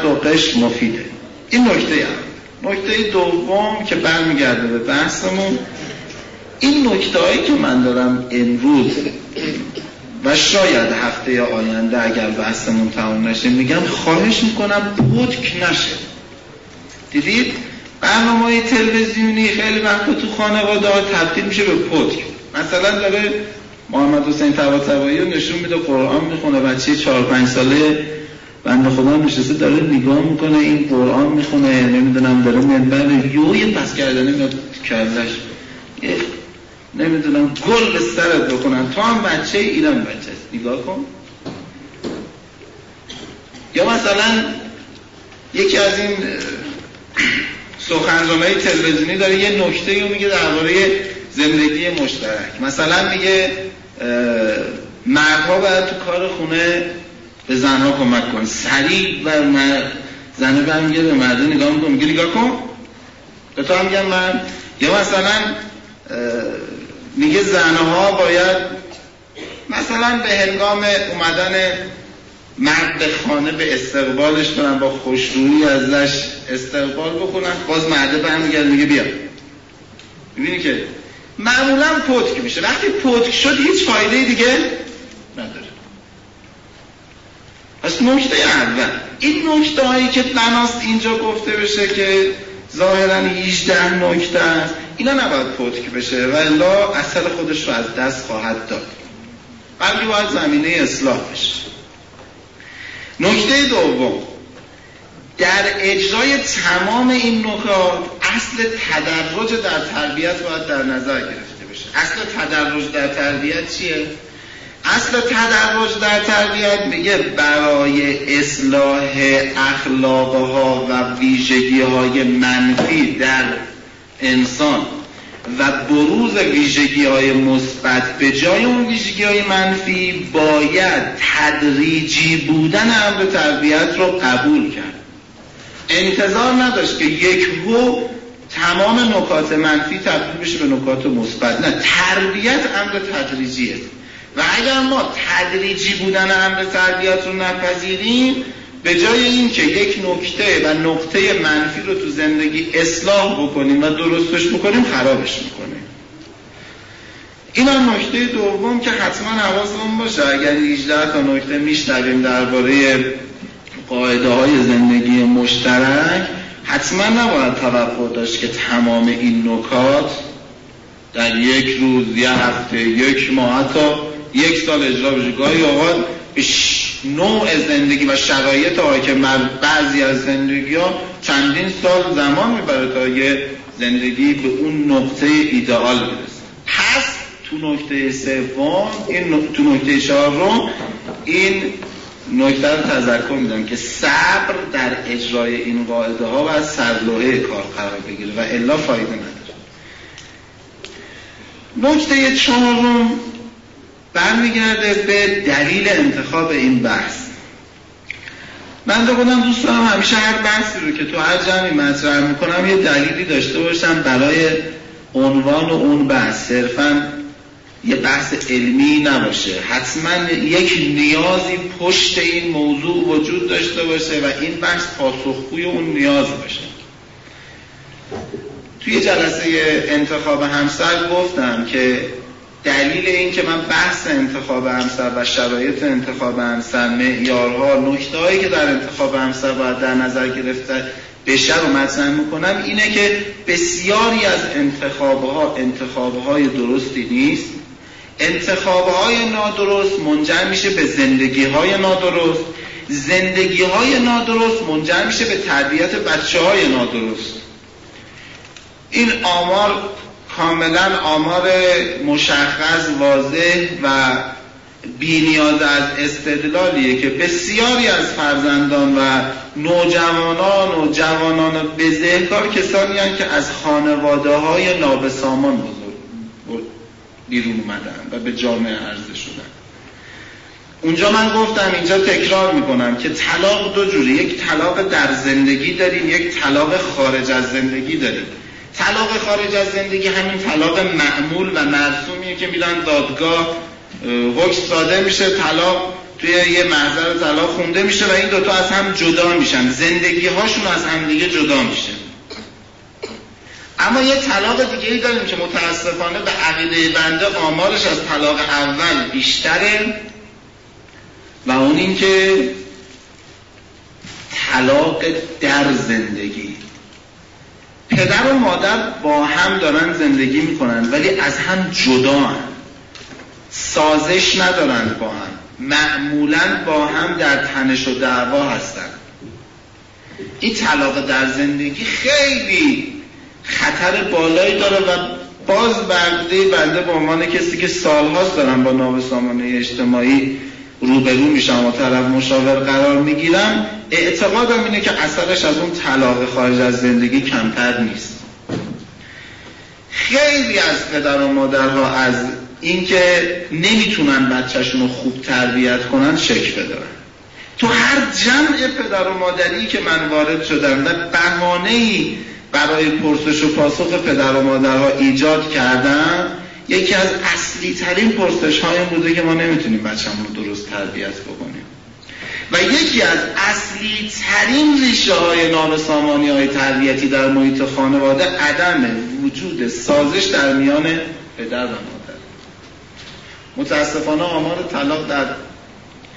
قد و قش مفیده. این نکته اول نکته دوم که برمیگرده به بحثمون این نکته هایی که من دارم امروز و شاید هفته آینده اگر بحثمون تمام نشه میگم خواهش می‌کنم پتک نشه. دیدید؟ برنامه های تلویزیونی خیلی وقت تو خانواده ها تبدیل میشه به پتک مثلا داره محمد حسین طباطبایی رو نشون میده قرآن می‌خونه بچه چهار پنج ساله بند خدا نشسته داره نگاه می‌کنه این قرآن می‌خونه نمی‌دونم داره منبر یو یه پس کردنه میاد کلش نمی‌دونم گل به سرت بکنن. تو هم بچه ایران بچه است. نگاه کن. یا مثلا یکی از این سخنرانای تلویزیونی داره یه نکته رو میگه درباره زندگی مشترک. مثلا میگه مردها باید تو کار خونه به زنها کمک کن. سریع و زنه برمیگه به مرده نگاه میکن میگه نگاه کن. به تو هم میگم من یا مثلا میگه زنها باید مثلا به هنگام اومدن مرد به خانه به استقبالش کنن با خوشرویی ازش استقبال بکنن. باز مرده برمیگرد میگه بیا. می‌بینی که معمولا پتک میشه. وقتی پتک شد هیچ فایده دیگه نداره. پس نکته اول. این نکته هایی که بناست اینجا گفته بشه که ظاهرا 18 نکته است اینا نباید پتک بشه و الا اثر خودش رو از دست خواهد داد. بلکه باید زمینه اصلاح بشه. نکته دوم. در اجرای تمام این نکات اصل تدرج در تربیت باید در نظر گرفته بشه. اصل تدرج در تربیت چیه؟ اصل تدرج در تربیت میگه برای اصلاح اخلاقها و ویژگی های منفی در انسان و بروز ویژگی های مثبت به جای اون ویژگی های منفی باید تدریجی بودن امر تربیت رو قبول کرد. انتظار نداشت که یک هو تمام نکات منفی تبدیل بشه به نکات مثبت. نه تربیت امر تدریجیه. و اگر ما تدریجی بودن امر تربیت رو نپذیریم به جای اینکه یک نکته و نقطه منفی رو تو زندگی اصلاح بکنیم و درستش بکنیم خرابش می‌کنیم این هم نکته دوم که حتما حواسمون باشه. اگر 18 تا نکته میشنویم درباره قاعده های زندگی مشترک حتما نباید توقع داشت که تمام این نکات در یک روز یه هفته یک ماه حتی یک سال اجرا بشه. گاهی اوقات نوع زندگی و شرایط حاکم بعضی از زندگی ها چندین سال زمان می‌بره تا یه زندگی به اون نقطه ایدئال برسه. پس تو نکته سوم این تو نکته چهارم این نکته رو تذکر میدم که صبر در اجرای این قاعده ها و سرلوحه کار قرار بگیره و الا فایده نداره. نکته چهارم برمیگرده به دلیل انتخاب این بحث. من دو خودم دوست دارم همیشه هر بحثی رو که تو هر جمعی مطرح می‌کنم یه دلیلی داشته باشم برای عنوان و اون بحث. صرفا یه بحث علمی نباشه. حتما یک نیازی پشت این موضوع وجود داشته باشه و این بحث پاسخگوی اون نیاز باشه. توی جلسه انتخاب همسر گفتم که دلیل این که من بحث انتخاب همسر و شرایط انتخاب همسر معیارها نکته که در انتخاب همسر باید در نظر گرفته بشه رو مطرح می‌کنم اینه که بسیاری از انتخابها انتخابهای درستی نیست. انتخابهای نادرست منجر میشه به زندگی های نادرست. زندگی های نادرست منجر میشه به تربیت بچه های نادرست. این آمار کاملا آمار مشخص واضح و بینیاز از استدلالیه که بسیاری از فرزندان و نوجوانان و جوانان بزهکار کسانی هستند که از خانواده های نابسامان بزرگ بیرون اومدن و به جامعه عرضه شدن. اونجا من گفتم اینجا تکرار می‌کنم که طلاق دو جوری یک طلاق در زندگی داریم یک طلاق خارج از زندگی داریم. طلاق خارج از زندگی همین طلاق معمول و مرسومیه که میرن دادگاه حکم ساده میشه طلاق توی یه محضر طلاق خونده میشه و این دوتا از هم جدا میشن. زندگی هاشون از هم دیگه جدا میشه. اما یه طلاق دیگه ای داریم که متاسفانه به عقیده بنده آمارش از طلاق اول بیشتره و اون این که طلاق در زندگی. پدر و مادر با هم دارن زندگی می‌کنن ولی از هم جدا هم. سازش ندارن با هم معمولا با هم در تنش و دعوا هستن این طلاق در زندگی خیلی خطر بالایی داره و باز برده بنده به عنوان کسی که سالهاست دارم با نابسامانه اجتماعی روبرو میشم و طرف مشاور قرار می‌گیرم اعتقادم اینه که اثرش از اون طلاق خارج از زندگی کمتر نیست. خیلی از پدر و مادرها از اینکه نمی‌تونن بچهشون رو خوب تربیت کنن شکوه دارن تو هر جمع پدر و مادری که من وارد شدم و بهانه برای پرسش و پاسخ پدر و مادرها ایجاد کردم یکی از اصلی ترین پرسش های بوده که ما نمی‌تونیم بچه‌مون رو درست تربیت بکنیم. و یکی از اصلی ترین ریشه های نابسامانی های تربیتی در محیط خانواده عدم وجود سازش در میان پدر و مادر. متاسفانه آمار طلاق در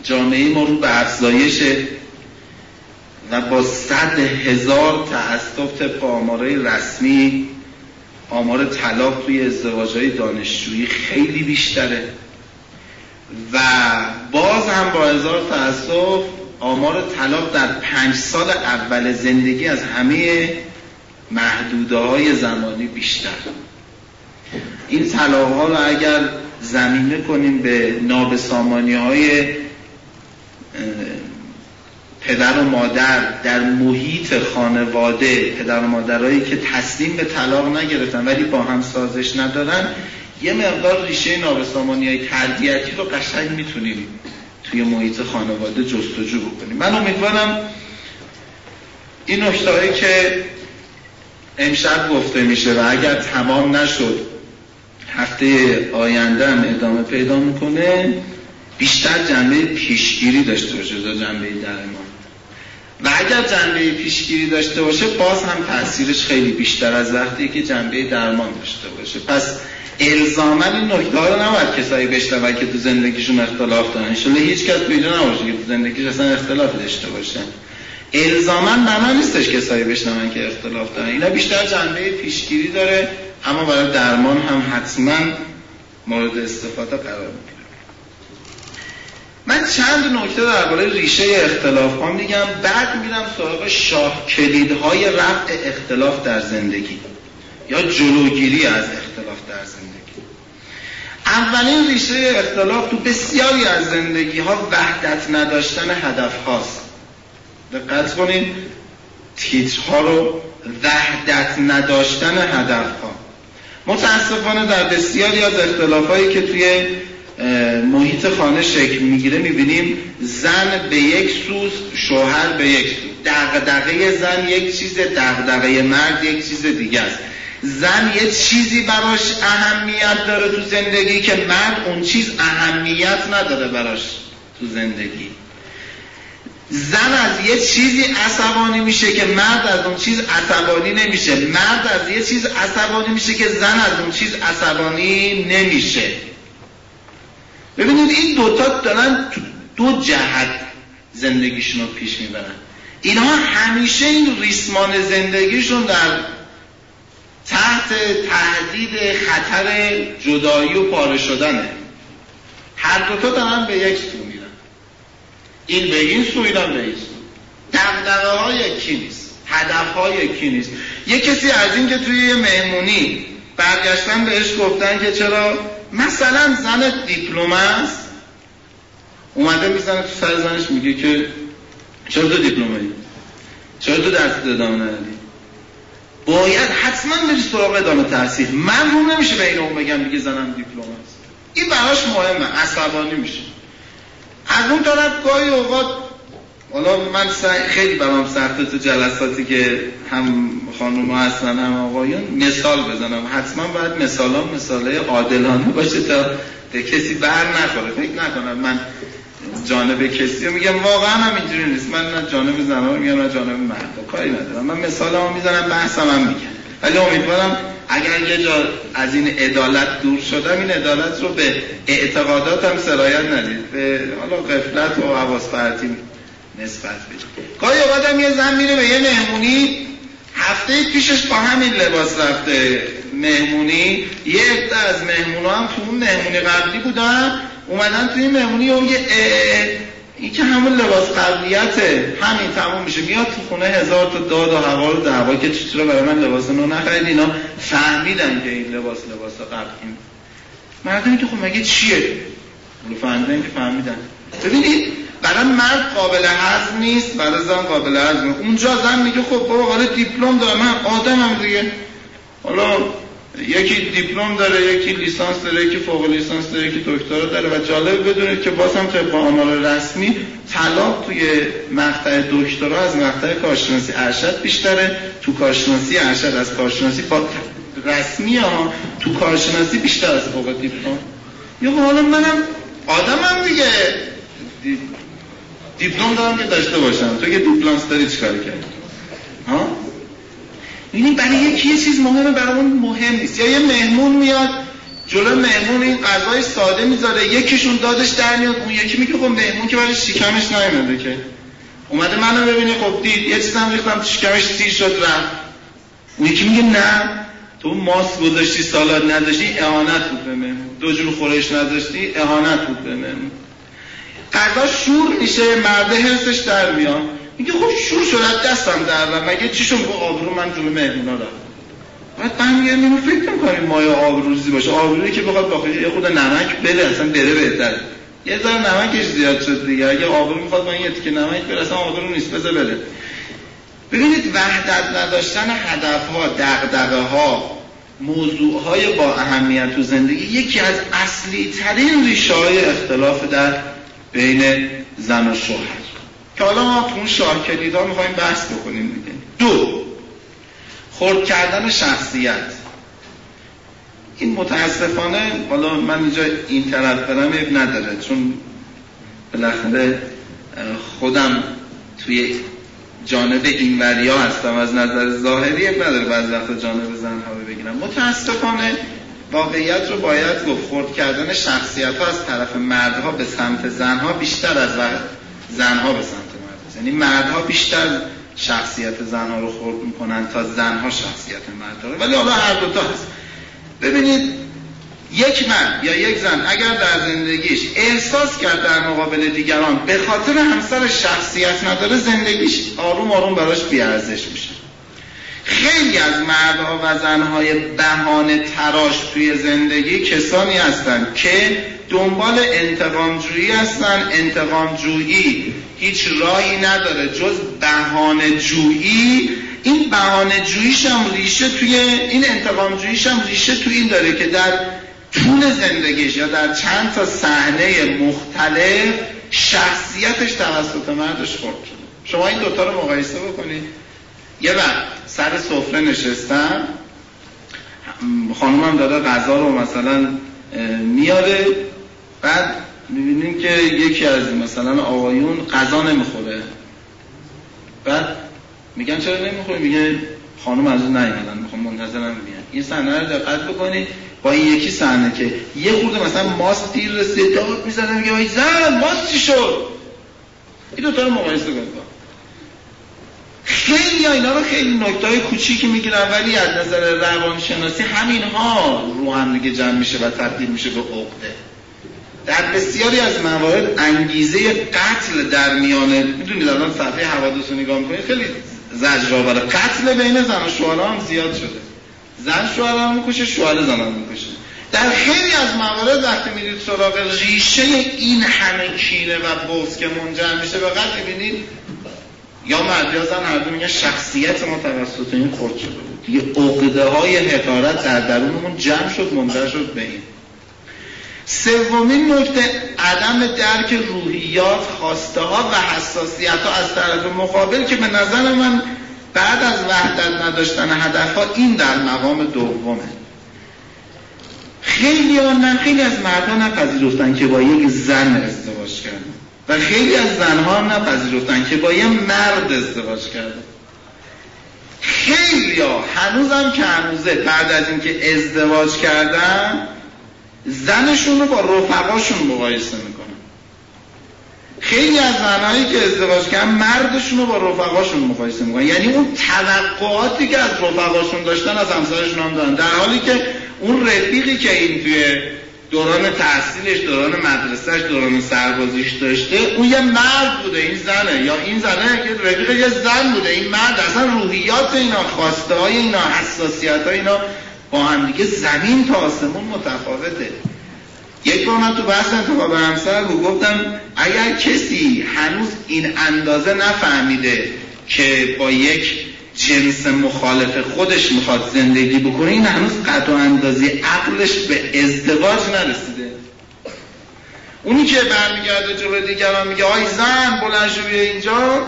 جامعه ما رو به افزایشه و با صد هزار تأسف طبق آمارای رسمی آمار طلاق توی ازدواجهای دانشجویی خیلی بیشتره. و باز هم با هزار تأسف آمار طلاق در پنج سال اول زندگی از همه محدوده های زمانی بیشتر. این طلاق ها رو اگر زمینه کنیم به نابسامانی های پدر و مادر در محیط خانواده پدر و مادرهایی که تسلیم به طلاق نگرفتن ولی با هم سازش ندارن یه مقدار ریشه نابسامانی های تربیتی رو قشنگ می‌تونیم توی محیط خانواده جستجو بکنیم. من امیدوارم این نکته که امشب گفته میشه و اگر تمام نشد هفته آینده هم ادامه پیدا می‌کنه بیشتر جنبه پیشگیری داشته باشه تا جنبه درمان. و اگر جنبه پیشگیری داشته باشه باز هم تاثیرش خیلی بیشتر از وقتی که جنبه درمان داشته باشه. پس الزاما این نکته رو نباید کسایی بشنون که تو زندگیشون اختلاف دارن. انشالله هیچ کس پیدا نباشه که تو زندگیش اصلا اختلاف داشته باشه. الزاما معنا نیستش کسایی بشنون که اختلاف دارن. اینا بیشتر جنبه پیشگیری داره اما برای درمان هم حتما مورد استفاده قرار می‌گیره من چند نکته درباره ریشه اختلاف ها میگم بعد میرم سراغ شاه کلیدهای رفع اختلاف در زندگی یا جلوگیری از اختلاف در زندگی. اولین ریشه اختلاف تو بسیاری از زندگی ها وحدت نداشتن هدف هاست. دقت کنید تیترها رو وحدت نداشتن هدف ها. متاسفانه در بسیاری از اختلاف هایی که توی محیط خانه شکل می‌گیره می‌بینیم زن به یک سوز شوهر به یک سوز. زن یک چیز دغدغه مرد یک چیز دیگه است. زن یه چیزی براش اهمیت داره تو زندگی که مرد اون چیز اهمیت نداره براش تو زندگی. زن از یه چیزی عصبانی میشه که مرد از اون چیز عصبانی نمیشه. مرد از یه چیز عصبانی میشه که زن از اون چیز عصبانی نمیشه. ببینید این دوتا دارن دو جهت زندگیشون رو پیش می‌برن. اینها همیشه این ریسمان زندگیشون در تحت تهدید خطر جدایی و پاره شدنه. هر دوتا دارن به یک سو میرن. این به این سو ایران به این سو. دقدقه ها یکی نیست؟ هدف ها یکی نیست؟ یه کسی از این که توی یه مهمونی برگشتن بهش گفتن که چرا مثلا زن دیپلم است اومده می‌زنه تو سر زنش میگه که چرا تو دیپلمه چرا تو درس ادامه ندادی باید حتما بری سراغ ادامه تحصیل. من رو نمیشه به این اون بگم دیگه زنم دیپلم است. این براش مهمه عصبانی میشه. از اون طرف گاهی اوقات حالا من خیلی برام سخته تو جلساتی که هم خانوم هستن هم آقایون مثال بزنم. حتما باید مثال هم مثاله عادلانه باشه تا به کسی بر نخوره. فکر نکنم من جانب کسی میگم. واقعا هم اینجوری نیست. من نه جانب زنها رو میگم نه جانب مرد. کاری ندارم. من مثال هم می‌زنم بحثم هم میگم. ولی امیدوارم اگر یه جا از این عدالت دور شدم این عدالت رو به اعتقاداتم سرایت ندید. به حالا غفلت و پرتی نسبت بدید گاهی اوقات یه زن میره به یه مهمونی هفته پیشش با همین لباس رفته مهمونی. یه عده از مهمونا هم تو اون مهمونی قبلی بودن اومدن تو این مهمونی اون یه این که همون لباس قبلیته همین تموم میشه. میاد تو خونه هزار تا داد و هوا و دعوا که چرا برای من لباس نو نخرید؟ اینا فهمیدن که این لباس لباس قبلی. مردمی که خب مگه چیه؟ فهمیدن که فهمیدن. ببینید برای مرد قابل هضم نیست برای زن قابل هضم اونجا زن میگه خب بابا حالا دیپلم دارم من آدمم دیگه. حالا یکی دیپلم داره یکی لیسانس داره یکی فوق لیسانس داره یکی دکترا داره و جالب بدونید که باز هم طبق آمار رسمی طلاق توی مقطع دکترا از مقطع کارشناسی ارشد بیشتره. تو کارشناسی ارشد از کارشناسی با رسمی ها تو کارشناسی بیشتر از فوق دیپلم. یا حالا منم آدمم دیگه. دیپلم دارم که داشته باشم. تو که دیپلمس داری چیکار کردی؟ ها؟ یعنی برای یکی یه چیز مهمه برای اون مهم نیست. یا یه مهمون میاد جلو مهمون این غذای ساده می‌ذاره یکیشون دادش در میاد اون یکی میگه خب مهمون که برای شکمش نیومده که. اومده منو ببینه خب دید یه چیزم ریختم تو شکمش سیر شد رفت. اون یکی میگه نه تو ماست گذاشتی سالاد نداشتی اهانت بود به مهمون. دو جور خورش نداشتی اهانت بود به مهمون. غذا شور میشه مرده حسش در میاد. میگه خب شور شد دستم در و مگه چیشون با آبرو؟ من جلو مهمونا رفت بعد برمیگردیم اینو فکر نکنیم مایه آبروزی باشه. آبرویی که بخواد با یه خود نمک بده اصلا بره بهتر یه ذره نمکش زیاد شد دیگه. اگه آبرو می‌خواد با این که نمک بره اصلا آبرو نیست بذار بره. ببینید وحدت نداشتن هدف ها دغدغه ها موضوع های با اهمیت تو زندگی یکی از اصلی ترین ریشه های اختلاف در بین زن و شوهر. که حالا ما تو اون شاه ها می‌خوایم بحث بکنیم دیگه. دو خورد کردن شخصیت. این متاسفانه حالا من اینجا این طرف برم اب نداره چون بالاخره خودم توی جانب این وریا هستم از نظر ظاهری اب نداره بعض وقت جانب زنها بگیرم. متاسفانه واقعیت رو باید گفت. خورد کردن شخصیت ها از طرف مردها به سمت زنها بیشتر از زنها به سمت مرد یعنی مردها بیشتر شخصیت زنها رو خورد می‌کنن تا زنها شخصیت مردها رو. ولی حالا هر دوتا هست. ببینید یک من یا یک زن اگر در زندگیش احساس کرد در مقابل دیگران به خاطر همسر شخصیت نداره زندگیش آروم آروم براش بیارزش میشه. خیلی از مردها و زنهای بهانه تراش توی زندگی کسانی هستند که دنبال انتقامجویی هستن. انتقامجویی هیچ راهی نداره. جز بهانه جویی این بهانه جوییش هم ریشه توی این انتقامجوییش هم ریشه توی این داره که در طول زندگیش یا در چند تا صحنه مختلف شخصیتش توسط مردش خورد. شما این دوتا رو مقایسه بکنید. یه وقت سر سفره نشستم. خانومم داده غذا رو مثلا میاره. بعد می‌بینیم که یکی از مثلا آقایون غذا نمی‌خوره. بعد میگن چرا نمی‌خوره میگه خانم از اون نیومدن می‌خوام منتظرم بیان. این صحنه رو دقت بکنید با این یکی صحنه که یه خورده مثلا ماست دیر رسید داد می‌زنه میگه وای زن ماست چی شد؟ این دوتا رو مقایسه کنید خیلی اینا رو خیلی نکته های کوچیکی می‌گیرن ولی از نظر روانشناسی همین ها رو هم دیگه جمع میشه و تبدیل میشه به عقده. در بسیاری از موارد انگیزه قتل در میانه می‌دونید الان صفحه حوادث رو نگاه می‌کنید خیلی زجرآوره قتل بین زن و شوهر هم زیاد شده. زن شوهر هم می‌کشه شوهر زن هم می‌کشه. در خیلی از موارد وقتی میرید سراغ ریشه این همه کینه و بوز که منجر میشه به قتل می‌بینید یا مرد یا زن هر دو میگن شخصیت ما توسط این خورد شده بود. دیگه عقده های حقارت در درونمون جمع شد منجر شد به این. سومین نکته عدم درک روحیات خواسته ها و حساسیت ها از طرف مقابل که به نظر من بعد از وحدت نداشتن هدف ها این در مقام دومه. خیلی نه خیلی از مردها نپذیرفتن که با یک زن ازدواج کردن. و خیلی از زنها هم نپذیرفتن که با یه مرد ازدواج کرده. خیلی ها هنوزم که هنوزه بعد از اینکه ازدواج کردن زنشون رو با رفقاشون مقایسه می‌کنن. خیلی از زنهایی که ازدواج کردن مردشون رو با رفقاشون مقایسه می‌کنن. یعنی اون توقعاتی که از رفقاشون داشتن از همسرشون هم دارن. در حالی که اون رفیقی که این توی دوران تحصیلش دوران مدرسهش دوران سربازیش داشته. اون یه مرد بوده این زنه. یا این زنه که رفیق یه زن بوده. این مرد اصلا روحیات اینا خواسته های اینا حساسیت های اینا با هم دیگه زمین تا آسمون متفاوته. یک بار من تو بحث انتخاب همسر رو گفتم اگر کسی هنوز این اندازه نفهمیده که با یک جنس مخالف خودش می‌خواد زندگی بکنه این هنوز و اندازی عقلش به ازدواج نرسیده. اونی که برمیگرده جلو دیگران میگه آی زن بلند شو بیا اینجا.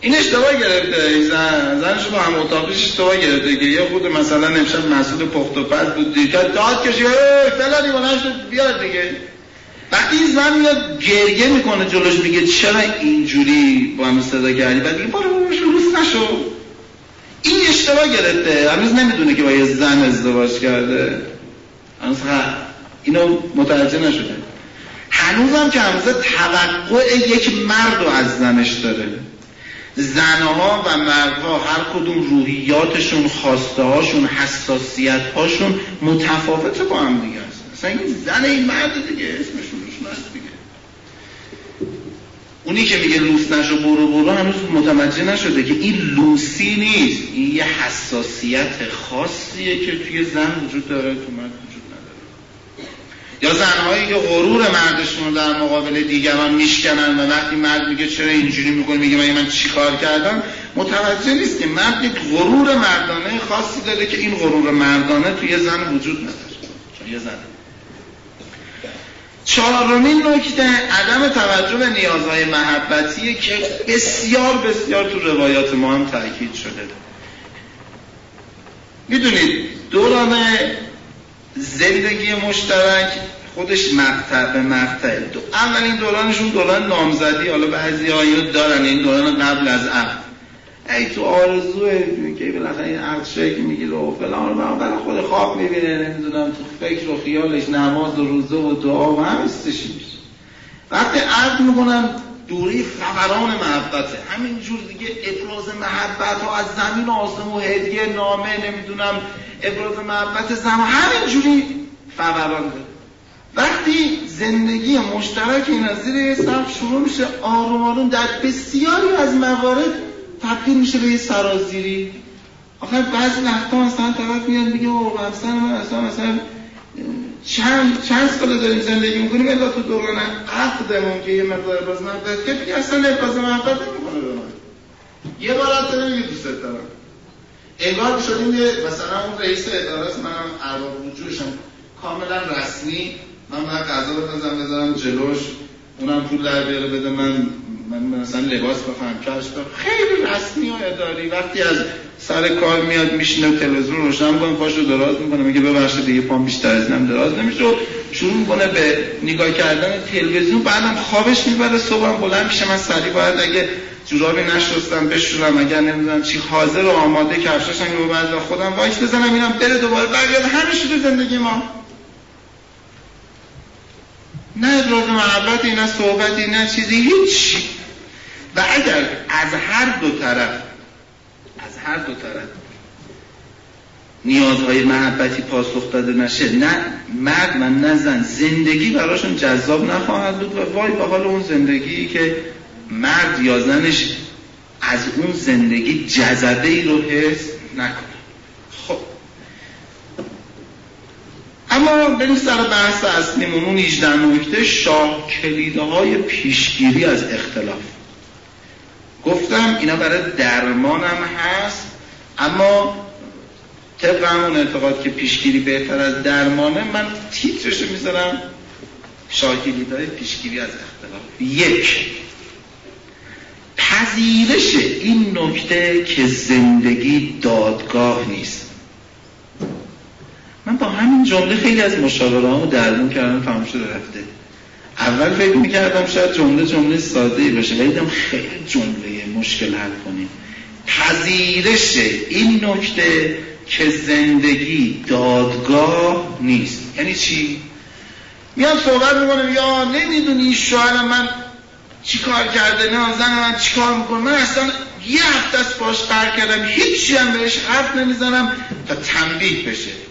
این اشتباه گرفته این زن. زنش با هم اتاقیش اشتباه گرفته که یه خود مثلا امشب مسئول پخت و پس بود دیگه داد کشی فلانی بلند شو بیاد دیگه. وقتی این زن میاد گریه می‌کنه جلوش میگه چرا اینجوری با هم صدا کردی؟ بعد میگه برو روز نشو. این اشتباه گرفته. هنوز نمی‌دونه که با یه زن ازدواج کرده. هنوز اینو متوجه نشده. هنوزم که هنوز توقع یک مرد رو از زنش داره. زنها و مردها هر کدوم روحیاتشون خواسته هاشون حساسیت هاشون متفاوته با هم دیگه هست مثلا این زن این مرد دیگه اسمشون روشون هست دیگه. اونی که میگه لوس نشو برو برو هنوز متوجه نشده که این لوسی نیست. این یه حساسیت خاصیه که توی زن وجود داره تو مرد وجود نداره. یا زنهایی که غرور مردشون در مقابل دیگران میشکنن و وقتی مرد میگه چرا اینجوری می‌کنه میگه من من چیکار کردم؟ متوجه نیست که مرد یک غرور مردانه خاصی داره که این غرور مردانه توی زن وجود نداره. چون یه زنه. چهارمین نکته عدم توجه به نیازهای محبتیه که بسیار بسیار تو روایات ما هم تاکید شده. می‌دونید دوران زندگی مشترک خودش مقطع به مقطع. دو اولین دورانشون دوران نامزدی حالا بعضی هایی دارن این دوران قبل از عقد. ای تو آرزوه که بالاخره این عقد شکل می‌گیره و فلان و برای خود خواب می‌بینه نمی‌دونم تو فکر و خیالش نماز و روزه و دعا و همه میشه. وقتی عقد می‌کنن دوره فقران محبته. همینجور دیگه ابراز محبت ها از زمین و هدیه نامه نمی‌دونم ابراز محبت زمان همینجوری فقران داره. وقتی زندگی مشترک این از زیر شروع میشه آروم آروم در بسیاری از موارد تبدیل میشه به یه سرازیری. آخر بعضی وقتا مثلا طرف میاد میگه او مثلا من اصلا مثلا چند چند سال داریم زندگی می‌کنیم؟ الا تو دوران عقدمون که یه مقدار باز محبت که دیگه اصلا ابراز محبت نمی‌کنه به من. یه بار حتی نمیگه دوست دارم. انگار شدیم یه مثلا اون رئیس اداره است منم ارباب وجودشم کاملا رسمی. من باید غذا بندازم بذارم جلوش. اونم پول در بیاره بده من من مثلا لباس بخوام کفش خیلی رسمی و اداری. وقتی از سر کار میاد میشینه تلویزیون روشن می‌کنه پاشو دراز می‌کنه میگه ببخشید دیگه پام بیشتر از اینم دراز نمیشه و شروع می‌کنه به نگاه کردن تلویزیون. بعدم خوابش می‌بره صبحم بلند میشه. من سریع باید اگه جورابی نشستم بشورم اگر نمی‌دونم چی حاضر و آماده کفشاشم رو بعد خودم وایس بزنم اینم بره دوباره. برگرد همه شده زندگی ما. نه ابراز محبتی نه صحبتی نه چیزی هیچ. و اگر از هر دو طرف از هر دو طرف نیازهای محبتی پاسخ داده نشه نه مرد و نه زن زندگی براشون جذاب نخواهد بود و وای به حال اون زندگی که مرد یا زنش از اون زندگی جذبه ای رو حس نکنه خب اما بریم سر بحث اصلیمون. اون 18 نکته شاه کلیده های پیشگیری از اختلاف. گفتم اینا برای درمانم هست اما طبق همون اعتقاد که پیشگیری بهتر از درمانه من تیترش می‌ذارم شاه های پیشگیری از اختلاف. یک پذیرش این نکته که زندگی دادگاه نیست. من با همین جمله خیلی از مشاوره رو درمون کردم تمام شده رفته. اول فکر می‌کردم شاید جمله جمله ساده ای باشه ولی خیلی جمله مشکل حل کنیم پذیرش این نکته که زندگی دادگاه نیست. یعنی چی؟ میاد صحبت می‌کنه یا نمی‌دونی شوهر من چی کار کرده نه زن من چی کار می‌کنه؟ من اصلا یه هفته از قرار کردم هیچی هم بهش حرف نمی‌زنم تا تنبیه بشه.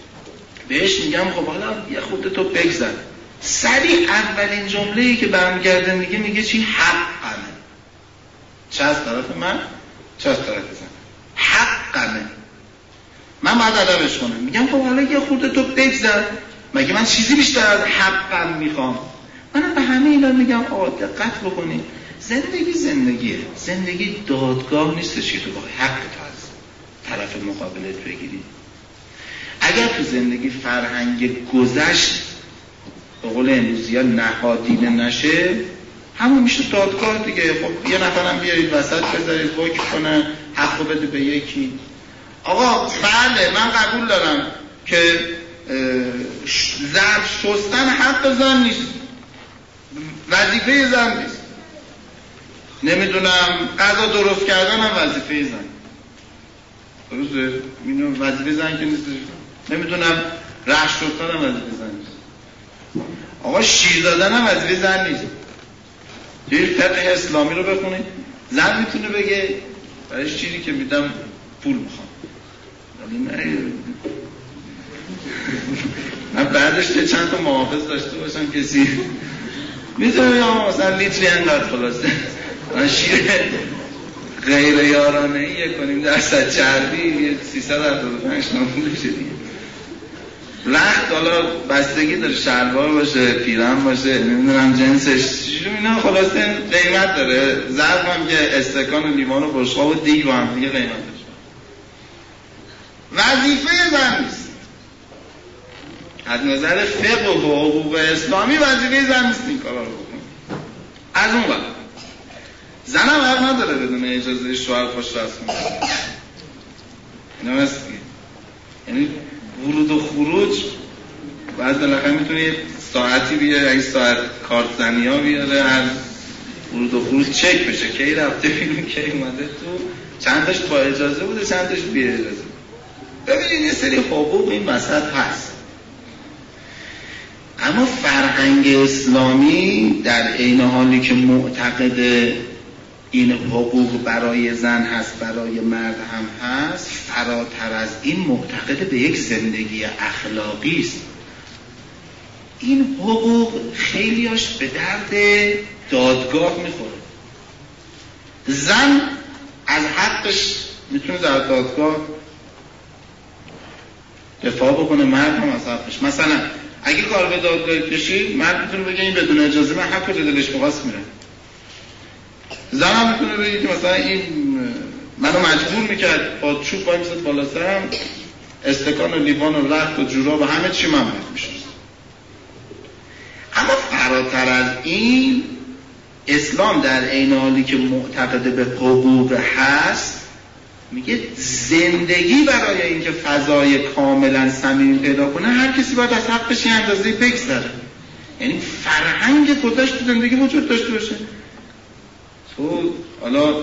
بهش میگم خب حالا یه خود تو بگذر سریع اولین جمله ای که برمیگرده میگه میگه چی؟ حقمه. چه از طرف من چه از طرف زن. حقمه. من باید ادبش کنم. میگم خب حالا یه خورده تو بگذر مگه من چیزی بیشتر از حقم می‌خوام؟ من به همه اینا میگم آقا دقت بکنید زندگی زندگیه. زندگی دادگاه نیستش که تو با حق تو از طرف مقابلت بگیری. اگر تو زندگی فرهنگ گذشت به قول امروزی ها نهادینه نشه همون میشه دادگاه دیگه. خب یه نفرم بیارید وسط بذارید حکم کنه حق بده به یکی. آقا بله من قبول دارم که ظرف شستن حق زن نیست. وظیفه زن نیست. نمی‌دونم غذا درست کردن هم وظیفه زن. درسته وظیفه زن که نیست. نمی‌دونم رشت شستن هم وظیفه زن نیست. آقا شیر دادن هم وظیفه زن نیست. یه فقه اسلامی رو بخونید زن می‌تونه بگه برای شیری که میدم پول می‌خوام. من بعدش چند تا محافظ داشته باشم کسی می‌تونه یا مثلا لیتری انقدر خلاصه. من شیر غیر یارانه ایه کنیم در صد چربی یه سی ست پنج نامونه دیگه. رخت حالا بستگی داره شلوار باشه پیرن باشه نمی‌دونم جنسش اینا خلاصه قیمت داره. ظرف هم که استکان و لیوان و بشقاب و دیگ با هم دیگه قیمت داره. وظیفه زن نیست. از نظر فقه و حقوق اسلامی وظیفه زن نیست این کارا رو بکنه. از اون وقت زن هم حق نداره بدون اجازه شوهر خوش رسم هست یعنی ورود و خروج. بعد بالاخره می‌تونه ساعتی بیاره اگه ساعت کارت زنی ها بیاره هر ورود و خروج چک بشه. کی رفته بیرون کی اومده تو. چندش با اجازه بوده چندش بی اجازه. ببینید یه سری حقوق این وسط هست. اما فرهنگ اسلامی در عین حالی که معتقد این حقوق برای زن هست برای مرد هم هست. فراتر از این معتقد به یک زندگی اخلاقی است. این حقوق خیلیاش به درد دادگاه می‌خوره. زن از حقش می‌تونه در دادگاه دفاع بکنه مرد هم از حقش. مثلا اگه کار به دادگاه کشید مرد می‌تونه بگه این بدون اجازه من حق کجا دلش می‌خواست میره زن هم می‌تونه بگه که مثلا این منو مجبور می‌کرد با چوب وای می‌زد بالا سرم استکان و لیوان و رخت و جوراب و همه چی من میشه اما فراتر از این اسلام در عین حالی که معتقد به حقوق هست میگه زندگی برای اینکه فضای کاملا صمیمی پیدا کنه هر کسی باید از حقش یه اندازه بگذره. یعنی فرهنگ گذشت تو زندگی وجود داشته باشه. تو حالا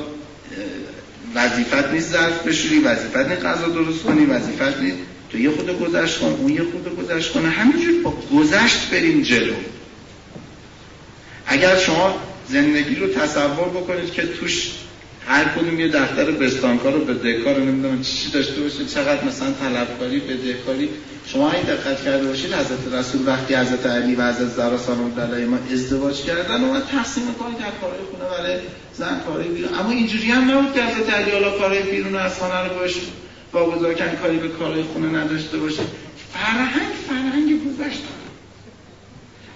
وظیفت نیست ظرف بشوری وظیفت نیست غذا درست کنی وظیفت نیست. تو یه خود گذشت کن اون یه خود گذشت کنه. همینجور با گذشت بریم جلو. اگر شما زندگی رو تصور بکنید که توش هر کدوم یه دفتر بستانکار و بدهکار رو نمی‌دونم چی داشته باشه چقدر مثلا طلبکاری بدهکاری شما این دقت کرده باشید حضرت رسول وقتی حضرت علی و حضرت زهرا سلام الله ما ازدواج کردن و تقسیم کاری در کارهای خونه ولی زن کاری بیرون. اما اینجوری هم نبود که حضرت علی حالا کارهای بیرون از خانه رو باشه واگذار کاری به کارهای خونه نداشته باشه. فرهنگ فرهنگ گذشته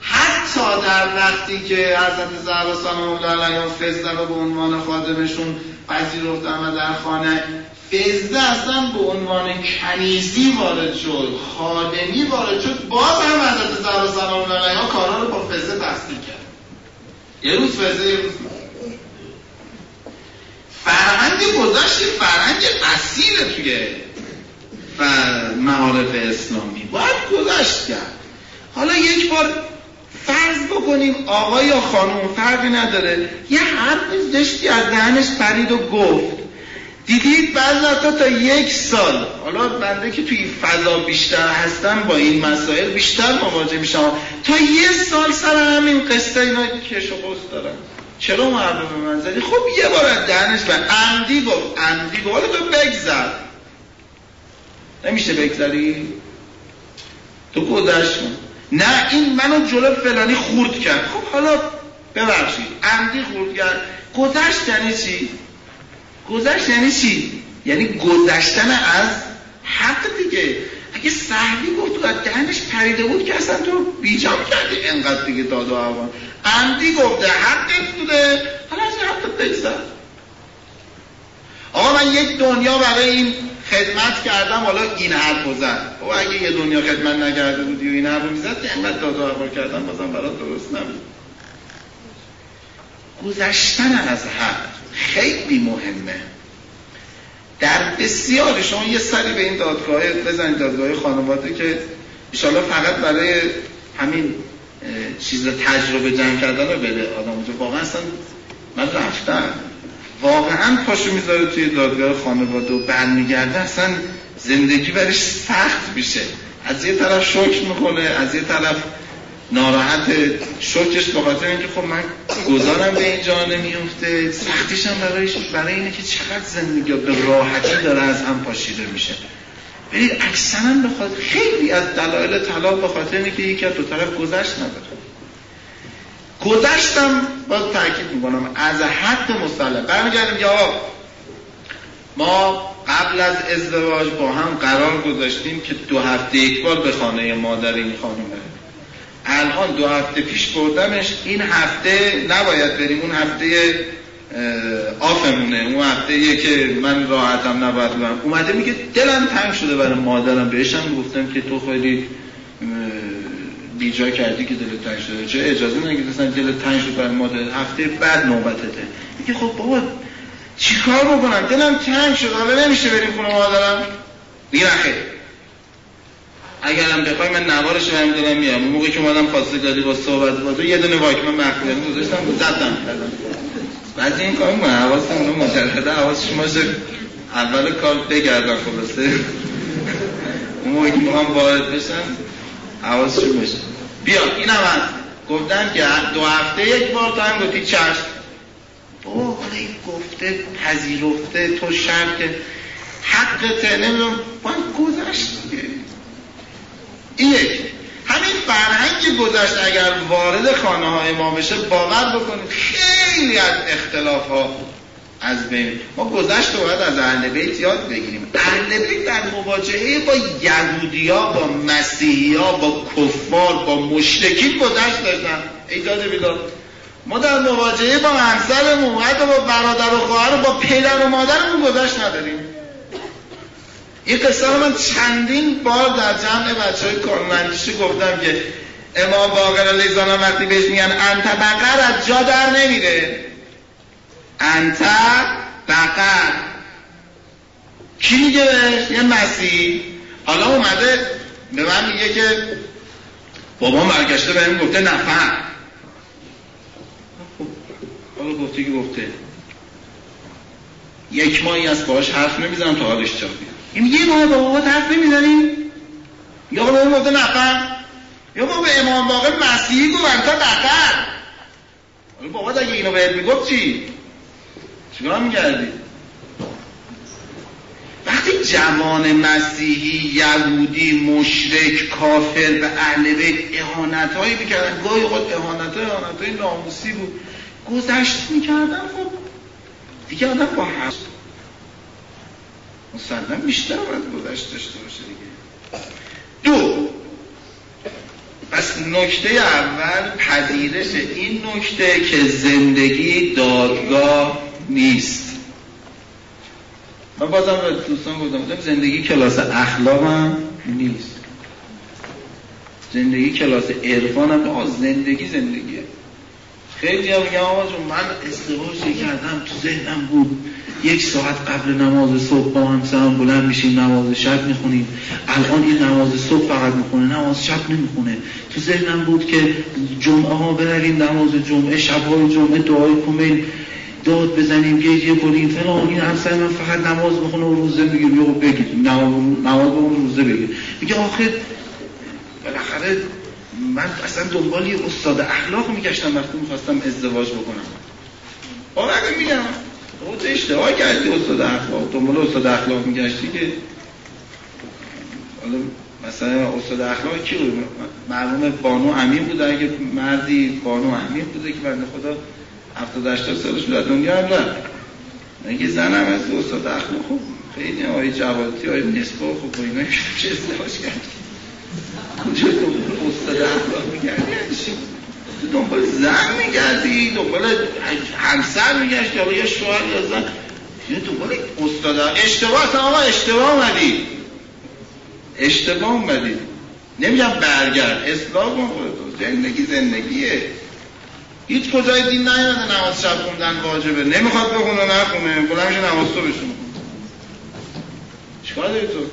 حتی در وقتی که حضرت زهرا سلام الله علیها فزده رو به عنوان خادمشون پذیرفتن و در خانه فزده اصلا به عنوان کنیزی وارد شد خادمی وارد شد باز هم حضرت زهرا سلام الله علیها کارا رو با فزده تصدیق کرد. یه روز فزده یه روز فرهنگ گذشت فرهنگ اصیل توی معارف اسلامی. باید گذشت کرد. حالا یک بار فرض بکنیم آقا یا خانم فرقی نداره. یه حرف زشتی از دهنش پرید و گفت. دیدید بعض وقتا تا یک سال. حالا بنده که توی فضا بیشتر هستم با این مسائل بیشتر مواجه میشم. تا یه سال سر همین قصه اینا کش و قصد دارم. چرا به من زدی؟ خب یه بار از دهنش به عمدی گفت. عمدی گفت. حالا تو بگذر. نمیشه بگذری؟ تو گذشت. نه این منو جلو فلانی خورد کرد. خب حالا ببخشید. عمدی خورد کرد. گذشت یعنی چی؟ گذشت یعنی چی؟ یعنی گذشتن از حق دیگه. اگه سهلی گفت تو از دهنش پریده بود که اصلا تو بیجام کردی انقدر دیگه داد و عوان عمدی گفته حقت بوده. حالا از حقت بگذر آقا من یک دنیا برای این خدمت کردم حالا این حرف زد. او اگه یه دنیا خدمت نکرده بودی و این حرف می‌زد که انقدر داد و کردم بازم برات درست نبود. گذشتن از حق خیلی مهمه. در بسیار شما یه سری به این دادگاه بزنید دادگاه خانواده که ایشالا فقط برای همین چیز تجربه جمع کردن رو بده. آدم واقعا اصلا من رفتم. واقعا پاشو می‌ذاره توی دادگاه خانواده و برمیگرده اصلا زندگی برش سخت میشه. از یه طرف شکر می‌کنه از یه طرف ناراحت شکرش به خاطر اینکه خب من گذارم به این جا نمیفته سختیشم برایش برای اینه که چقدر زندگی به راحتی داره از هم پاشیده میشه. ببینید اکثرا به خاطر خیلی از دلایل طلاق به خاطر اینه که یکی از دو طرف گذشت نداره. گذشتم باز تاکید می‌کنم از حد مسلم برمیگردیم که ما قبل از ازدواج با هم قرار گذاشتیم که دو هفته یک بار به خانه مادر این خانم بریم. الان دو هفته پیش بردمش این هفته نباید بریم اون هفته آفمونه اون هفته که من راحتم نباید برم. اومده میگه دلم تنگ شده برای مادرم. بهشم گفتم که تو خیلی بیجا کردی که دل تنگ شده. چه اجازه نگید اصلا دل تنگ شده برای مادر هفته بعد نوبتته؟ میگه خب بابا چیکار بکنم؟ دلم تنگ شده حالا نمیشه بریم خونه مادرم. میگه اگرم بخوای من نوارش برم دارم میام اون موقعی که اومدم خواسته دادی با صحبت با یه دونه واکمن مخفیانه گذاشتم زدم کردم. بعد این کار من حواسم اونو مجرده حواس شما اول کار بگردم خلاصه. اون موقعی که می‌خوام وارد بشم حواسشون بشه بیا این هم گفتن که دو هفته یک بار تو هم گفتی چشم. او حالا این گفته پذیرفته تو شرط حقته نمی‌دونم باید گذشت دیگه. این یک همین فرهنگ گذشت اگر وارد خانه های ما بشه باور بکنید خیلی از اختلاف ها از بین. ما گذشت رو باید از اهل بیت یاد بگیریم. اهل بیت در مواجهه با یهودیا با مسیحیا با کفار با مشرکین گذشت داشتن. ایجاد بیداد. ما در مواجهه با همسرمون حتی با برادر و خواهر و با پدر و مادرمون گذشت نداریم. این قصه رو من چندین بار در جمع بچه های کارمندیشی گفتم که امام باقر علیه وقتی بهش میگن انت بقر از جا در نمیره. انت بقر. کی میگه بهش؟ یه مسیح. حالا اومده به من میگه که بابا برگشته بهم گفته نفر. حالا گفته که گفته. یک ماهی از باش حرف نمی‌زنم تا حالش چا این یه ماه با بابا حرف نمی‌زنیم. یا با اون گفته نفر. یا با به امام باقر مسیحی گفت انت بقر. حالا بابا اگه اینو بهت می‌گفت چی؟ چیکار می‌کردی؟ وقتی جوان مسیحی یهودی مشرک کافر به اهل بیت اهانت هایی می‌کردن گاهی خود اهانت های اهانت های ناموسی بود. گذشت می‌کردن خب دیگه آدم با هست مسلم بیشتر باید گذشت داشته باشه دیگه. دو پس نکته اول پذیرش این نکته که زندگی دادگاه نیست. من بازم به دوستان گفتم زندگی کلاس اخلاق هم نیست. زندگی کلاس عرفان هم زندگی زندگیه. خیلی ها میگم آقا من ازدواج کردم؟ تو ذهنم بود. یک ساعت قبل نماز صبح با همسرم بلند میشیم نماز شب می‌خونیم. الان این نماز صبح فقط می‌خونه نماز شب نمی‌خونه. تو ذهنم بود که جمعه ها برویم نماز جمعه شبهای جمعه دعای کمیل. داد بزنیم گریه کنیم فلان این همسر من فقط نماز می‌خونه و روزه میگه بیا بگید نماز نماز روزه بگید میگه آخه بالاخره من اصلا دنبال یه استاد اخلاق میگشتم وقتی می‌خواستم ازدواج بکنم. واقعا میگم تو اشتباه کردی استاد اخلاق دنبال استاد اخلاق میگشتی که حالا مثلا استاد اخلاق کی بود؟ مرحوم بانو امین بود اگه مردی بانو امین بوده که بنده خدا 70 80 سالش در دنیا هم رفت اگه زنم از استاد اخلاق خب خیلی آقای جوادی آقای نسبا خب با اینا. چه ازدواج کرد. کجا تو استاد اخلاق میگردی؟ تو دنبال زن میگردی؟ دنبال همسر میگشتی؟ یا یه شوهر یا زن. یا دنبال استاد اشتباه آقا اشتباه اومدی. اشتباه اومدی. نمیگم برگرد. اصلاح کن زندگی زندگیه. هیچ کجای دین نیومده نماز شب خوندن واجبه. نمی‌خواد بخونه نخونه. بلند میشه نماز تو بشون چیکار داری تو؟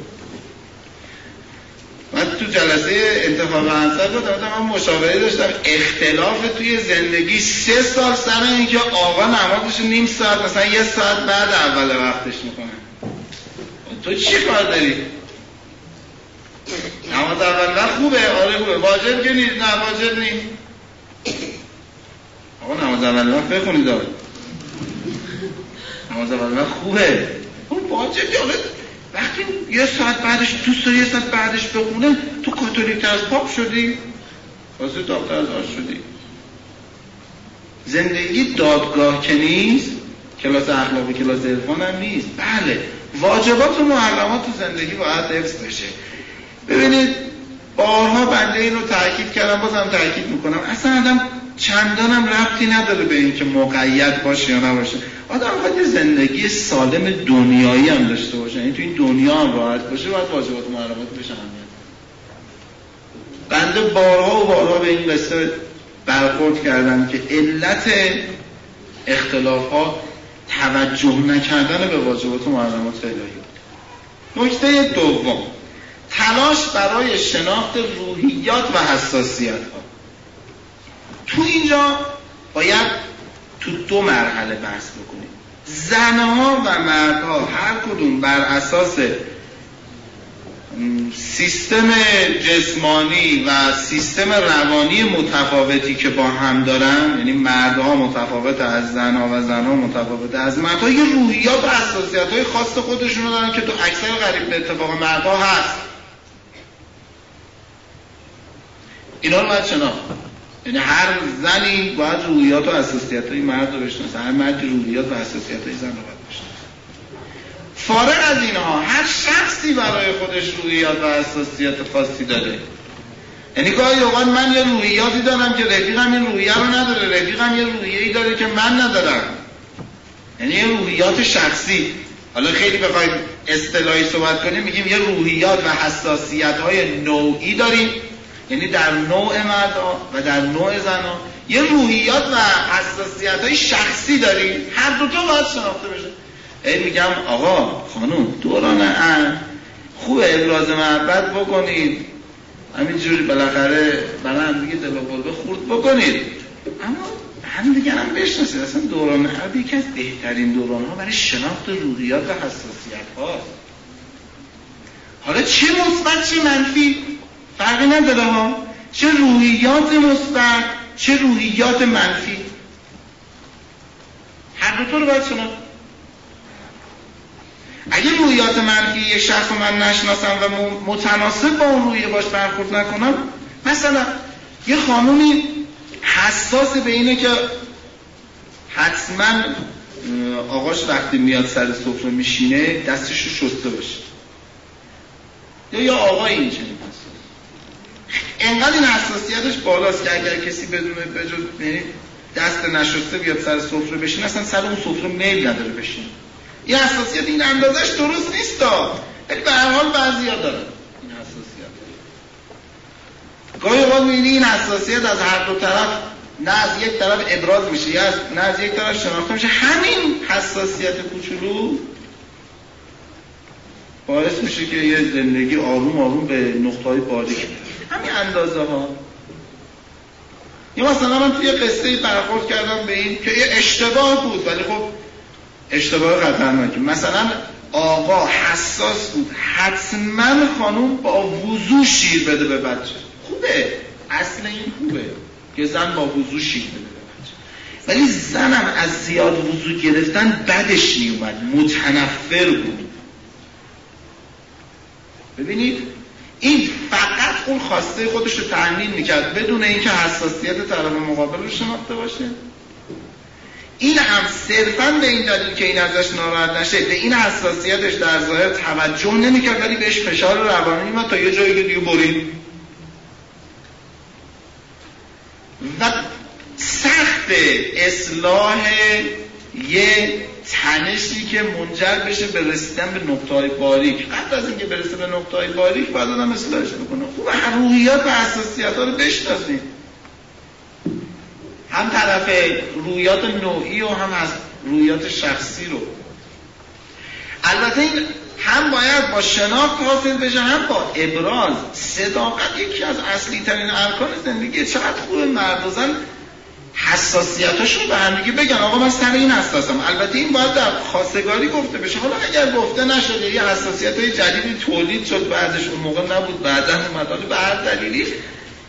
من تو جلسه انتخاب انصر بودم من مشاوره داشتم. اختلاف توی زندگی سه سال سر اینکه آقا نمازش نیم ساعت مثلا یه ساعت بعد اول وقتش می‌کنه. تو چی کار داری؟ نماز اول وقت خوبه؟ آره خوبه. واجب که نیست؟ نه واجب نیست. آقا نماز اول وقت بخونید داره نماز اول وقت خوبه. اون واجب دیگه وقتی یه ساعت بعدش داری یه ساعت بعدش بخونه تو کاتولیک از پاپ شدی. واسه دکتر از شدی. زندگی دادگاه که نیست کلاس اخلاقی کلاس عرفان هم نیست. بله واجبات و محرمات تو زندگی باید حفظ بشه. ببینید بارها بنده این رو تاکید کردم بازم تاکید می‌کنم. اصلا آدم چندانم ربطی نداره به اینکه مقید باشه یا نباشه. آدم باید زندگی سالم دنیایی هم داشته باشه. این یعنی تو این دنیا هم راحت باشه باید واجبات محرمات بشه. بنده بارها و بارها به این قصه برخورد کردم که علت اختلاف ها توجه نکردن به واجبات و محرمات الهی نکته دوم تلاش برای شناخت روحیات و حساسیت ها تو اینجا باید تو دو مرحله بحث بکنیم. زنها و مردها هر کدوم بر اساس سیستم جسمانی و سیستم روانی متفاوتی که با هم دارن یعنی مردها متفاوت از زنها و زنها متفاوت از مردها یه روحیات و اساسیت های خاص خودشون دارن که تو اکثر غریب به اتفاق مردها هست. اینا رو باید شناخت. یعنی هر زنی باید روحیات و اساسیت های مرد رو بشناسه. هر مرد روحیات و اساسیت های زن رو باید بشناسه. فارغ از اینها هر شخصی برای خودش روحیات و اساسیت خاصی داره. یعنی گاهی اوقات من یه روحیاتی دارم که رفیقم این روحیه رو نداره. رفیقم یه روحیه‌ای داره که من ندارم. یعنی یه روحیات شخصی. حالا خیلی بخوایم اصطلاحی صحبت کنیم میگیم یه روحیات و حساسیت های نوعی داریم. یعنی در نوع مرد و در نوع زنها یه روحیات و حساسیت های شخصی داریم هر دوتا باید شناخته بشه. این میگم آقا خانوم دوران ان خوب ابراز محبت بکنید. همینجوری بالاخره برای هم دیگه دل و خورد بکنید. اما هم دیگه هم بشناسید. اصلا دوران حرب یکی از بهترین دوران ها برای شناخت روحیات و حساسیت هاست حالا چه مثبت چه منفی؟ فرقی نداره ها. چه روحیات مثبت چه روحیات منفی. هر دو رو باید شناخت اگه روحیات منفی یک شخص رو من نشناسم و متناسب با اون روحیه باش برخورد نکنم مثلا یه خانومی حساس به اینه که حتما آقاش وقتی میاد سر سفره میشینه دستش رو شسته باشه. یا یا آقای این چنین انقدر این حساسیتش بالاست که اگر کسی بدونه بجز یعنی دست نشسته بیاد سر سفره بشین اصلا سر اون سفره میل نداره بشین این حساسیت این اندازش درست نیست ولی به هر حال بعضیا داره این حساسیت. گاهی اوقات می‌بینی این حساسیت از هر دو طرف نه از یک طرف ابراز میشه یا نه از یک طرف شناخته میشه. همین حساسیت کوچولو باعث میشه که یه زندگی آروم آروم به نقطه های باریک همین اندازه ها یا مثلا من توی قصه برخورد کردم به این که یه اشتباه بود ولی خب اشتباه خطرناکی. مثلا آقا حساس بود. حتما خانوم با وضوع شیر بده به بچه. خوبه. اصل این خوبه که زن با وضوع شیر بده به بچه. ولی زنم از زیاد وضوع گرفتن بدش نیومد متنفر بود. ببینید این فقط اون خواسته خودش رو تحمیل می‌کرد بدون اینکه حساسیت طرف مقابل رو شناخته باشه. این هم صرفا به این دلیل که این ازش ناراحت نشه به این حساسیتش در ظاهر توجه نمی‌کرد ولی بهش فشار روانی میومد تا یه جایی که دیگه برید. و سخت اصلاح یه تنشی که منجر بشه به رسیدن به نقطه باریک. قبل از اینکه برسه به نقطه باریک باید آدم اصلاحش بکنه. خوب روحیات و حساسیت ها رو بشناسیم. هم طرف رویات نوعی و هم از رویات شخصی رو. البته این هم باید با شناخت حاصل بشه هم با ابراز. صداقت یکی از اصلی ترین ارکان زندگی. چقدر خوب مرد و زن حساسیتاشون رو به هم دیگه بگن. آقا من سر این حساسم. البته این باید در خواستگاری گفته بشه. حالا اگر گفته نشده یه حساسیت های جدیدی تولید شد. بعدش اون موقع نبود. بعدا اومد. به هر دلیلی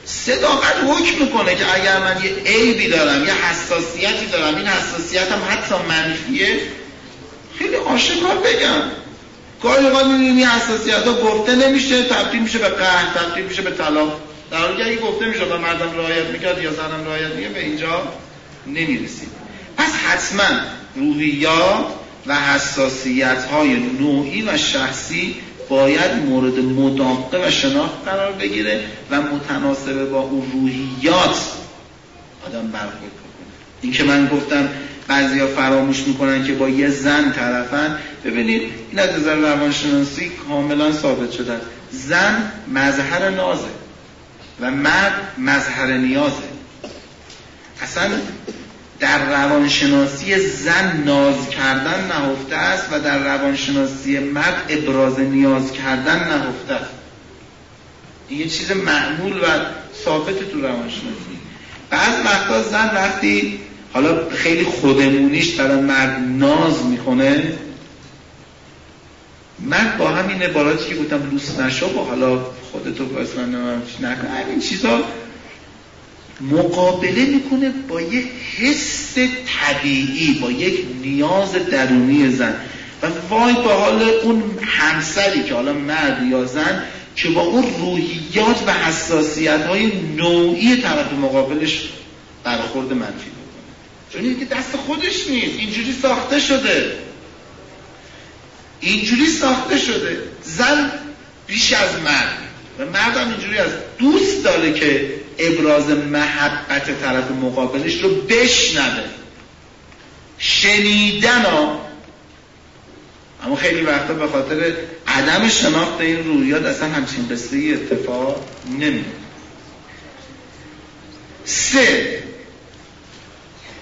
صداقت حکم می‌کنه که اگر من یه عیبی دارم یه حساسیتی دارم این حساسیتم حتی منفیه خیلی آشکار بگم. گاهی اوقات این حساسیت ها گفته نمیشه تبدیل میشه به قهر تبدیل میشه به طلاق در حالی که اگه گفته میشه و مردم رعایت می‌کرد یا زنم رعایت می‌کرد به اینجا نمی‌رسید پس حتما روحیات و حساسیت های نوعی و شخصی باید مورد مداقه و شناخت قرار بگیره و متناسب با اون روحیات آدم برخورد کنه این که من گفتم ها فراموش می‌کنن که با یه زن طرفن. ببینید این از نظر روانشناسی کاملا ثابت شده زن مظهر نازه. و مرد مظهر نیازه. اصلا در روانشناسی زن ناز کردن نهفته است و در روانشناسی مرد ابراز نیاز کردن نهفته است. این یه چیز معمول و ثابت تو روانشناسی. بعض وقتا زن وقتی حالا خیلی خودمونیش برای مرد ناز می‌کنه مرد با همین عباراتی که گفتم لوس نشو و حالا خودتو اصلا نکن. همین چیزا مقابله می‌کنه با یه حس طبیعی با یک نیاز درونی زن. و وای با حال اون همسری که حالا مرد یا زن که با اون روحیات و حساسیت های نوعی طرف مقابلش برخورد منفی بکنه چون که دست خودش نیست اینجوری ساخته شده. اینجوری ساخته شده. زن بیش از مرد. و مرد هم اینجوری از دوست داره که ابراز محبت طرف مقابلش رو بشنوه. شنیدن ها. اما خیلی وقتا به خاطر عدم شناخت این رویات اصلا همچین قصه اتفاق نمیده سه.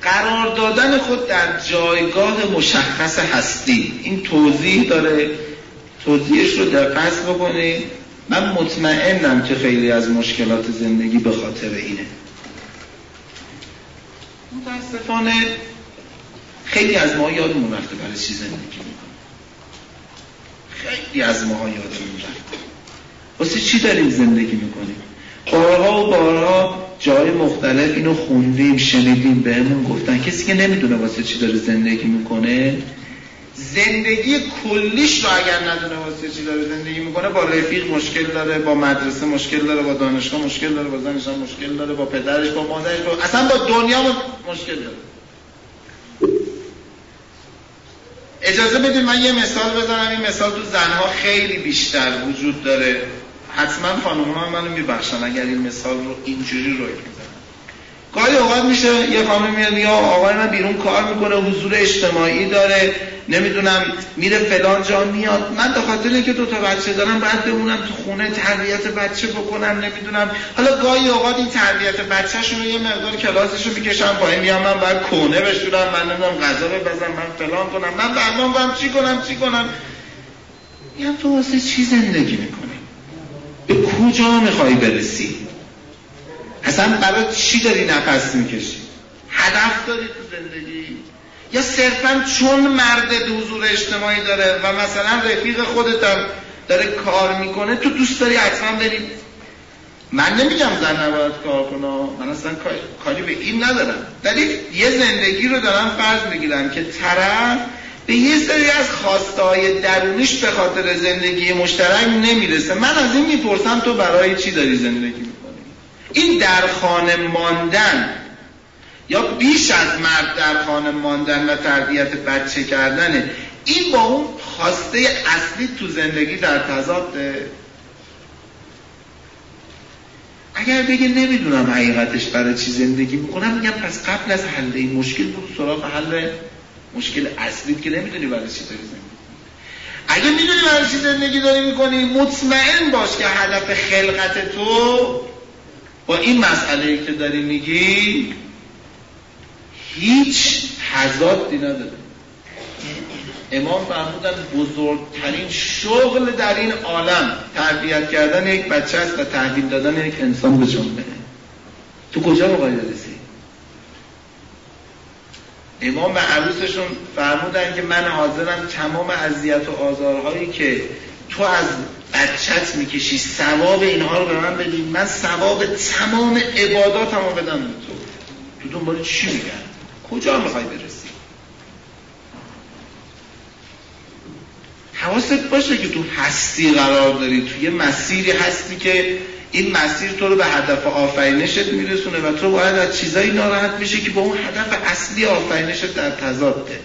قرار دادن خود در جایگاه مشخص هستی. این توضیح داره. توضیحش رو پس بکنید من مطمئنم که خیلی از مشکلات زندگی به خاطر اینه. متاسفانه خیلی از ما یادمون رفته برای چی زندگی می‌کنیم. خیلی از ماها یادمون رفته. واسه چی داریم زندگی می‌کنیم؟ بارها و بارها جای مختلف اینو خوندیم شنیدیم بهمون گفتن. کسی که نمی‌دونه واسه چی داره زندگی می‌کنه؟ زندگی کلیش رو اگر ندونه واسه چی داره زندگی می‌کنه با رفیق مشکل داره با مدرسه مشکل داره با دانشگاه مشکل داره با زنش مشکل داره با پدرش با مادرش با... اصلا با دنیا مشکل داره. اجازه بدید من یه مثال بزنم. این مثال تو زنها خیلی بیشتر وجود داره. حتما خانم ها منو میبخشن اگر این مثال رو اینجوری روی می‌زنم گاهی اوقات میشه یه خانم میاد یا آقای من بیرون کار می‌کنه حضور اجتماعی داره نمی‌دونم میره فلان جا میاد. من به خاطر اینکه دو تا بچه دارم باید بمونم تو خونه تربیت بچه بکنم نمی‌دونم. حالا گاهی اوقات این تربیت بچهشون رو یه مقدار کلاسش رو می‌کشم پایین میام من باید کونه بشورم من نمی‌دونم غذا ببزم من فلان کنم من برنامه چی کنم چی کنم؟ میگم تو واسه چی زندگی می‌کنی؟ به کجا می‌خوای برسی؟ اصلا برای چی داری نفس می‌کشی؟ هدف داری تو زندگی؟ یا صرفا چون مرد حضور اجتماعی داره و مثلا رفیق خودتم داره کار می‌کنه تو دوست داری حتما بری؟ من نمیگم زن نباید کار کنه. من اصلا کاری به این ندارم. ولی یه زندگی رو دارم فرض می‌گیرم که طرف به یه سری از خواسته های درونیش به خاطر زندگی مشترک نمی‌رسه. من از این می‌پرسم تو برای چی داری زندگی می‌کنی؟ این در خانه ماندن یا بیش از مرد در خانه ماندن و تربیت بچه کردنه این با اون خواسته اصلی تو زندگی در تضاده؟ اگر بگه نمی‌دونم حقیقتش برای چی زندگی می‌کنم میگم پس قبل از حل این مشکل برو سراغ حل مشکل اصلی که نمی‌دونی برای چی داری زندگی اگه می‌دونی برای چی زندگی داری می‌کنی مطمئن باش که هدف خلقت تو با این مسئله که داری میگی هیچ تضادی نداره. امام فرمودن بزرگترین شغل در این عالم تربیت کردن یک بچه است و تحویل دادن یک انسان به جامعه. تو کجا باید رسی امام به عروسشون فرمودن که من حاضرم تمام اذیت و آزارهایی که تو از بچت می‌کشی ثواب اینها رو به من بدی. من ثواب تمام عباداتم رو بدم به تو. تو دنبال چی میگن کجا می‌خوای برسی؟ حواست باشه که تو هستی قرار داری تو یه مسیری هستی که این مسیر تو رو به هدف آفرینشت میرسونه و تو باید از چیزایی ناراحت میشه که با اون هدف اصلی آفرینشت در تضاده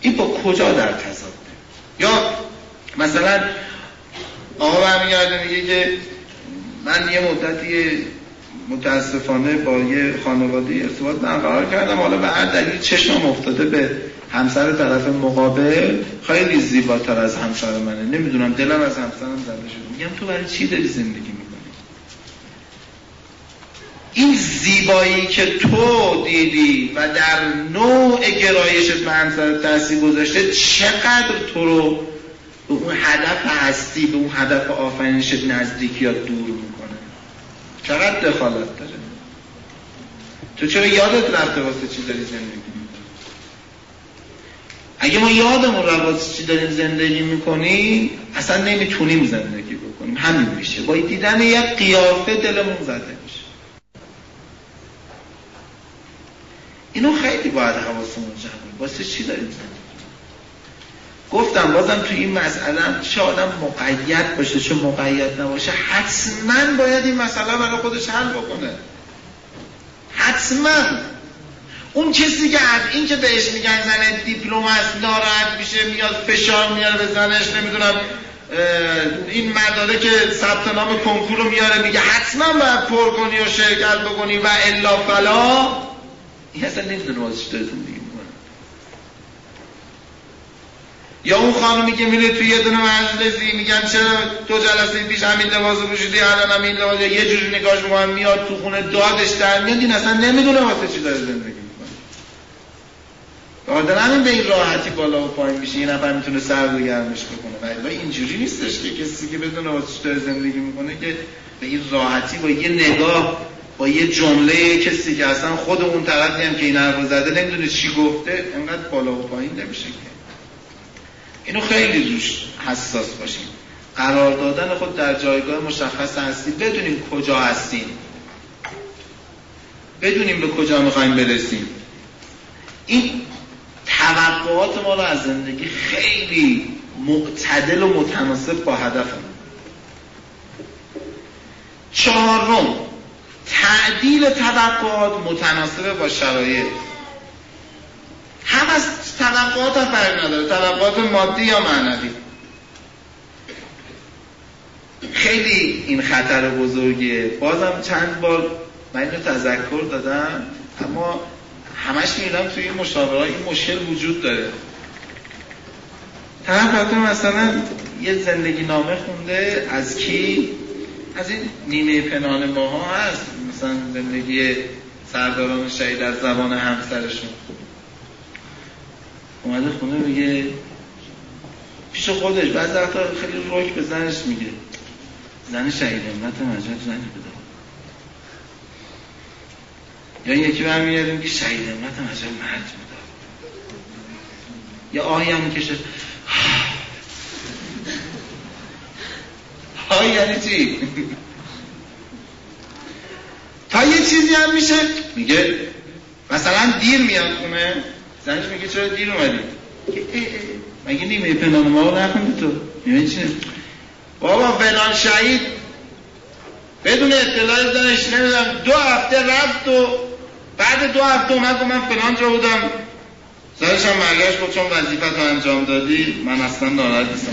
این با کجا در تضاده یا مثلا آقا برمیگرده میگه که من یه مدتی متاسفانه با یه خانواده ارتباط برقرار کردم حالا به هر دلیل چشمم افتاده به همسر طرف مقابل خیلی زیباتر از همسر منه. نمی‌دونم دلم از همسرم زده شده. میگم تو برای چی داری زندگی می‌کنی؟ این زیبایی که تو دیدی و در نوع گرایشت به همسر تاثیر گذاشته چقدر تو رو به اون هدف هستی به اون هدف آفرینشت نزدیک یا دور می‌کنه؟ چقدر دخالت داره؟ تو چرا یادت رفته واسه چی داری زندگی؟ اگه ما یادمون رو چی داریم زندگی می‌کنیم اصلا نمی‌تونیم زندگی بکنیم. همین میشه. با دیدن یک قیافه دلمون زده میشه. اینو خیلی باید حواسمون جمع واسه چی داریم زندگی گفتم بازم تو این مسئله هم چه آدم مقید باشه چه مقید نباشه حتما باید این مسئله برای خودش حل بکنه. حتما. اون کسی که از این که بهش میگن زن دیپلم است ناراحت میشه میاد فشار میاره به زنش نمی‌دونم این که ثبت نام کنکور رو میاره میگه حتما باید پر کنی و شرکت بکنی و الا فلا. این اصلا نمی‌دونه واسه زندگی می‌کنه یا اون خانمی که میره توی یه دونه مجلسی میگن چرا دو جلسه پیش همین لباس پوشیدی الان هم این لباس یه جوری نگاش می‌کنن میاد تو خونه دادش در میاد این اصلا نمی‌دونه واسه چی داره زندگی آدم همین به این راحتی بالا و پایین میشه یه نفر می‌تونه سرد و گرمش بکنه. ولی اینجوری نیستش که کسی که بدون واسه داره زندگی می‌کنه که به این راحتی با یه نگاه با یه جمله کسی که اصلا خود اون طرفی هم که این حرف زده نمی‌دونه چی گفته انقدر بالا و پایین نمیشه که. اینو خیلی روش حساس باشیم. قرار دادن خود در جایگاه مشخص هستی بدونیم کجا هستیم. بدونیم به کجا می‌خوایم برسیم. این توقعات ما رو از زندگی خیلی معتدل و متناسب با هدفم چهارم تعدیل توقعات متناسب با شرایط. هم از توقعات هم فرق نداره توقعات مادی یا معنوی. خیلی این خطر بزرگیه. بازم چند بار من اینو تذکر دادم اما همش میدم توی این مشاوره این مشکل وجود داره. طرف مثلا یه زندگی نامه خونده از کی؟ از این نیمه پنان ماها هست. مثلا زندگی سرداران شهید از زبان همسرشون. اومده خونه میگه پیش خودش. بعض وقتا خیلی روک به زنش میگه. زن شهید امت مجد زنی بده یا یکی برمیگردیم که شهید امت مجد مرد بده یا آهی هم می‌کشه های یعنی چی؟ تا یه چیزی هم میشه میگه مثلا دیر میاد خونه زنش میگه چرا دیر اومدی؟ مگه نیمه پنان ما رو نخوندی تو؟ میگه چی؟ بابا فلان شهید بدون اطلاع زنش نمی‌دونم دو هفته رفت و بعد دو هفته اومد من فلان جا بودم. زنش هم برگشت گفت چون وظیفت رو انجام دادی من اصلا ناراحت نیستم.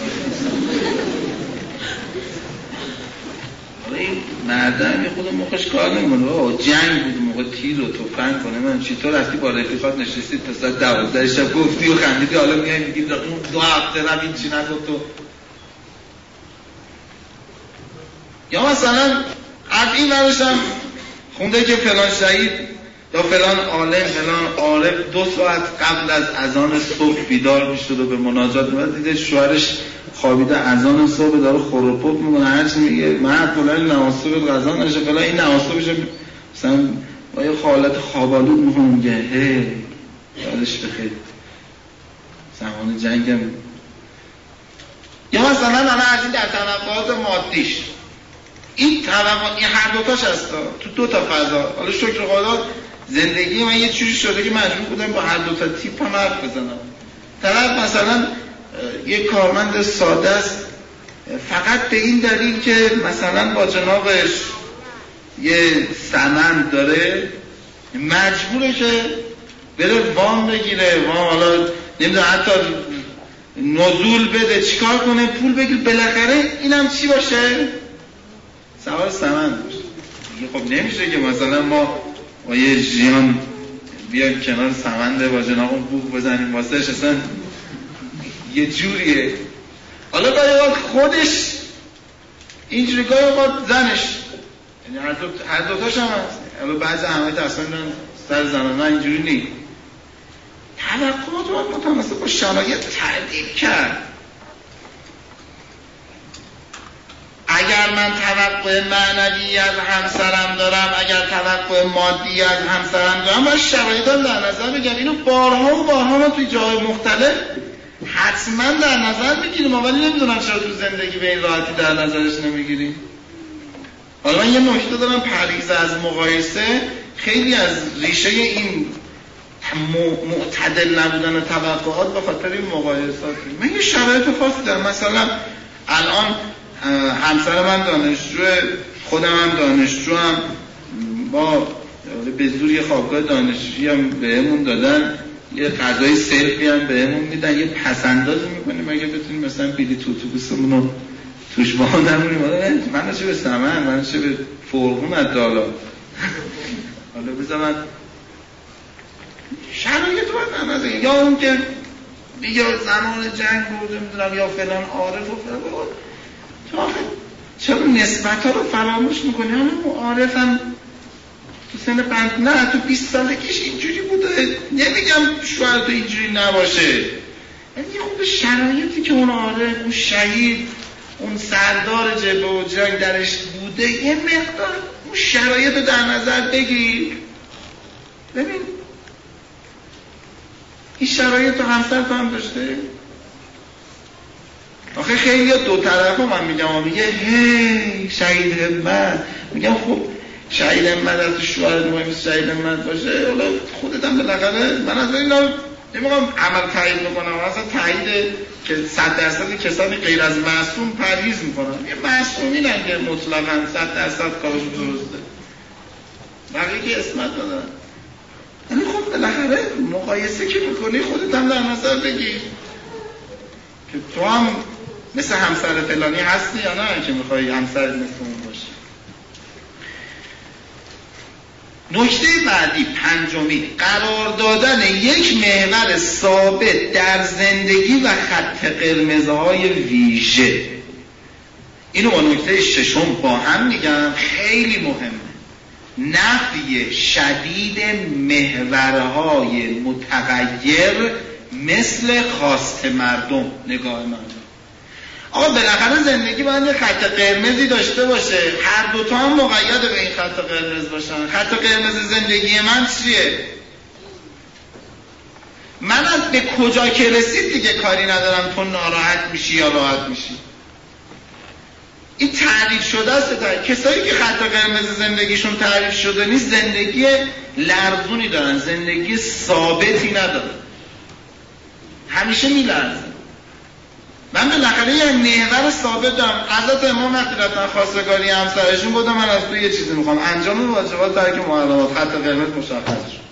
این مردم یه خود موقعش کار نمی‌کنه. جنگ بود موقع تیر و توفنگ کنه. من چطور رفتی با رفیقات نشستی تا ساعت دوازده شب گفتی و خندیدی. حالا میای میگی دو هفته رو این چی نگفت تو یا مثلا از این هم خونده که فلان شهید یا فلان عالم فلان عارف دو ساعت قبل از اذان صبح بیدار می‌شد و به مناجات میاد دیده شوهرش خوابیده اذان صبح داره خروپوت می‌کنه. هرچی میگه مرد فلان صبح غذا نشه فلان این صبحش مثلا با یه حالت خوابالود می‌کنه میگه هی یادش بخیر. زمان جنگم یا مثلا الان از این در توقعات مادیش. این توقع این هر دوتاش هست. تو دو تا فضا. حالا شکر خدا زندگی من یه چیزی شده که مجبور بودم با هر دو تا تیپ هم حرف بزنم. طرف مثلا یه کارمند ساده است. فقط به این دلیل که مثلا با جنابش یه سمند داره مجبوره که بره وام بگیره. وام حالا نمی‌دونم حتی نزول بده چیکار کنه پول بگیر بالاخره اینم چی باشه؟ سوار سمند باشه. خب نمیشه که مثلا ما با یه ژیان بیا کنار سمنده با جناب بوخ بزنیم. واسه اصلا یه جوریه. حالا گاهی خودش اینجوری گاهی اوقات زنش. یعنی هر دو هر دوتاش هم هست. حالا بعضی همه دارن. سر زنان اینجوری نیست. توقعات باید متناسب با شرایط تعدیل کرد. اگر من توقع معنوی از همسرم دارم اگر توقع مادی از همسرم دارم باید شرایط در نظر بگم اینو بارها و بارها ما توی جای مختلف حتما در نظر می‌گیریم. ولی نمی‌دونم چرا تو زندگی به این راحتی در نظرش نمی‌گیریم. حالا من یه نکته دارم پریز از مقایسه. خیلی از ریشه این معتدل نبودن توقعات به خاطر این مقایسات من یه شرایط خاصی دارم. مثلا الان همسر من دانشجو خودم هم دانشجو هم. با به زور یه خوابگاه دانشجویی هم بهمون دادن. یه غذای سلفی هم بهمون میدن. یه پسندازی می‌کنیم. اگه بتونیم مثلا بیلی تو اتوبوسمون رو توش با نمونیم. من چه به سمن؟ من چه به فرغون از دالا حالا بذار من شرایط باید یا اون که یا زمان جنگ بوده می‌دونم یا فلان عارف و فلان چرا نسبت ها رو فراموش می‌کنی؟ همه معارفم تو سن پنج نه تو 20 سالگیش اینجوری بوده. نمیگم شوهر تو اینجوری نباشه. یعنی خود شرایطی که اون عارف اون شهید اون سردار جبه و جنگ درش بوده یه مقدار اون شرایط رو در نظر بگیر. ببین این شرایط رو همسر تو هم داشته؟ آخه خیلی دو طرف من میگم میگه هی شهید همت. میگم خب شهید همت از شوهر مهم شهید همت باشه. حالا خودت هم بالاخره من از این نمی‌خوام عمل تایید می‌کنم اصلا تایید که صد درصد کسانی غیر از معصوم پریز می‌کنم. یه معصومی نه که مطلقا صد درصد کارش درسته. بقیه که اسمت دادن یعنی خب بالاخره مقایسه که می‌کنی خودت هم در نظر بگی که تو هم مثل همسر فلانی هستی یا نه که می‌خوای همسر مثل اون باشی؟ نکته بعدی پنجمی قرار دادن یک محور ثابت در زندگی و خط قرمزهای ویژه. اینو با نکته ششم با هم میگم خیلی مهمه. نفی شدید محورهای متغیر مثل خواست مردم. نگاه مردم آقا بالاخره زندگی باید یه خط قرمزی داشته باشه. هر دوتا هم مقید به این خط قرمز باشن. خط قرمز زندگی من چیه؟ من از به کجا که رسید دیگه کاری ندارم. تو ناراحت میشی یا راحت میشی؟ این تعریف شده است. کسایی که خط قرمز زندگیشون تعریف شده نیست زندگی لرزونی دارن. زندگی ثابتی ندارن. همیشه میلرزن من بالاخره یه محور ثابت دارم. حضرت امام وقتی رفتن خواستگاری همسرشون بودم من از تو یه چیزی می‌خوام. انجام واجبات ترک محرمات. خط قرمز مشخص شد.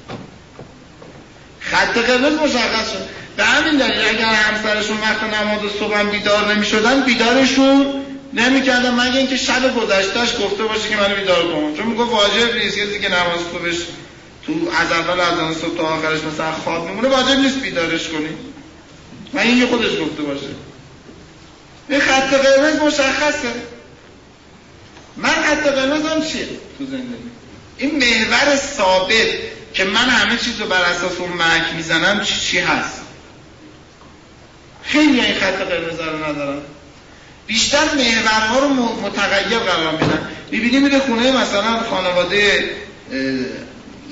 خط قرمز مشخص شد. به همین دلیل اگر همسرشون وقت نماز صبح بیدار نمی‌شدن بیدارشون نمی‌کردم مگه اینکه شب گذشتهش گفته باشه که منو بیدار کن. چون میگه واجب نیست. کسی که نماز صبحش تو از اول از آن صبح تا آخرش مثلا خواب میمونه واجب نیست بیدارش کنی. من این خودش گفته باشه. این خط قرمز مشخصه. من خط قرمزم چیه؟ تو زندگی. این محور ثابت که من همه چیز رو بر اساس اون مک می‌زنم چی, چی هست؟ خیلی این خط قرمز رو ندارم. بیشتر محورها رو متغیر قرار میدن می‌بینی میره خونه مثلا خانواده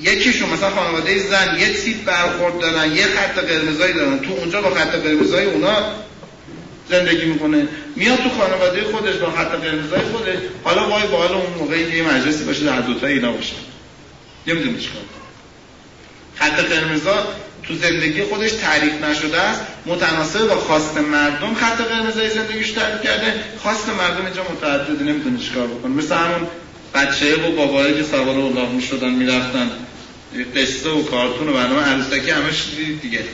یکیشون مثلا خانواده زن یه تیپ برخورد دارن یه خط قرمزایی دارن. تو اونجا با خط قرمزای اونا زندگی می‌کنه. میاد تو خانواده خودش با خط قرمزای خودش. حالا وای با حال اون موقعی یه مجلسی باشه در دوتا اینا باشه. نمی‌دونی چیکار خط قرمزا تو زندگی خودش تعریف نشده است. متناسب با خواست مردم خط قرمزای زندگیش تعریف کرده. خواست مردم اینجا متعدد نمی‌تونه چیکار بکنه مثل همون بچه و بابایی که سوار الله می‌شدن می‌رفتن. قصه و کارتون و برنامه عروسکی همش دیگه.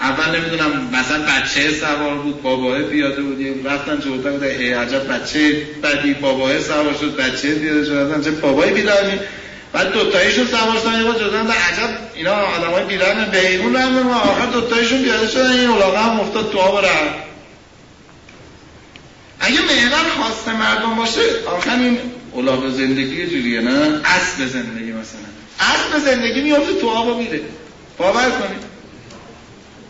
اول نمی‌دونم مثلا بچه سوار بود باباه پیاده بود رفتن جلوتر بود ای عجب بچه بعدی باباه سوار شد بچه پیاده شد چه بابای بیدارمی بعد دوتاییشون سوار شدن یه جدن عجب اینا آدمای بیدارن به ایمون رفتن و آخر دوتاییشون پیاده شدن این اولاغه هم افتاد تو آب رفت اگه محور خواست مردم باشه آخر این اولاغ زندگی جوریه نه؟ اصل زندگی مثلا. اصل زندگی میفته تو آب میره باور کنید.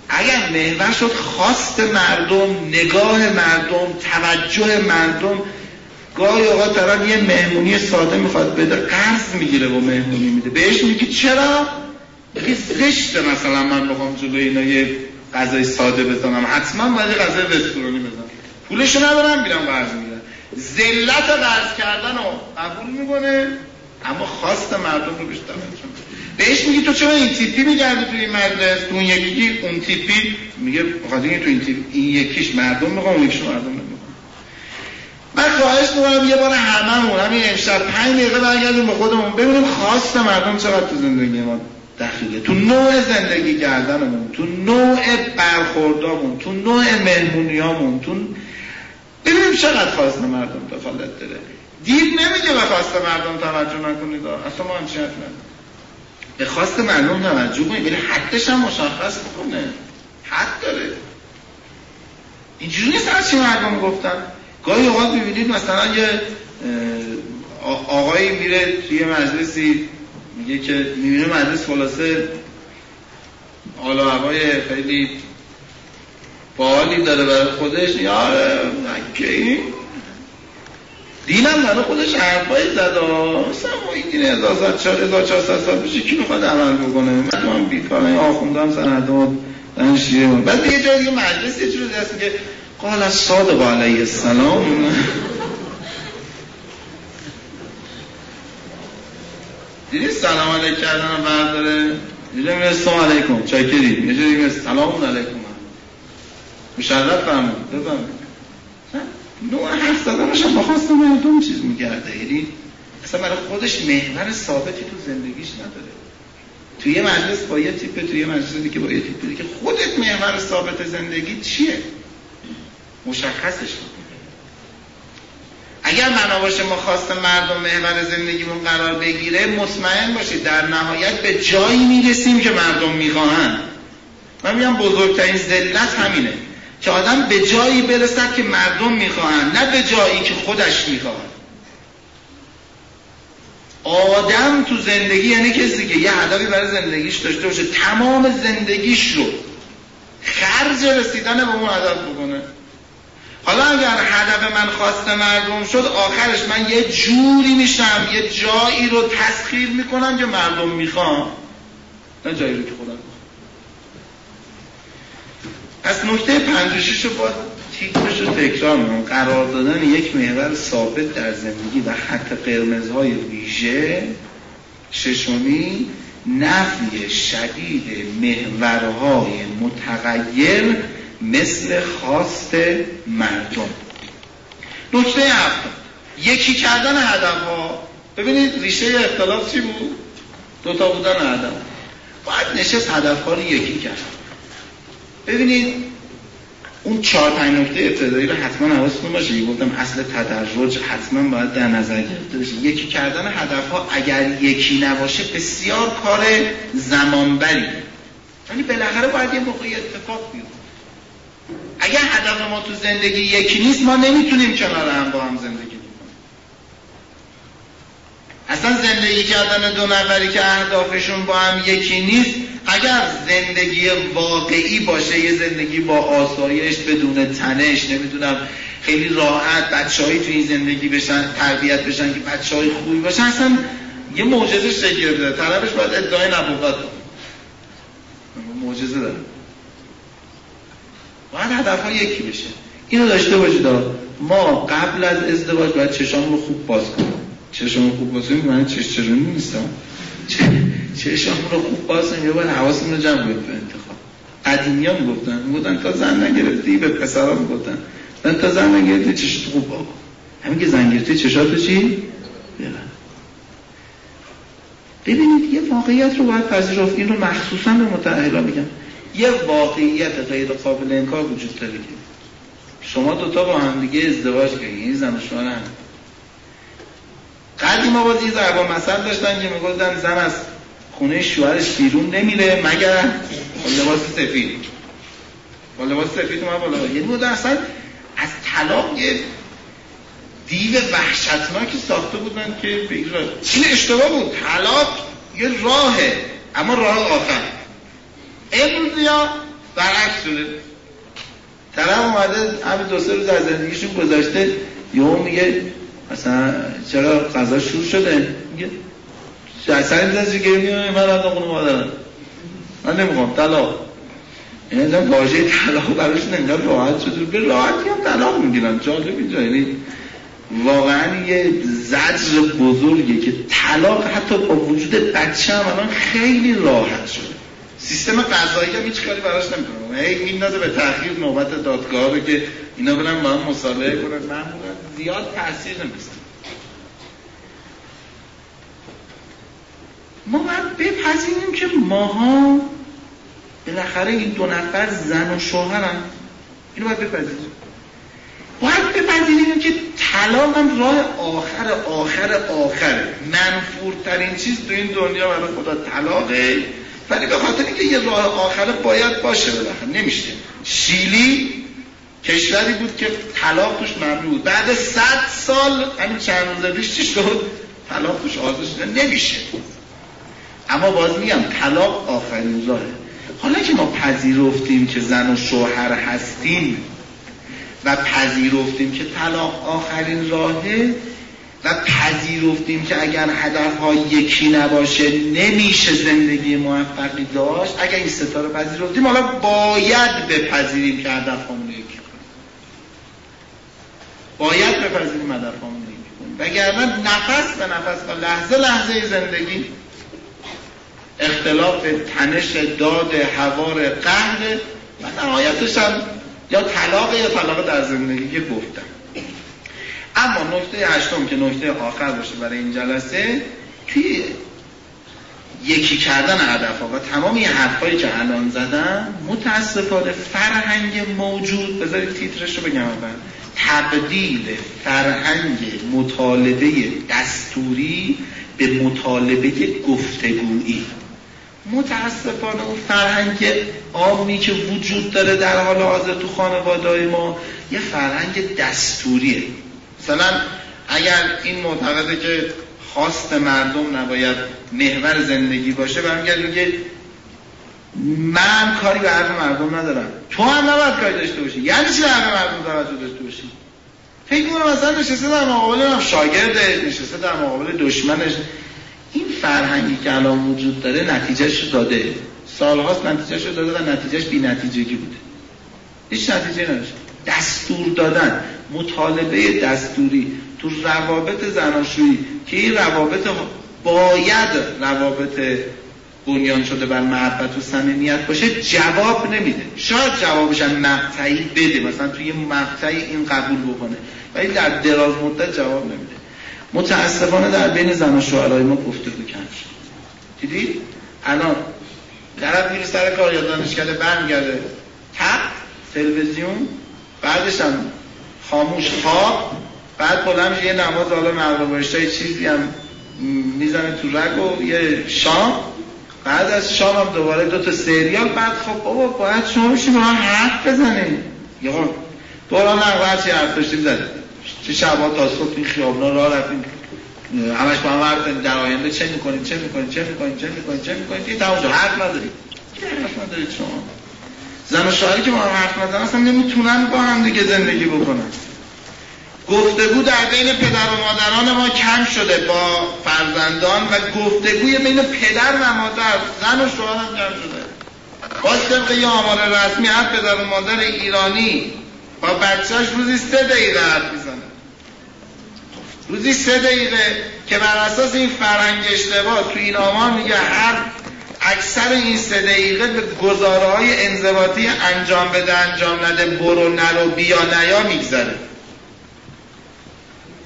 اگر محور شد خواست مردم نگاه مردم توجه مردم گاهی اوقات طرف یه مهمونی ساده می‌خواد بده قرض می‌گیره و مهمونی میده. بهش میگه چرا؟ یه زشته مثلا من بخوام جلوی اینا یه غذای ساده بزنم. حتما باید غذای رستورانی بزنم. پولشو ندارم میرم قرض می‌گیرم. ذلت قرض کردن رو قبول می‌کنه اما خواست مردم رو بیشتر بهش میگی تو چرا این تیپی میگردی توی این مدرس تو اون یکی اون تیپی میگه بخاطر تو این تیپ این یکیش مردم می‌خوام اون یکیش مردم نمی‌خوام من خواهش می‌کنم یه بار هممون همین امشب پنج دقیقه برگردیم به خودمون ببینیم خواست مردم چقدر تو زندگی ما دخیله تو نوع زندگی کردنمون تو نوع برخوردامون تو نوع مهمونیامون تو ببینیم چقدر خواست مردم دخالت داره. دید نمیگه به خواست مردم توجه نکنید. اصلا ما هم چی به خواست مردم توجه کنید ولی حدش هم مشخص بکنه حد داره. اینجوری نیست هرچی مردم گفتن. گاهی اوقات ببینید مثلا یه آقایی میره توی مجلسی میگه که می‌بینه مجلس خلاصه حالا هوای خیلی باحالی داره برای خودش. یاره مکه این دینم برای خودش حرفایی زد مثلا ما این دین 1400 سال پیش کی می‌خواد عمل بکنه؟ من هم بیکار این آخونده هم سندات دن شیره بعد یه جایی دیگه مجلس یه چیزی دست میگه قال از صادق علیه السلام. دیدی سلام علیک کردن هم برداره؟ یه جایی میگه سلام علیکم. چاکری یه جایی میگه سلام علیکم. مشرف فرمود. بفرمایید. نوع حرف زدنش هم بخواست مردم چیز میگرده. یعنی اصلا برای خودش محور ثابتی تو زندگیش نداره. توی یه مجلس با یه تیپه توی یه مجلس دیگه با یه تیپه دیگه. خودت محور ثابت زندگی چیه؟ مشخصش کن اگر ما خواست مردم محور زندگیمون قرار بگیره مطمئن باشید در نهایت به جایی می‌رسیم که مردم می‌خواهند. من میگم بزرگترین ذلت همینه. که آدم به جایی برسد که مردم می‌خواهند نه به جایی که خودش می‌خواهد. آدم تو زندگی یعنی کسی که یه هدفی برای زندگیش داشته باشه تمام زندگیش رو خرج رسیدن به اون هدف بکنه. حالا اگر هدف من خواست مردم شد آخرش من یه جوری میشم یه جایی رو تسخیر می‌کنم که مردم می‌خوام نه جایی رو که خودم. پس نکته 56 رو با تیترش رو تکرار می‌کنم. قرار دادن یک محور ثابت در زندگی و خط قرمزهای ویژه ششمی نفی شدید محورهای متغیر مثل خواست مردم. نکته هفتم یکی کردن هدف ها ببینید ریشه اختلاف چی بود؟ دوتا بودن هدف. باید نشست هدف ها رو یکی کرد. ببینید اون چهار پنج نکته ابتدایی رو حتما حواستون باشه. گفتم اصل تدرج حتما باید در نظر گرفته بشه. یکی کردن هدف ها اگر یکی نباشه بسیار کار زمانبری. ولی بالاخره باید یه موقعی اتفاق بیفته. اگر هدف ما تو زندگی یکی نیست ما نمی‌تونیم کنار هم با هم زندگی اصلا زندگی کردن دو نفری که اهدافشون با هم یکی نیست اگر زندگی واقعی باشه یه زندگی با آسایش بدون تنش نمی‌دونم خیلی راحت بچههایی تو این زندگی بشن تربیت بشن که بچه های خوبی باشن اصلا یه معجزه شکل بده طرفش باید ادعای نبوت معجزه داره. باید هدف یکی بشه. اینو داشته باشید ما قبل از ازدواج باید چشام رو خوب باز کنیم. چشام رو خوب باز کنیم من چش چرونی نیستم؟ چشام رو خوب باز کنیم باید حواسم رو جمع کنیم به انتخاب. قدیمی ها می‌گفتن می‌گفتن تا زن نگرفتی به پسرها می‌گفتن من تا زن نگرفتی چشت خوب باز همین که زن گرفتی چشاتو چی؟ ببینید یه واقعیت رو باید پذیرفت. این رو مخصوصا به متأهلا میگم. یه واقعیت غیر قابل انکار وجود داره شما دوتا با هم دیگه ازدواج کردید این زن و شوهر قدیم آباد یه ضربا مثل داشتن که می‌گفتن زن از خونه شوهرش بیرون نمیره مگر؟ با لباس سفید. با لباس سفید اومد بالا. یعنی بود اصلا از طلاق یه دیو وحشتناکی ساخته بودن که به این اشتباه بود. طلاق یه راهه اما راه آخر. امروز یا برعکس شده. طرف اومده همین دو سه روز از زندگیشون گذاشته یهو میگه مثلا چرا غذا شور شده؟ میگه سر می‌زنه گیر میگه من رفتم خونه مادرم من نمی‌خوام طلاق. یعنی از واژه طلاق براش نمی‌دونم راحت شده. به راحتی هم طلاق می‌گیرن جالب اینجا یعنی واقعا یه زجر بزرگه که طلاق حتی با وجود بچه هم الان خیلی راحت شده. سیستم قضایی هم هیچ کاری براش نمی‌کنه. هی میندازه به تاخیر نوبت دادگاه رو که اینا برن با هم مصالحه کنن. معمولا زیاد تاثیر نمی‌زنه ما باید بپذیریم که ماها بالاخره این دو نفر زن و شوهرن. اینو باید بپذیریم. باید بپذیریم که طلاق هم راه آخر آخر آخر منفورترین چیز تو این دنیا برای خدا طلاقه. ولی به خاطر اینکه یه راه آخره باید باشه بالاخره نمیشه. شیلی کشوری بود که طلاق توش ممنوع بود. بعد صد سال همین چند روز پیش چی شد؟ طلاق توش آزاد شده نمیشه. اما باز میگم طلاق آخرین راهه. حالا که ما پذیرفتیم که زن و شوهر هستیم و پذیرفتیم که طلاق آخرین راهه و پذیرفتیم که اگر هدف ها یکی نباشه نمیشه زندگی موفقی داشت. اگر این ستاره پذیرفتیم حالا باید بپذیریم که هدف همون یکی کنیم. باید بپذیریم هدف همون یکی کنیم. وگرنه نفس به نفس و لحظه لحظه زندگی اختلاف تنش داد هوار قهر و نهایتش هم یا طلاق یا طلاق در زندگی گفتم. اما نکته هشتم که نکته آخر باشه برای این جلسه توی یکی کردن هدف و تمام این حرفایی که الان زدم متاسفانه فرهنگ موجود بذارید تیترش رو بگم اول تبدیل فرهنگ مطالبه دستوری به مطالبه گفتگویی. متاسفانه اون فرهنگ عامی که وجود داره در حال حاضر تو خانواده ما یه فرهنگ دستوریه. مثلا اگر این معتقده که خواست مردم نباید محور زندگی باشه برمیگرد که من کاری به حرف مردم ندارم. تو هم نباید کاری داشته باشی. یعنی چی حرف مردم توجه داشته باشی؟ فکر کنم مثلا نشسته در مقابل هم شاگرده نشسته در مقابل دشمنش. این فرهنگی که الان وجود داره نتیجهش داده. سالهاست نتیجهش داده و نتیجهش بی نتیجگی بوده. هیچ نتیجه نداشت دستور دادن. مطالبه دستوری تو روابط زناشویی که این روابط باید روابط بنیان شده بر محبت و صمیمیت باشه جواب نمیده. شاید جوابش هم مقطعی بده مثلا توی مقطعی این قبول بکنه ولی در دراز مدت جواب نمیده. متاسفانه در بین زن و شوهرای ما گفتگو کم شد. دیدید الان طرف میره سر کار یا دانشکده برمیگرده. تق تلویزیون بعدش هم خاموش خواب بعد بلند یه نماز حالا مغرب چیزی هم می‌زنه تو رگ و یه شام. بعد از شام هم دوباره دو تا سریال بعد خب بابا باید شما بشید با هم حرف بزنیم یا دوران نقل چی حرف داشتیم زدیم. چه شبا تا صبح این خیابنا راه رفتیم. همش با هم حرف در آینده چه می‌کنیم چه می‌کنیم چه می‌کنیم چه می‌کنیم چه می‌کنیم. تمام شد. حرف نداریم. حرف ندارید شما. زن و شوهری که با هم حرف نزنن اصلا نمی‌تونن با هم دیگه زندگی بکنن. گفتگو در بین پدر و مادران ما کم شده با فرزندان و گفتگوی بین پدر و مادر زن و شوهر هم کم شده. با طبق یه آمار رسمی هر پدر و مادر ایرانی با بچهش روزی سه دقیقه حرف می‌زنه. روزی سه دقیقه که بر اساس این فرهنگ اشتباه تو این آمار میگه هر اکثر این سه دقیقه به گزاره های انضباطی انجام بده انجام نده برو نرو بیا نیا میگذره.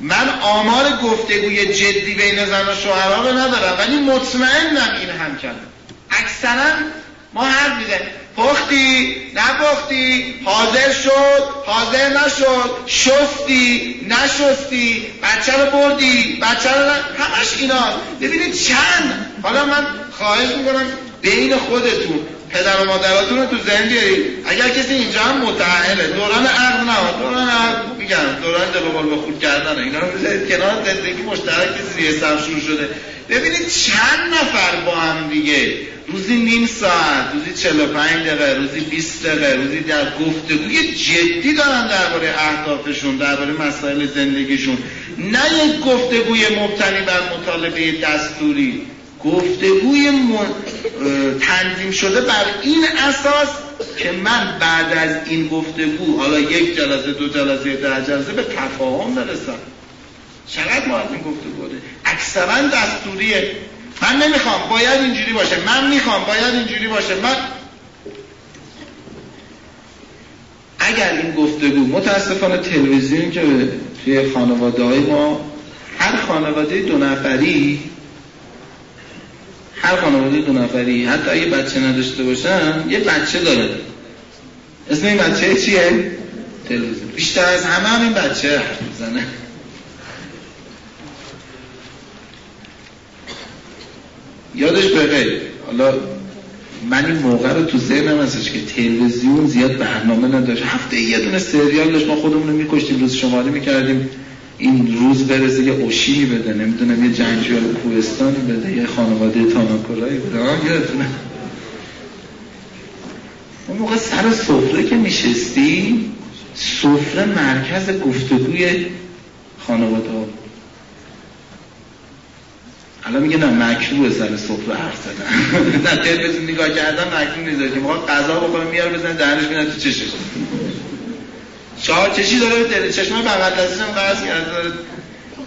من آمار گفتگوی جدی بین زن و شوهرها رو ندارم ولی مطمئنم این هم کردم. اکثرا ما حرف میده پختی نپختی حاضر شد حاضر نشد شستی نشستی بچه رو بردی بچه رو همش اینا. ببینید چند حالا من خواهش می‌کنم بین خودتون. پدر و مادراتون رو تو ذهن بیارید اگر کسی اینجا هم متعهله دوران عقل نه دوران عقل میگم دوران دل به خود کردن اینا رو بذارید کنار زندگی مشترک زیر سر شروع شده. ببینید چند نفر با هم دیگه. روزی نیم ساعت روزی 45 دقیقه روزی 20 دقیقه روزی در گفتگوی جدی دارن درباره اهدافشون درباره مسائل زندگیشون. نه یک گفتگوی مبتنی بر مطالبه دستوری. گفتگوی تنظیم شده بر این اساس که من بعد از این گفتگو حالا یک جلسه دو جلسه ده جلسه به تفاهم برسم. چقدر ما از این گفتگو ده اکثرا دستوریه. من نمی‌خوام. باید اینجوری باشه. من می‌خوام. باید اینجوری باشه. من اگر این گفتگو متاسفانه تلویزیون که توی خانواده های ما هر خانواده دو نفری هر خانواده دو نفری حتی اگه بچه نداشته باشن یه بچه داره. اسم این بچه چیه؟ تلویزیون. بیشتر از همه هم این بچه حرف می‌زنه. یادش بخیر حالا من این موقع رو تو ذهنم هستش که تلویزیون زیاد برنامه نداشت. هفته یه دونه سریال داشت ما خودمون رو میکشتیم روز شماره می‌کردیم. این روز برسه یه اوشی بده نمی‌دونم یه جنگجوی کوهستانی بده یه خانواده تاناکورایی بده. آه یادتونه. اون موقع سر سفره که میشستی سفره مرکز گفتگوی خانواده ها الان میگه نه مکروه سر سفره حرف زدن. نه تلویزیون نگاه کردن مکروه نیست که می‌خواد غذا بکنه میاره بزنه دهنش میاد تو چشش چهار چشی داره به چشم بغل دستش هم قرض کرده.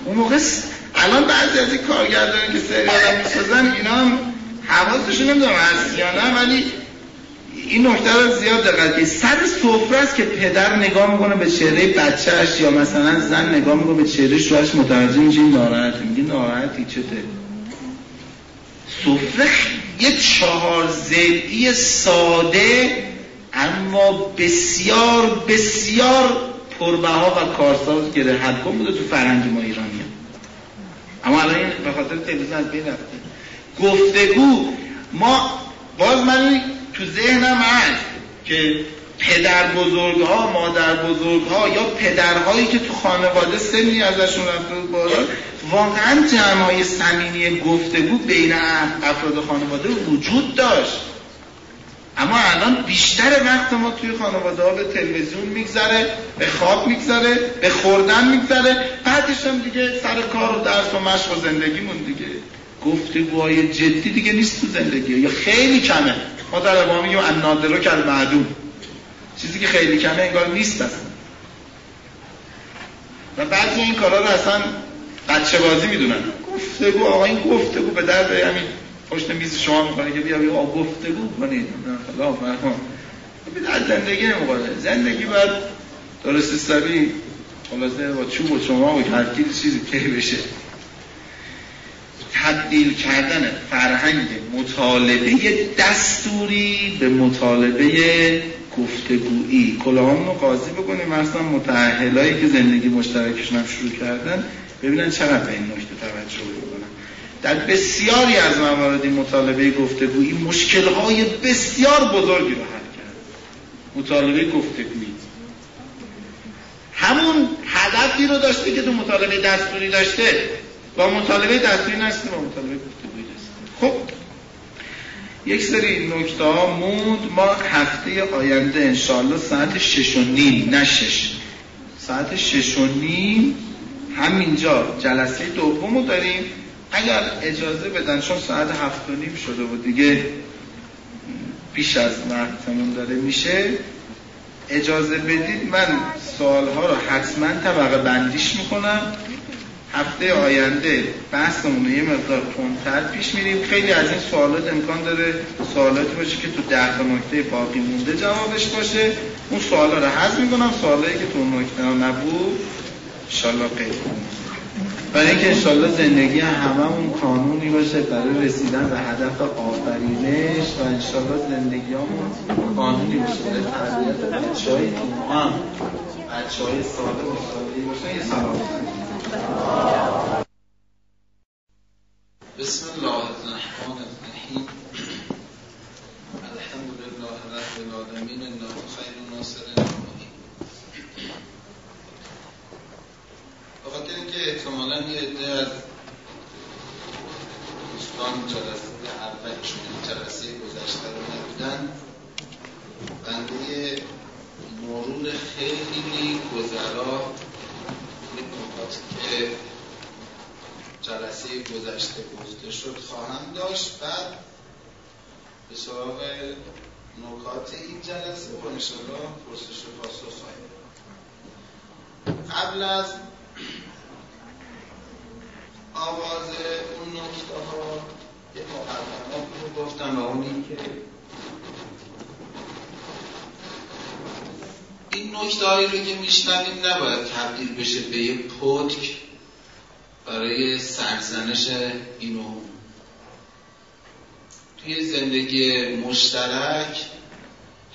اون موقع الان بعضی از این کارگردانی که سریال می‌سازن اینا هم حواسشون نمی‌دونم هست یا نه ولی این نکته رو زیاد دقت که سر سفره است که پدر نگاه می‌کنه به چهره بچهش یا مثلا زن نگاه می‌کنه به چهره شوهرش متوجه میشه این ناراحته. میگه ناراحتی چته؟ سفره یه چهار زدی ساده اما بسیار بسیار پربها و کارساز گره حد بوده تو فرهنگ ما ایرانی. اما الان به خاطر تلویزیون بین رفته. گفتگو. ما باز من تو ذهنم هست که پدر بزرگ ها مادر بزرگ ها یا پدرهایی که تو خانواده سنی ازشون رفته بالا واقعا جمع های سمینی گفتگو بین افراد خانواده وجود داشت. اما الان بیشتر وقت ما توی خانواده ها به تلویزیون میگذره به خواب میگذره به خوردن میگذره. بعدش هم دیگه سر کار و درس و مشق و زندگیمون دیگه. گفتگوهای جدی دیگه نیست تو زندگی. یا خیلی کمه. ما در ابهام میگیم ان نادرو کل معدوم چیزی که خیلی کمه انگار نیست اصلا. و بعضی این کارا رو اصلا بچه بازی می‌دونن. گفتگو آقا این گفتگو به درد همین پشت میز شما می‌کنه که بیا بیا گفتگو کنید. خدا فرمان. از زندگی نمی‌خوره. زندگی باید درست حسابی خلاصه با چوب و شما و هر چیزی که بشه. تبدیل کردن فرهنگ مطالبه دستوری به مطالبه گفتگویی. کلاهامون رو قاضی بکنیم. مثلا متعهلایی که زندگی مشترکشون هم شروع کردن ببینن چقدر به این نکته توجه در بسیاری از موارد مطالبه گفتگویی مشکلهای بسیار بزرگی رو حل کرد. مطالبه گفتگویی. همون هدفی رو داشته که تو مطالبه دستوری داشته. با مطالبه دستوری نشده با مطالبه گفتگویی خب یک سری نکته ها موند. ما هفته آینده انشالله ساعت شش و نیم نه شش. ساعت شش و نیم همینجا جلسه دوم رو داریم. اگر اجازه بدن چون ساعت هفت و نیم شده و دیگه بیش از وقتمون داره میشه. اجازه بدید من سوالها رو حتما طبقه بندیش می‌کنم. هفته آینده بحثمون یه مقدار تندتر پیش میریم. خیلی از این سوالات امکان داره سوالاتی باشه که تو ده تا نکته باقی مونده جوابش باشه. اون سوالا رو حذف می‌کنم. سوالایی که تو نکته نبود انشالله قید برای اینکه انشالله زندگی هممون قانونی باشه برای رسیدن به هدف آفرینش و انشالله زندگی همون قانونی باشه. برای تربیت بچه های هم بچه های ساده باشه. یه سلام. بسم الله الرحمن الرحیم. الحمد لله رب العالمین الله خیر ناصر بخاطر اینکه احتمالا یه عده از دوستان جلسه اولشون جلسه گذشته رو نبودن بنده مرور خیلی گذرا که جلسه گذشته گفته شد خواهم داشت بعد به سراغ نکات این جلسه و انشاءالله پرسش و پاسخ خواهیم قبل از آغاز اون نکته ها یه مقدمات رو گفتم و اونی که این نکته هایی رو که میشنویم نباید تبدیل بشه به یه پتک برای سرزنش اینو توی زندگی مشترک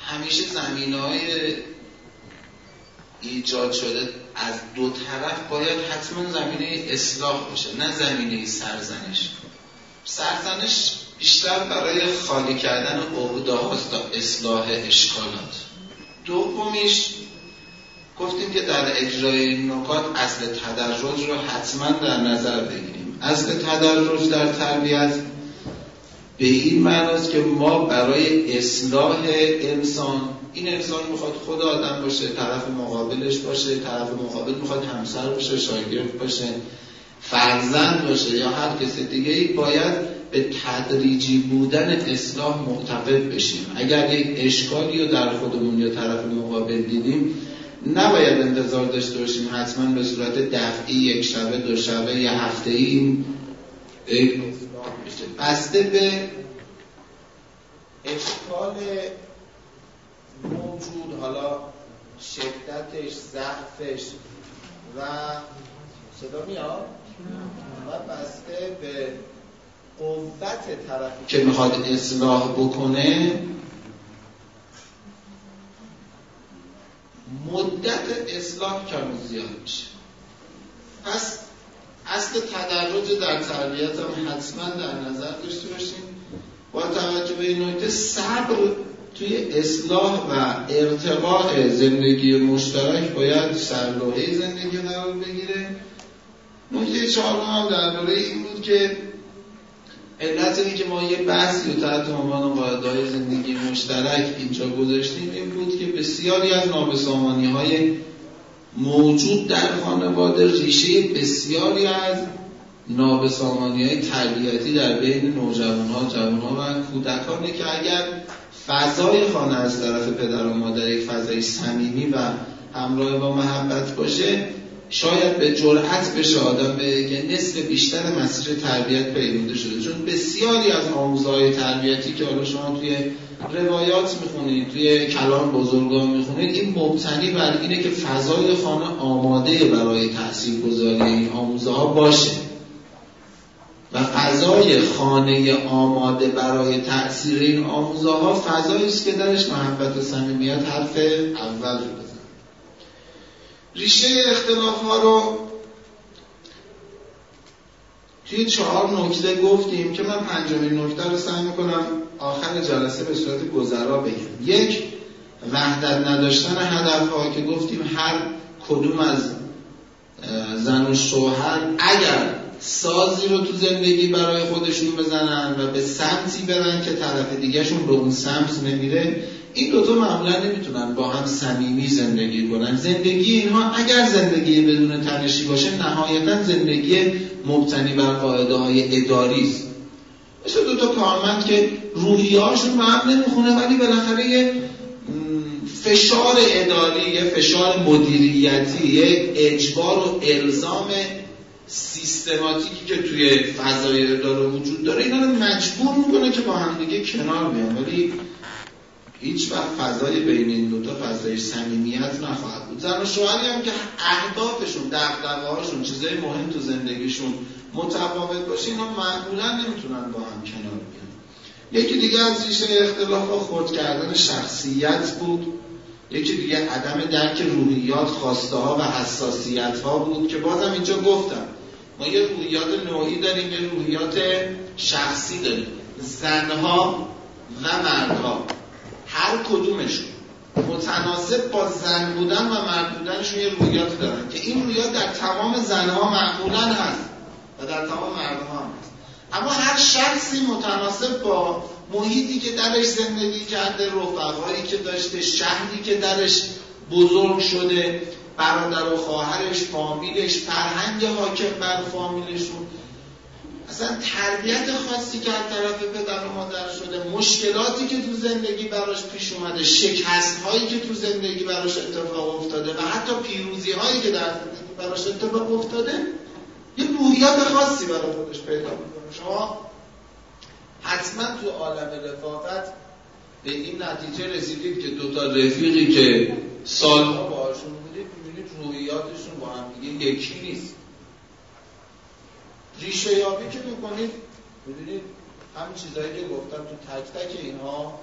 همیشه زمین های ایجاد شده از دو طرف باید حتما زمینه اصلاح باشه نه زمینه سرزنش. سرزنش بیشتر برای خالی کردن عقده هاست تا اصلاح اشکالات. دومیش گفتیم که در اجرای نکات اصل تدرج رو حتما در نظر بگیریم. اصل تدرج در تربیت به این معناست که ما برای اصلاح انسان این انسان می‌خواد خود آدم باشه طرف مقابلش باشه طرف مقابل می‌خواد همسر باشه شاگرد باشه فرزند باشه یا هر کسی دیگه ای باید به تدریجی بودن اصلاح معتقد بشیم. اگر یک اشکالی رو در خودمون یا طرف مقابل دیدیم نباید انتظار داشته باشیم حتما به صورت دفعی یک شبه دو شبه یا هفته این بسته به اشکال موجود حالا شدتش ضعفش و صدا میاد؟ و بسته به قوت طرفی که می‌خواد اصلاح بکنه. مدت اصلاح کم زیاد میشه. پس اصل تدرج در تربیت هم حتما در نظر داشته باشیم. با توجه به این نکته صبر توی اصلاح و ارتقاء زندگی مشترک باید سرلوحه زندگی قرار بگیره. نکته چهارم هم درباره این بود که علت اینه که ما یه بحثی رو تحت عنوان قاعده زندگی مشترک اینجا گذاشتیم. این بود که بسیاری از نابسامانی های موجود در خانواده ریشه بسیاری از نابسامانی های تربیتی در بین نوجوان ها جوان و کودکانه که اگر فضای خانه از طرف پدر و مادر یک فضای صمیمی و همراه با محبت باشه شاید به جرأت بشه آدم به نصف بیشتر مسیر تربیت پیموده شده. چون بسیاری از آموزهای تربیتی که حالا شما توی روایات می‌خونید توی کلام بزرگان می‌خونید این مبتنی بر اینه که فضای خانه آماده برای تحصیل گذاری این آموزه باشه. و فضای خانه آماده برای تأثیر این آموزه ها فضایی است که درش محبت و صمیمیت حرف اول رو ریشه اختلاف ها رو توی چهار نکته گفتیم که من پنجمین نکته رو سعی می‌کنم آخر جلسه به صورت گذرا بگم. یک وحدت نداشتن هدف ها که گفتیم هر کدوم از زن و شوهر اگر سازی رو تو زندگی برای خودشون بزنن و به سمتی برن که طرف دیگهشون به اون سمت نمیره این دوتا معمولا نمی‌تونن با هم صمیمی زندگی کنن. زندگی اینها اگر زندگی بدون تنشی باشه نهایتا زندگی مبتنی بر قاعده های اداری است. مثل دوتا کارمند که روحیهاشون به هم نمی‌خونه ولی بالاخره یه فشار اداری یه فشار مدیریتی یه اجبار و الزام سیستماتیکی که توی فضای اداره وجود داره اینا رو مجبور می‌کنه که با همدیگه کنار بیان. ولی هیچ وقت فضای بین این دوتا فضای صمیمیت نخواهد بود. زن و شوهری هم که اهدافشون دغدغه‌هاشون چیزای مهم تو زندگیشون متفاوت باشه اینا معمولا نمی‌تونن با هم کنار بیان. یکی دیگه از ریشه اختلاف خود کردن شخصیت بود. یکی دیگه عدم درک روحیات خواسته ها و حساسیت ها بود که بازم اینجا گفتم. ما یه روحیات نوعی داریم یه روحیات شخصی داریم. زنها و مردها. هر کدومشون متناسب با زن بودن و مرد بودنشون یه روحیات دارن که این روحیات در تمام زنها معمولا هست و در تمام مردها هم هست. اما هر شخصی متناسب با محیطی که درش زندگی کرده رفقایی که داشته شهری که درش بزرگ شده برادر و خواهرش فامیلش فرهنگ حاکم بر فامیلشون اصلا تربیت خاصی که از طرف پدر و مادر شده مشکلاتی که تو زندگی براش پیش اومده شکست هایی که تو زندگی براش اتفاق افتاده و حتی پیروزی هایی که در زندگی براش اتفاق افتاده یه روحیات خاصی برای خودش پیدا می‌کنه. شما حتما تو عالم رفاقت به این نتیجه رسیدید که دوتا رفیقی که سالها باشون بودید می‌بینید روحیاتشون با هم دیگه یکی نیست. ریشه یابی که می‌کنید می‌دونید همین چیزهایی که گفتم تو تک تک اینها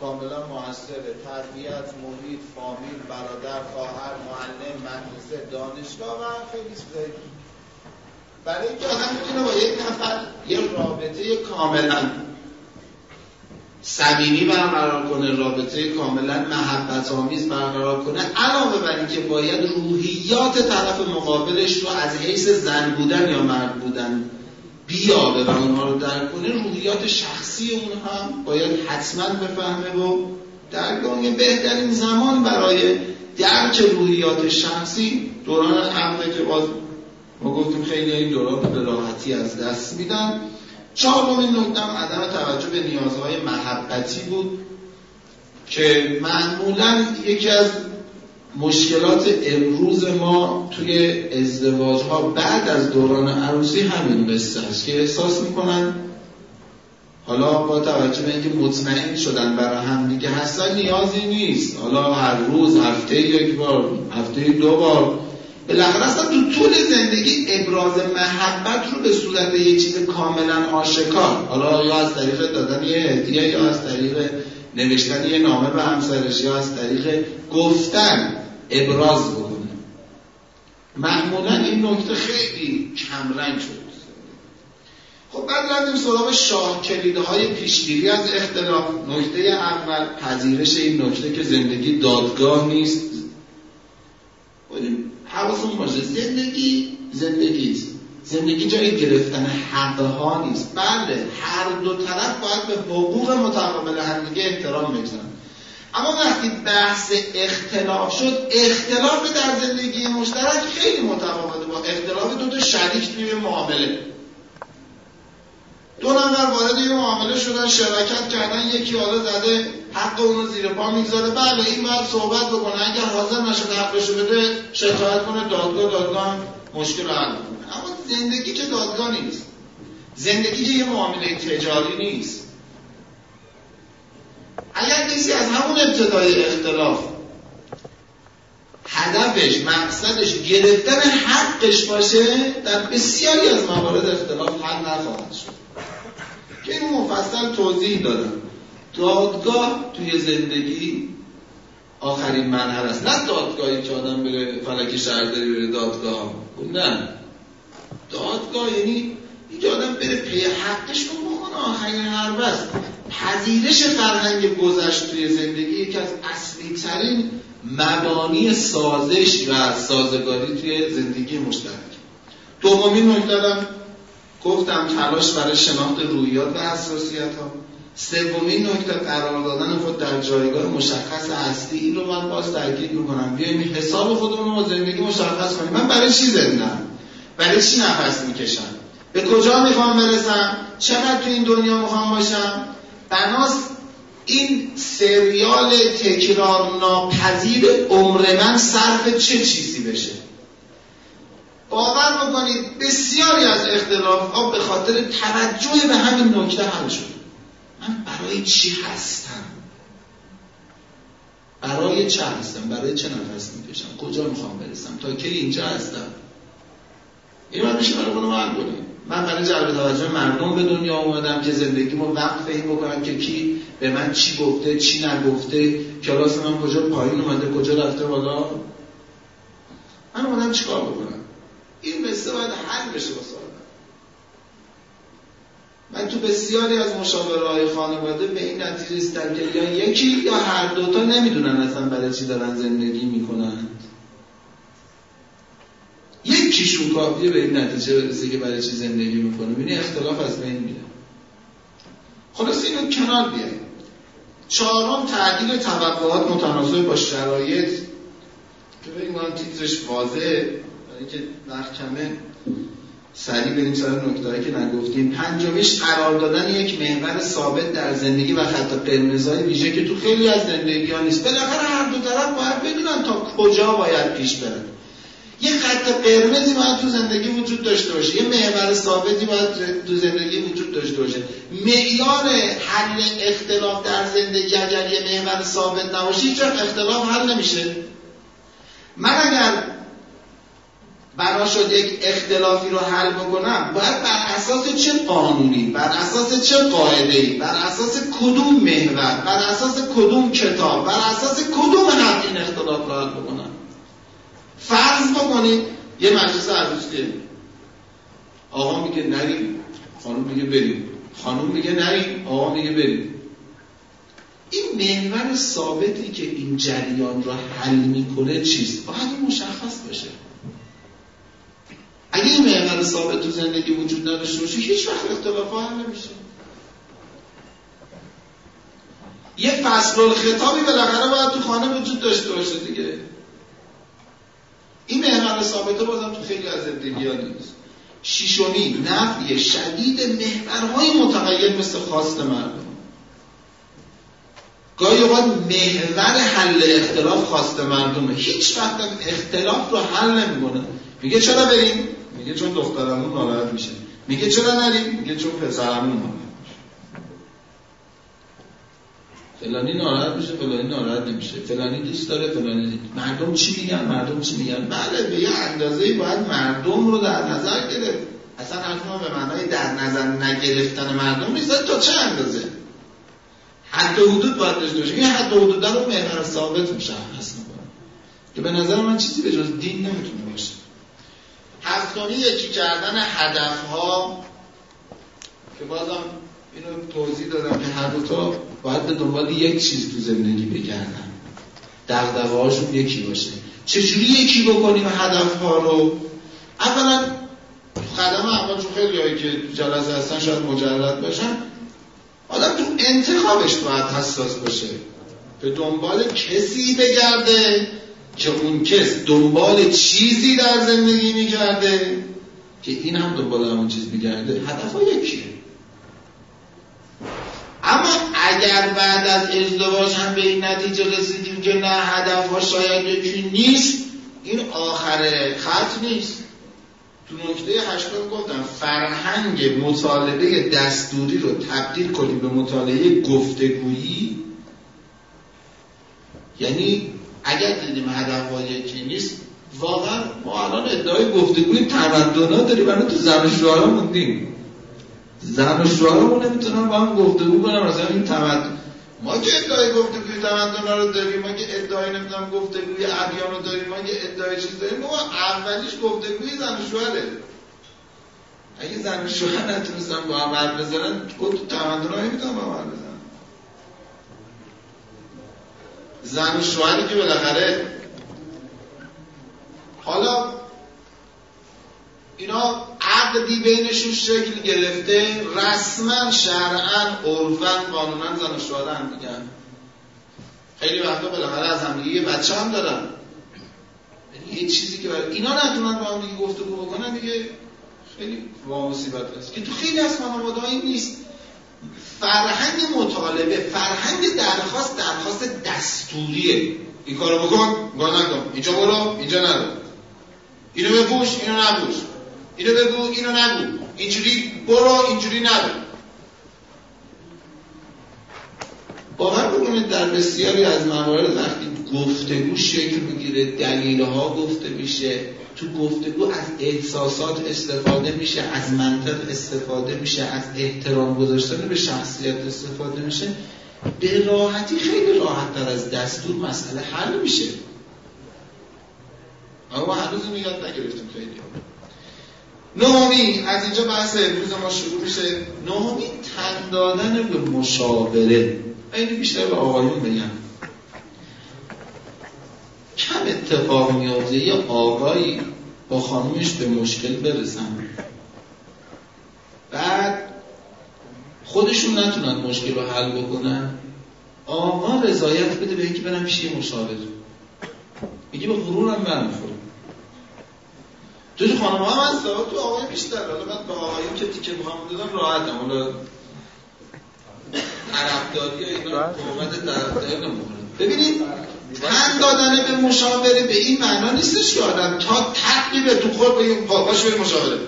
کاملا موثره. تربیت محیط فامیل برادر خواهر معلم مدرسه دانشگاه و خیلی چیزایی. برای اینکه آدم می‌تونه با یک نفر یه رابطه کاملا صمیمی برقرار کنه رابطه کاملا محبت آمیز برقرار کنه علاوه بر اینکه باید روحیات طرف مقابلش رو از حیث زن بودن یا مرد بودن بیابه و اونها رو درک کنه روحیات شخصی اون هم باید حتما بفهمه و درک کنه. بهترین زمان برای درک روحیات شخصی دوران عقله که باز ما گفتیم خیلی این دوران به راحتی از دست میدن. چهارمین نکته عدم توجه به نیازهای محبتی بود که معمولا یکی از مشکلات امروز ما توی ازدواج ها بعد از دوران عروسی همین قصه است که احساس می‌کنن حالا با توجه به اینکه مطمئن شدن برای هم دیگه هستن نیازی نیست. حالا هر روز هفته یک بار هفته دو بار بالاخره اصلا تو طول زندگی ابراز محبت رو به صورت یه چیز کاملا آشکار. حالا یا از طریق دادن یه هدیه یا از طریق نوشتن یه نامه به همسرش یا از طریق گفتن ابراز بکنه. معمولا این نکته خیلی کمرنگ شد خب بعد رفتیم سراغ شاه کلیده های پیشگیری از اختلاف. نکته اول پذیرش این نکته که زندگی دادگاه نیست. حواسون باشه زندگی زندگی است. زندگی جای گرفتن حقه ها نیست. بله هر دو طرف باید به حقوق متقابل همدیگه احترام بگذارن. اما وقتی بحث اختلاف شد اختلاف در زندگی مشترک خیلی متفاوته با اختلاف دو تا شریک توی معامله. دو نفر وارد یه معامله شدن شرکت کردن یکی حالا زده حق اونو زیر پا می‌گذاره. بله این باید صحبت بکنه. اگر حاضر نشده حقشو بده شکایت کنه دادگاه دادگاه مشکل رو حل کنه اما زندگی که دادگاه نیست. زندگی که یه معامله تجاری نیست. اگر کسی از همون ابتدای اختلاف هدفش مقصدش گرفتن حقش باشه در بسیاری از موارد اختلاف حل نخواهد شد. این مفصل توضیح دادم. دادگاه توی زندگی آخرین منحر است. نه دادگاهی که آدم بره فلکی شهرداری بره دادگاه. نه. دادگاه یعنی اینکه آدم بره پی حقش رو بکنه آخرین حرب است. پذیرش فرهنگ گذشت توی زندگی یکی از اصلی ترین مبانی سازش و سازگاری توی زندگی مشترک. دومین نکته گفتم تلاش برای شناخت رویات و حساسیت ها سومین نکته قرار دادن خود در جایگاه مشخص هستی این رو من باز تاکید می‌کنم بیایم حساب خودمون رو زندگی مشخص کنیم. من برای چی زندم برای چی نفس می‌کشم؟ به کجا می‌خوام برسم؟ چقدر تو این دنیا می‌خوام باشم؟ بناس این سریال تکرار ناپذیر عمر من صرف چه چیزی بشه؟ باور بکنید بسیاری از اختلاف ها به خاطر توجه به همین نکته حل شد. من برای چی هستم؟ برای چه هستم؟ برای چه نفس می‌کشم؟ کجا می‌خوام برسم؟ تا کی اینجا هستم؟ این باید میشه برای خودم حل کنیم. من برای جلب توجه مردم به دنیا اومدم که زندگیمو وقت این بکنم که کی به من چی گفته چی نگفته کلاس من کجا پایین اومده کجا رفته بالا. من اومدم چیکار بکنم؟ این مثل باید حل بشه با من تو بسیاری از مشاوره های خانواده به این نتیجه رسیدم که یا یکی یا هر دوتا نمی‌دونن اصلا برای چی دارن زندگی می‌کنند یکیشون کافیه به این نتیجه برسه که برای چی زندگی می‌کنه. بینی اختلاف از بین میره. خلاص اینو کنار بیاریم. چهارم تعدیل توقعات متناسب با شرایط. که این تیترش واضحه. که کمه سریع بریم سر نکته که نگفتیم. پنجمیش قرار دادن یک محور ثابت در زندگی و خط قرمزهای ویژه که تو خیلی از زندگی ها نیست. بالاخره هر دو طرف باید بدونن تا کجا باید پیش برن. یه خط قرمزی باید تو زندگی وجود داشته باشه. یه محور ثابتی باید تو زندگی وجود داشته باشه. معیار حل اختلاف در زندگی اگر یه محور ثابت نباشه هیچ اختلاف حل نمیشه. من اگر بنا شد یک اختلافی رو حل بکنم باید بر اساس چه قانونی؟ بر اساس چه قاعده بر اساس کدوم محور؟ بر اساس کدوم کتاب؟ بر اساس کدوم حق این اختلاف رو حل بکنم؟ فرض بکنید یه مجلس عروسی آقا میگه نریم. خانم میگه بریم. خانم میگه نریم. آقا میگه بریم. این محور ثابتی که این جریان رو حل می‌کنه چیست؟ باید مشخص باشه اگه این محور ثابت تو زندگی وجود نداشته باشه هیچ وقت اختلاف حل نمیشه. یه فصل خطابی بالاخره باید تو خانه وجود داشته باشه دیگه. این محور ثابته بازم تو خیلی از زندگی نیست. شیشمی نفی شدید محورهای متغیر مثل خواست مردم. گاهی اوقات محور حل اختلاف خواست مردمه. هیچ وقت اختلاف رو حل نمی‌کنه. میگه چرا بریم؟ میگه چون دخترمون ناراحت میشه. میگه چرا نریم؟ میگه چون پسرمون ناراحت میشه. فلانی ناراحت میشه فلانی ناراحت نمیشه. فلانی دوست داره فلانی مردم چی میگن؟ مردم چی میگن؟ بله به یه اندازه باید مردم رو در نظر گرفت. اصلا حرف به معنای در نظر نگرفتن مردم نیست. تا چه اندازه؟ حد حدود باید داشته باشه این حد حدود رو محور ثابت مشخص می‌کنه که به نظر من چیزی به جز دین نمی‌تونه باشه. هفتمی یکی کردن هدف ها که بازم اینو توضیح دادم که هر تا باید به دنبال یک چیز تو زندگی بگردن. دغدغه‌هاشون یکی باشه. چجوری یکی بکنیم هدف ها رو؟ اولا قدم اول چون خیلی هایی که جلسه هستن شاید مجرد باشن. آدم تو انتخابش باید حساس باشه. به دنبال کسی بگرده. که اون کس دنبال چیزی در زندگی میگرده که این هم دنبال همون چیز میگرده هدف ها یکیه. اما اگر بعد از ازدواج هم به این نتیجه رسیدیم که نه هدف ها شاید یکی نیست این آخر خط نیست. تو نکته هشتم گفتم فرهنگ مطالبه دستوری رو تبدیل کنیم به مطالعه گفتگویی یعنی اگر دیدیم هدف ها یکی نیست واقعا ما الان ادعای گفتگوی تمدنا داریم برای تو زن شوهرها موندیم زن و شوهرمون نمی‌تونن با هم گفتگو کنم مثلا این تمدن ما که ادعای گفتگوی تمدن رو داریم ما که ادعای نمی‌دونم گفتگوی ادیان رو داریم ما که ادعای چیز داریم ما اولیش گفتگوی زن و شوهره. اگه زن و شوهر نتونستن با هم حرف بزنن تمدن ها نمی‌تونن با هم زن و شوهری که بالاخره حالا اینا عقدی بینشون شکل گرفته رسما شرعا عرفا قانونا زن و شوهر هم میگن خیلی وقتا بالاخره از هم یه بچه هم دارن. یعنی یه چیزی که برای اینا نتونن با هم دیگه گفتگو بکنن دیگه خیلی مصیبت است. که تو خیلی از خانواده نیست. فرهنگ مطالبه فرهنگ درخواست درخواست دستوریه. این کارو بکن گاه نکن. اینجا برو اینجا نرو. اینو بپوش اینو نپوش. اینو بگو اینو نگو. اینجوری برو اینجوری نرو. باور بکنید در بسیاری از موارد وقتی گفتگو شکل می‌گیره دلیلها گفته میشه. تو گفتگو از احساسات استفاده میشه از منطق استفاده میشه از احترام گذاشتن به شخصیت استفاده میشه. به راحتی خیلی راحت تر از دستور مسئله حل میشه. اما هنوز اینو یاد نگرفتیم خیلی. نهمی از اینجا بحث امروز ما شروع میشه. نهمی تن دادن به مشاوره. اینو بیشتر به آقایون بگم. اتفاق میافته یه آقایی با خانومش به مشکل برسن. بعد خودشون نتونن مشکل رو حل بکنن. آقا رضایت بده به اینکه برم پیش یه مشاور. میگه به غرورم برمیخوره. تو خانم هم هست تو آقای بیشتر. حالا من به آقایون که تیکه می‌خوام دادم راحتم. حالا طرفداری اینا قومت طرفداری نمی‌خوره ببینید تن دادن به مشاوره به این معنا نیستش که آدم تا تقیبه تو خود بگیم باش بریم مشاوره.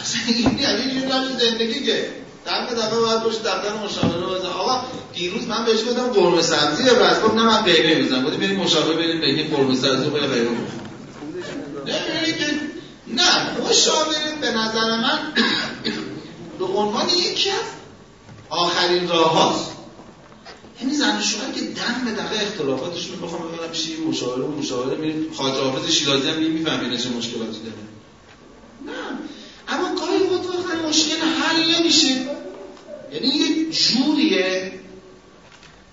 اصلا این یعنی یه زندگی که دفعه دفعه باید باشه دفتر مشاوره بزن آقا دیروز من بهش گفتم قرمه سبزی یا رز نه من قیمه می‌زنم. گفتم بریم مشاوره بریم بگیم قرمه سبزی و قیمه که نه مشاوره به نظر من به عنوان یکی از آخرین راه هاست. یعنی زن شوهر که دم به دقیقه اختلافاتشون بخوام ببرم پیش مشاوره و مشاوره میریم خواجه حافظ شیرازی هم می‌فهمین چه مشکلاتی داره نه. اما گاهی وقت وقتا مشکل حل نمیشه. یعنی یه جوریه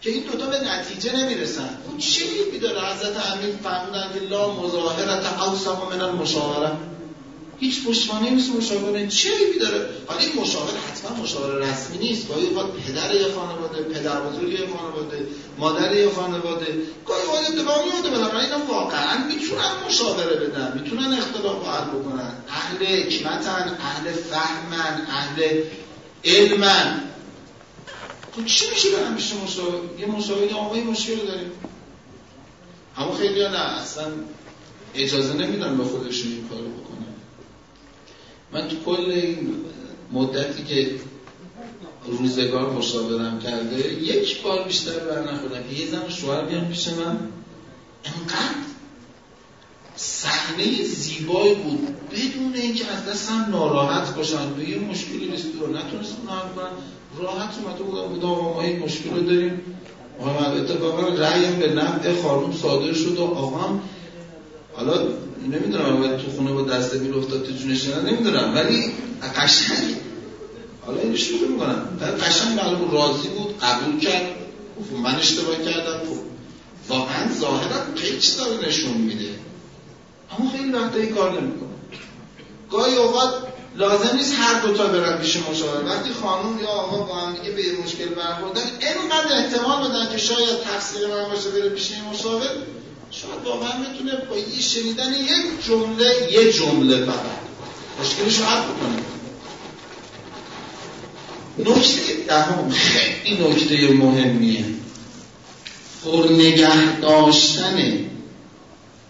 که این دوتا به نتیجه نمی‌رسن. اون چه عیبی داره حضرت امیر فرمودن که لا مظاهرت اوسم من المشاوره هیچ پشتوانه نیست مشاوره چه عیبی داره. حالا این مشاوره حتما مشاوره رسمی نیست. گاهی وقت پدر یه خانواده پدر بزرگ یه خانواده مادر یه خانواده گاهی وقت اتفاق میفته. بالاخره اینا واقعا می‌تونن مشاوره بدن. می‌تونن اختلاف حل بکنن. اهل حکمتن اهل فهمن اهل علمن. تو چی میشه برم میشه مشاوره؟ یه مشاوره آقای مشکل داریم. اما خیلی نه اصلا اجازه نمیدن به خودشون این کارو من تو کل این مدتی که روزگار مشاورم کرده یک بار بیشتر بر نخوردم که یه زن شوهر بیان پیش من. انقدر صحنه زیبایی بود. بدون اینکه از دستم ناراحت باشن. به یه مشکلی نیست رو نتونستم حل کنم. راحت اومده بودم. بودم ما این مشکل رو داریم. آقا اتفاقا رأیم به نفع خانوم صادر شد و آقام حالا نمی‌دونم باید تو خونه با دست بیل افتاد تو جونش نه نمی‌دونم ولی قشنگ. حالا اینو شروع می‌کنم. قشنگ معلوم راضی بود قبول کرد. من اشتباه کردم. خب واقعا ظاهرا قیچ داره نشون میده. اما خیلی وقتا این کار نمی‌کنه. گاهی اوقات لازم نیست هر دوتا برن پیش مشاور. وقتی خانم یا آقا با هم دیگه به مشکل برخوردن اینقدر احتمال بدن که شاید تقصیر من باشه بره پیش مشاور. شاید واقعا می‌تونه با یه شنیدن یک جمله یه جمله فقط مشکلش رو حل بکنه. نکته دهم خیلی نکته مهمیه. پر نگه داشتن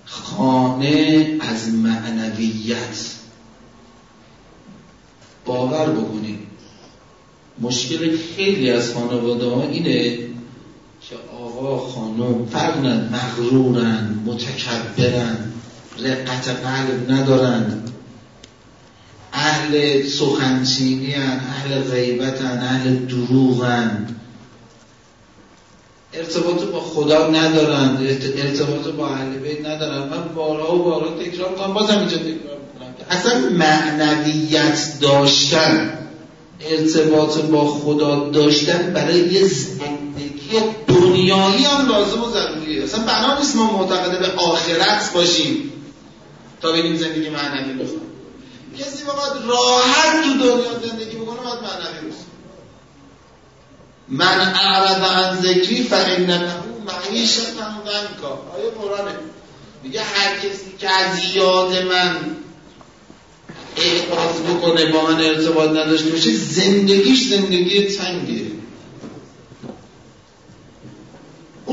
خانه از معنویت. باور بکنید. مشکل خیلی از خانواده ها اینه که آقا خانم فرق مغرورن متکبرن رقت قلب ندارن. اهل سخنچینی اهل غیبتن اهل دروغن ارتباط با خدا ندارن ارتباط با اهل بیت ندارن. من بارها و بارها تکرار کنم بازم اینجا تکرار کنم اصلا معنویت داشتن ارتباط با خدا داشتن برای یه زندگی دنیایی هم لازم و ضروریه. اصلا بنا نیست ما معتقده به آخرت باشیم. تا ببینیم زندگی معنوی بخوام کسی بخواد راحت تو دنیا زندگی بکنه باید معنوی بشه من اعرض عن ذکری فان له معیشتا ضنکا آیه قرآنه. میگه هر کسی که از یاد من اعراض بکنه با من ارتباط نداشته باشه زندگیش زندگی تنگه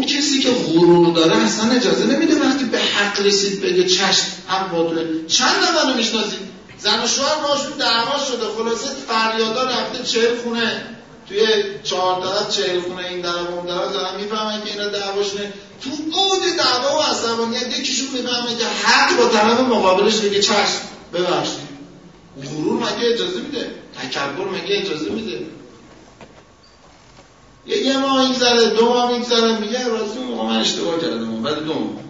اون کسی که غرور داره اصلا اجازه نمیده وقتی به حق رسید بگه چشم حق باطله چند نفر می‌شناسید؟ زن و شوهر باشون دعوا شده خلاصه فریادا رفته چهل خونه. توی چهار طرف چهل خونه این طرف اون طرف دارن می‌فهمن که اینا دعواشونه تو قود دعوا و عصبانیت یکیشون می‌فهمه که حق با طرف مقابلش بگه چشم. ببخشید. غرور مگه اجازه میده؟ تکبر مگه اجازه میده؟ یه ماه میگذره دو ماه میگذره میگه راستی موقع من اشتباه کردم بعد دو ماه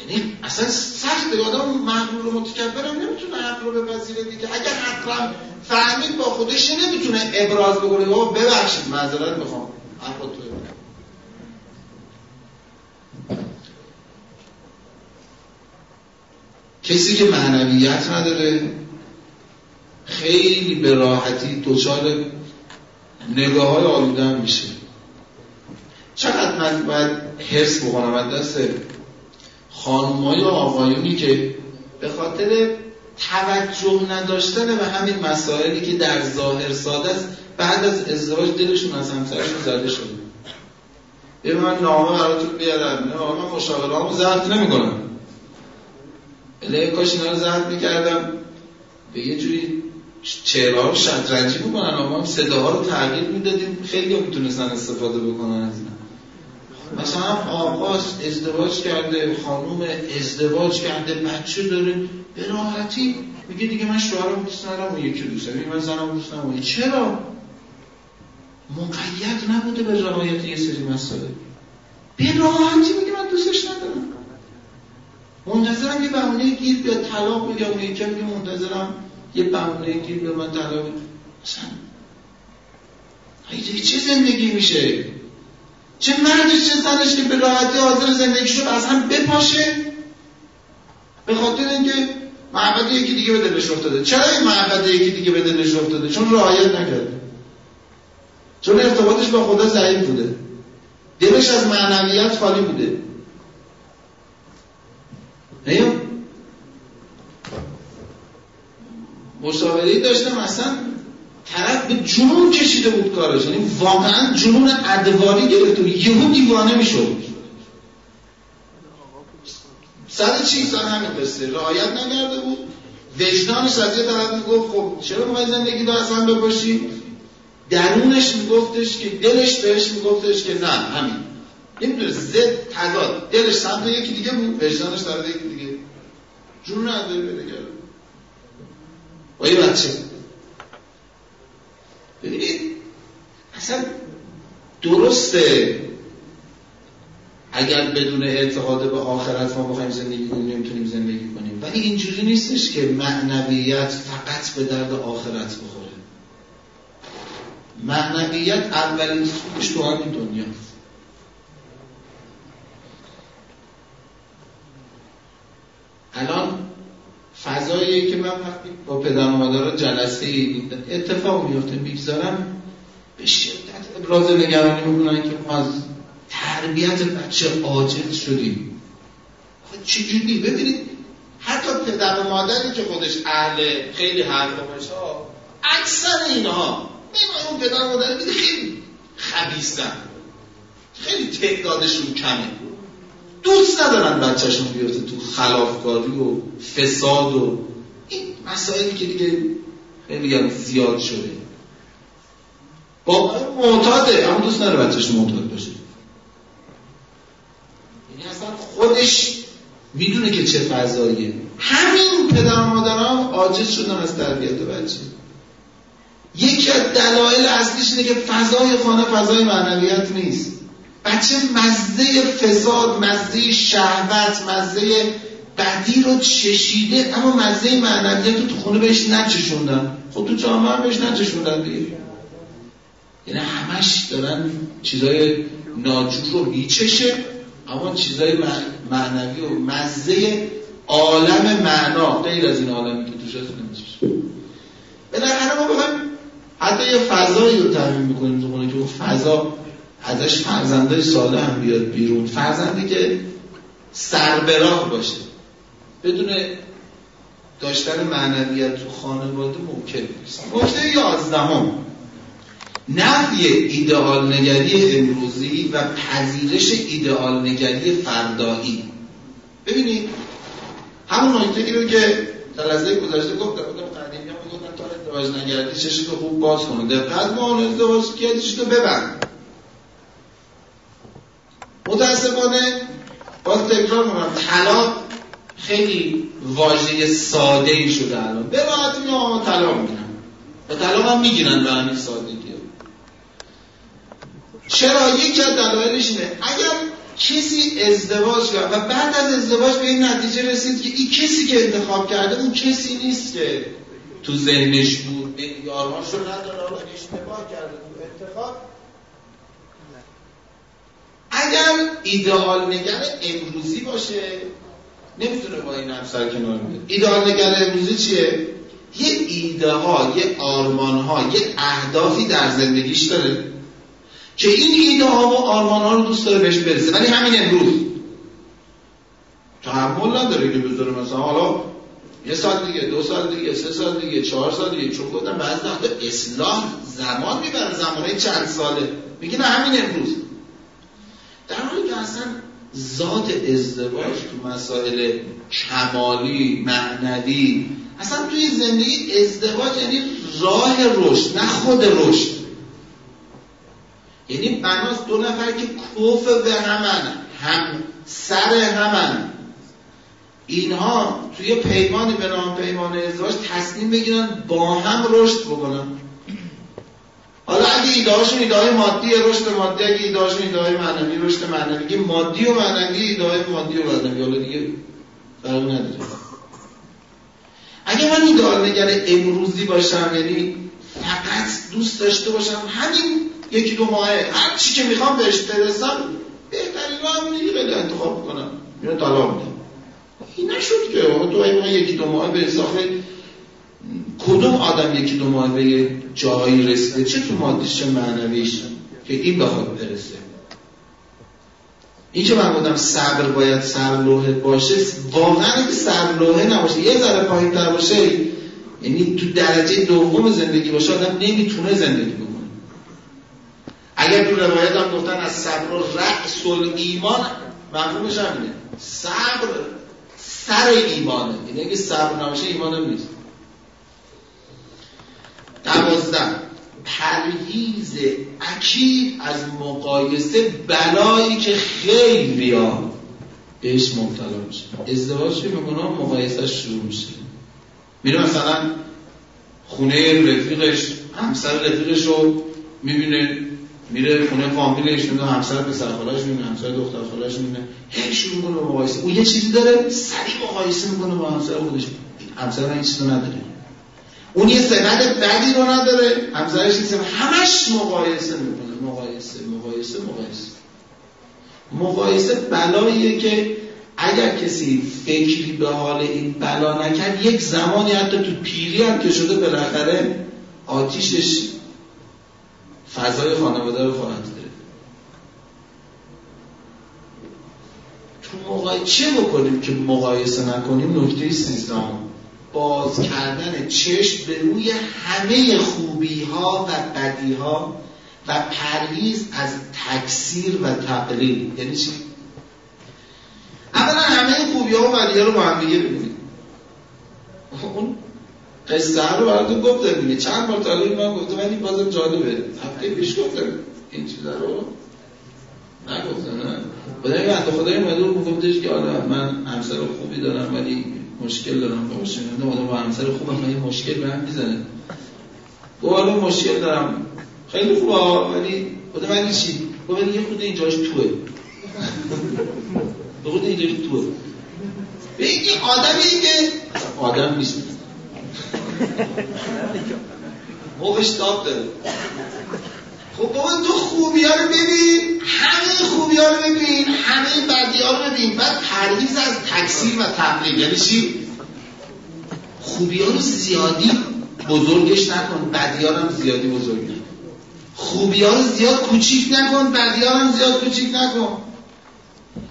یعنی اصلا سخت آدم مغرور و متکبرم نمی‌تونه حق رو بپذیره دیگه. اگر حقم فهمید با خودش نمی‌تونه ابراز بکنه بابا ببخشید معذرت می‌خوام. حق تو کسی که معنویت نداره خیلی به راحتی دچار نگاه های آلوده میشه. چقدر من باید حرس بکنم؟ از دست خانمای و آقایونی که به خاطر توجه نداشتن به همین مسائلی که در ظاهر ساده است بعد از ازدواج دلشون از همسرشون زده شده. یه من نامه براتون بیارم. نه من مشاوره همو زرد نمی کنم کاش اینا رو زرد می‌کردم. به یه جوری چهره ها شطرنجی بکنن اما هم. صداها رو تغییر می‌دادیم. خیلی هم می‌تونستن استفاده بکنن از اینا. مثلا آقاش ازدواج کرده خانوم ازدواج کرده بچه داره. به راحتی میگه دیگه من شوهرم دوست ندارم اون یکی دوست دارم من زنم دوست ندارم. چرا؟ مقید نبوده به روایت یه سری مسائل. به راحتی میگه من دوستش ندارم. منتظرم یه بهونه گیر بیاد طلاق بگم یکی میگه منتظرم یه بهونه گیر بیاد من طلاق مثلا چه زندگی میشه؟ چه مردش چه زنش که به راحتی حاضر زندگیشون از هم بپاشه؟ به خاطر اینکه محبت یکی دیگه به دلش افتاده. چرا این محبت یکی دیگه به دلش افتاده؟ چون رعایت نکرده. چون ارتباطش با خدا ضعیف بوده. دلش از معنویت خالی بوده. مشاوره داشتم اصلا طرف به جنون کشیده بود کارش. یعنی واقعا جنون ادواری گرفته بود یهو دیوانه می‌شد. صد چی سال همین قصه. رعایت نکرده بود. وجدانش از یه طرف می‌گفت خب چرا می‌خوای زندگی رو اصلا بپاشی درونش میگفتش که دلش بهش میگفتش که نه همین. نمی‌دونه زد تضاد. دلش سمت یکی دیگه بود وجدانش طرف یکی دیگه. جنون ادواری بده کرده با یه بچه ببینید اصلا درسته اگر بدون اعتقاد به آخرت ما بخوایم زندگی کنیم نمی‌تونیم زندگی کنیم. ولی اینجوری نیستش که معنویت فقط به درد آخرت بخوره. معنویت اولین سوش تو همین دنیاست الان که من وقتی با پدر مادر جلسه اتفاق میفته می‌گذارم به شدت ابراز نگرانی می‌کنن که ما از تربیت بچه عاجز شدیم. چجوری؟ ببینید حتی پدر و مادری که خودش اهل خیلی حرف باشه اکثر اینها نمی‌دونم اون پدر و مادر خیلی خبیستن خیلی تعدادشون کمه. دوست ندارن بچهشون بیفته تو خلافکاری و فساد و این مسائلی که دیگه خیلی زیاد شده. با معتاده. اما دوست نداره بچهش معتاد باشه. یعنی اصلا خودش می‌دونه که چه فضاییه. همین پدر مادران عاجز شدن از تربیت بچه. یکی از دلایل اصلیش اینه که فضای خانه فضای معنویت نیست. بچه مزه فساد مزه شهوت مزه بدی رو چشیده اما مزه معنویت رو تو خونه بهش نچشوندن. خب تو جامعه هم بهش نچشوندن دیگه. یعنی همش دارن چیزای ناجور رو میچشه اما چیزای معنوی و مزه عالم معنا غیر از این عالمی که توش هست نمیچشه. بالاخره ما بخوایم حتی یه فضایی رو تعمین می‌کنیم تو خونه که اون فضا ازش فرزنده ساله هم بیاد بیرون. فرزندی که سربراه باشه. بدون داشتن معنویت تو خانواده ممکن نیست. نکته یازدهم. نفی ایدئال نگری امروزی و پذیرش ایدئال نگری فردایی. ببینید همون نکته رو که لحظه گذشته گفتم بودم قدیمی هم می‌گفتن تا ازدواج نگردی چشی تو خوب باز کنه. دقت با اون ازدواج کردی تو ببند. متاسفانه باز تکرار کنم طلاق خیلی واژه ساده ای شده الان. به راحتی میگم طلاق می‌گیرن. و هم می‌گیرن به همین سادگی. چرا؟ یکی از دلایلش اینه. اگر کسی ازدواج کرد و بعد از ازدواج به این نتیجه رسید که این کسی که انتخاب کرده اون کسی نیست که تو ذهنش بود. به یارهاشو نداره و اشتباه کرده تو انتخاب. اگر ایدئال نگر امروزی باشه نمی‌تونه با این افسر کنار بیاد ایدئال نگر امروزی چیه؟ یه ایده ها یه آرمان ها یه اهدافی در زندگیش داره که این ایده ها و آرمان ها رو دوست داره بهش برسه. ولی همین امروز. تحمل نداره که بذاره مثلا حالا یه سال دیگه دو سال دیگه سه سال دیگه چهار سال دیگه چون گفتم بعضی وقتا اصلاح زمان می‌بره زمانه چند ساله. میگه نه همین امروز. در حالی که اصلا ذات ازدواج تو مسائل کمالی معنوی اصلا توی زندگی ازدواج یعنی راه رشد نه خود رشد. یعنی بناس دو نفر که کوف به همن هم سر همن. اینها توی پیمانی به نام پیمان ازدواج تصمیم بگیرن با هم رشد بکنن. حالا اگه ایده هاشون ایده مادی رشد مادی اگه ایده هاشون ایده معنوی رشد معنوی. مادی و معنوی ایده مادی و معنوی. حالا دیگه فرق نداره. اگه من ایده نگر امروزی باشم یعنی فقط دوست داشته باشم همین یکی دو ماهه هر چی که می‌خوام بهش برسم بهترین راه دیگه بده انتخاب بکنم میره طلاق میدم این نشد که تو یکی دو ماه به کدوم آدم یکی دو ماه به جایی رسیده؟ چه تو مادیش چه معنویش که این بخواد برسه؟ این که من بودم صبر باید سرلوحه باشه واقعا اگه سرلوحه نباشه یه ذره پایین تر باشه یعنی تو درجه دوم زندگی باشه آدم نمی‌تونه زندگی بکنه. اگر تو روایت هم گفتن از صبر و رأس ایمان مفهومش همینه. صبر سر ایمانه. یعنی اگه صبر نباشه ایمان نیست. دوازده. پرهیز اکید از مقایسه بلایی که خیلی ها بهش مبتلا میشه. ازدواج که می‌کنه مقایسه شروع میشه. میره مثلا خونه رفیقش همسر رفیقش رو می‌بینه میره خونه فامیلش می‌بینه همسر پسر خالش می‌بینه همسر دختر خالش می‌بینه. هی شروع می‌کنه مقایسه. اون یه چیزی داره سریع مقایسه می‌کنه با همسر خودش. همسر این چیزو نداره. اون یه سمت بدی رو نداره. همسرش این همش مقایسه می‌کنه. مقایسه مقایسه مقایسه. مقایسه بلاییه که اگر کسی فکری به حال این بلا نکرد یک زمانی حتی تو پیری هم که شده بالاخره آتیشش فضای خانواده رو خواهد داره تو مقای... چه بکنیم که مقایسه نکنیم؟ نکته سیزدهم. باز کردن چشم به روی همه خوبی ها و بدی ها و پرهیز از تکثیر و تقلیل یعنی چی؟ اولا همه خوبی ها و بدی ها رو با هم دیگه اون قصه رو براتون گفتم دیگه. چند بار تالی من گفتم ولی بازم جالبه. هفته پیش گفتم این چیزا رو. نگفتم نه. خدای بنده خدای مدور گفتش که آره من همسر خوبی دارم ولی مشکل دارم با شنونده آدم با همسر خوبم من مشکل به هم می‌زنه. گفت حالا مشکل دارم. خیلی خوبه ولی خدا من چی گفت ولی یه خود اینجاش توه. به خود اینجاش توه. به این آدمی که آدم نیست. موقعش تاب داره. خب بابا تو خوبی ها رو ببین همه خوبی ها رو ببین همه بدی ها رو ببین بعد پرهیز از تکثیر و تقلیل یعنی چی؟ خوبی ها رو زیادی بزرگش نکن بدی ها زیادی بزرگ نکن. خوبی ها رو زیاد کوچیک نکن بدی ها زیاد کوچیک نکن.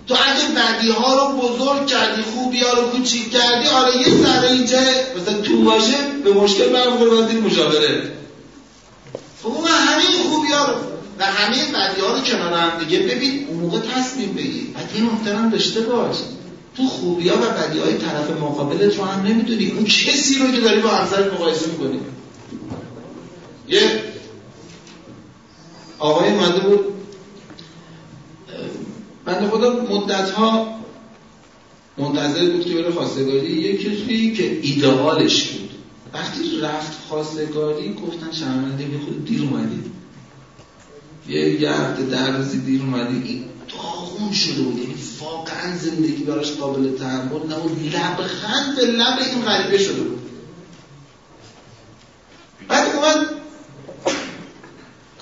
تو اگه بدی ها رو بزرگ کردی خوبی ها رو کوچیک کردی آره یه ذره اینجا مثلا تو باشه به مشکل برمیخوره باید مشاوره. خب همه خوبی ها رو و همه بدی ها رو کنار هم دیگه ببین اون موقع تصمیم بگیر. بعد این محترم داشته باش. تو خوبی ها و بدی های طرف مقابلت رو هم نمی‌دونی. اون کسی رو که داری با همسرت مقایسه می‌کنی. یه آقای اومده بود. بنده خدا مدت ها منتظر بود که بره خواستگاری. یه کسی که ایدئالش بود. وقتی رفت خواستگاری گفتن شرمنده یه خود دیر اومدید یه گرد در روزی دیر اومدید این داغون شده بود. یعنی واقعا زندگی براش قابل تحمل نبود. لبخند به لب این غریبه شده بود. بعد اومد.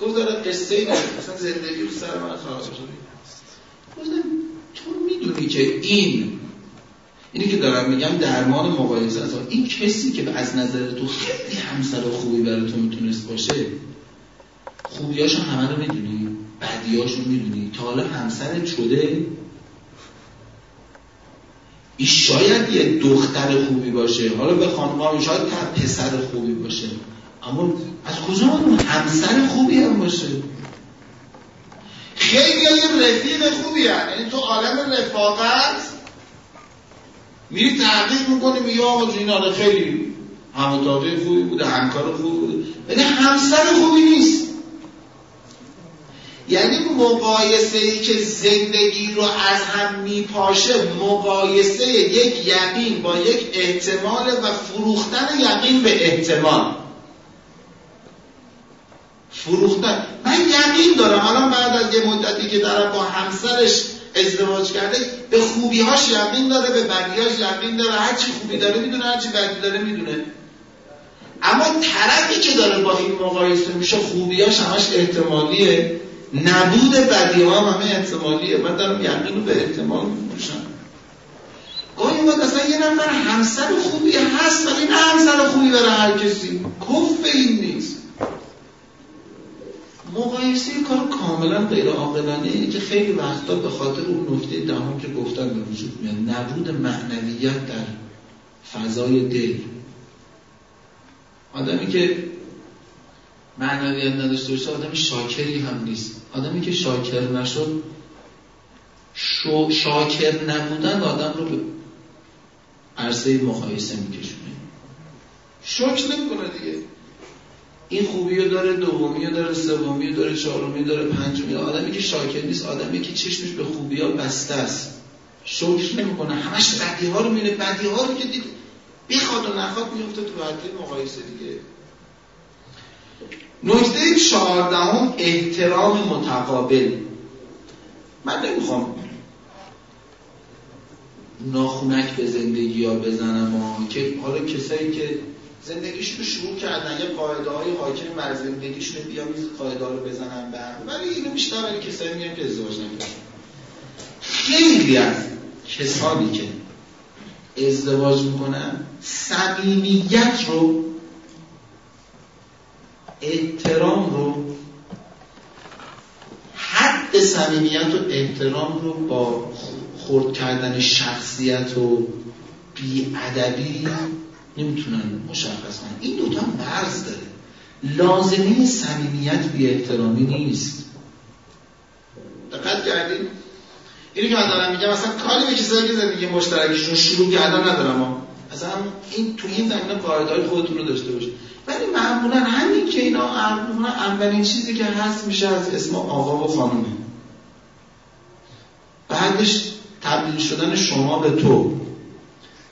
گفت داره قصه ای اصلا زندگی رو سر من خراب شده. گفتم تو می‌دونی که این اینی که دارم میگم درمان مقایسه است این کسی که از نظر تو خیلی همسر خوبی برای تو می‌تونست باشه خوبیاشو همه رو می‌دونی بدیاشو می‌دونی. تا حالا همسرت شده؟ این شاید یه دختر خوبی باشه. حالا به خانم شاید پسر خوبی باشه. اما از کجا همسر خوبی هم باشه؟ خیلی یه رفیق خوبی هم یعنی تو عالم رفاقت میری تحقیق می‌کنی میگه آقا این آره خیلی هموتاقی خوبی بوده همکار خوبی بوده. ولی همسر خوبی نیست. یعنی مقایسه ای که زندگی رو از هم میپاشه مقایسه یک یقین با یک احتمال و فروختن یقین به احتمال. فروختن. من یقین دارم. الان بعد از یه مدتی که دارم با همسرش ازدواج کرده به خوبیهاش یقین داره به بدیهاش یقین داره هر چی خوبی داره می‌دونه هر چی بدی داره می‌دونه. اما طرفی که داره با این مقایسه میشه خوبیاش همش احتمالیه. نبود بدی ها هم همه احتمالیه. من دارم یقین رو به احتمال میفروشم گاهی وقت اصلا یه نفر همسر خوبی هست ولی نه همسر خوبی برای هر کسی. کف این نیست. مقایسه کار کاملا غیر عاقلانه که خیلی وقتا به خاطر اون نکته دهم که گفتم به وجود میاد نبود معنویت در فضای دل. آدمی که معنویت نداشته باشه آدم شاکری هم نیست. آدمی که شاکر نشد شو شاکر نبودن آدم رو به عرصه مقایسه میکشونه. شکر نمی‌کنه دیگه. این خوبی رو داره دومی رو داره سومی رو داره چهارمی داره. پنجمی آدمی که شاکر نیست آدمی که چشمش به خوبی ها بسته است. شکر نمی‌کنه. همش بدی ها رو میره بدی ها رو که دید بخواد و نخواد میفته تو حدی مقایسه دیگه. نکته چهاردهم احترام متقابل. من نمی‌خوام ناخونک به زندگی ها بزنم که حالا کسایی که زندگیش رو شروع کردن. یه قاعده های حاکم بر زندگیشون بیا میز قاعده رو بزنن به ولی اینو بیشتر برای کسایی میگن که ازدواج نکردن. خیلی از کسانی که ازدواج می‌کنن صمیمیت رو احترام رو حد صمیمیت و احترام رو با خورد کردن شخصیت و بیادبی نمی‌تونن مشخص کنن این دوتا مرز داره. لازمه صمیمیت بی احترامی نیست. دقت کردید اینی که من دارم میگم مثلا کاری به کسایی که زندگی مشترکشون شروع کردن ندارم اصلا این تو این زمینه قاعده خودتون رو داشته باشید. ولی معمولا همین که اینا اولین چیزی که هست میشه از اسم آقا و خانومه. بعدش تبدیل شدن شما به تو.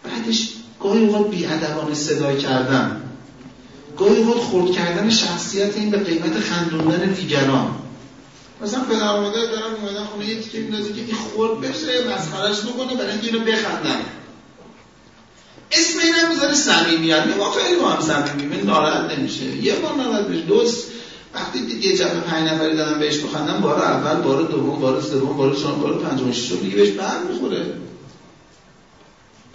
بعدش گاهی اوقات بیادبانه صدا کردن. گاهی اوقات خورد کردن شخصیت این به قیمت خندوندن دیگران. مثلا پدر مادر دارن اومدن خونه یه تیکه میندازه که این خورد بشه مسخرش بکنه برای اینکه اینو بخندن. اسم اینم می‌ذاره صمیمیت. ما خیلی با هم صمیمیم ناراحت نمیشه. یه بار ناراحت بشه دوست وقتی دید یه جمع پنج نفری دارن بهش بخندن بار اول بار دوم بار سوم بار چهارم بار پنجم ششم دیگه بهش بر می‌خوره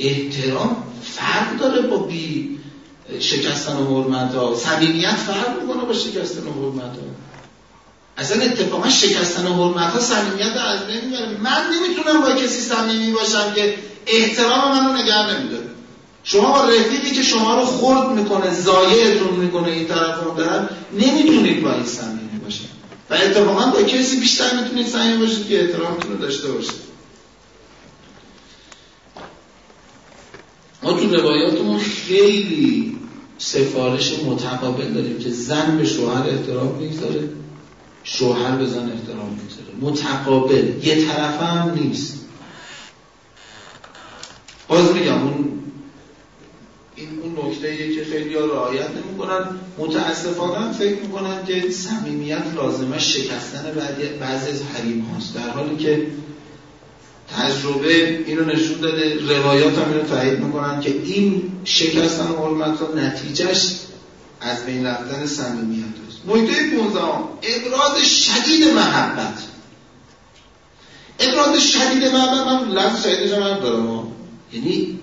احترام فرق داره با بی شکستن و حرمت ها صمیمیت فرق می‌کنه با شکستن و حرمت ها اصلا اتفاقا شکستن و حرمت ها صمیمیت از بین من نمی‌تونم با کسی صمیمی باشم که احترام منو نگه نمیداره. شما با رفیقی که شما رو خرد می‌کنه زایعتون می‌کنه این طرف اون طرف نمی‌تونید با این صمیمی باشید. و اتفاقا با کسی بیشتر می‌تونید صمیمی باشید که احترامتون رو داشته باشید. ما تو روایاتمون خیلی سفارش متقابل داریم که زن به شوهر احترام می‌گذاره شوهر به زن احترام می‌گذاره. متقابل یه طرف هم نیست. باز میگم اون این اون نکته که خیلی ها رعایت نمی‌کنن. متاسفانه فکر می‌کنن که صمیمیت لازمه شکستن بعضی از حریم هاست. در حالی که تجربه اینو نشون داده روایات هم اینو تایید می‌کنن که این شکستن حرمت ها نتیجهش از بین رفتن صمیمیت است نکته 15 ابراز شدید محبت. ابراز شدید محبت من لفظ شدیدش هم دارم. یعنی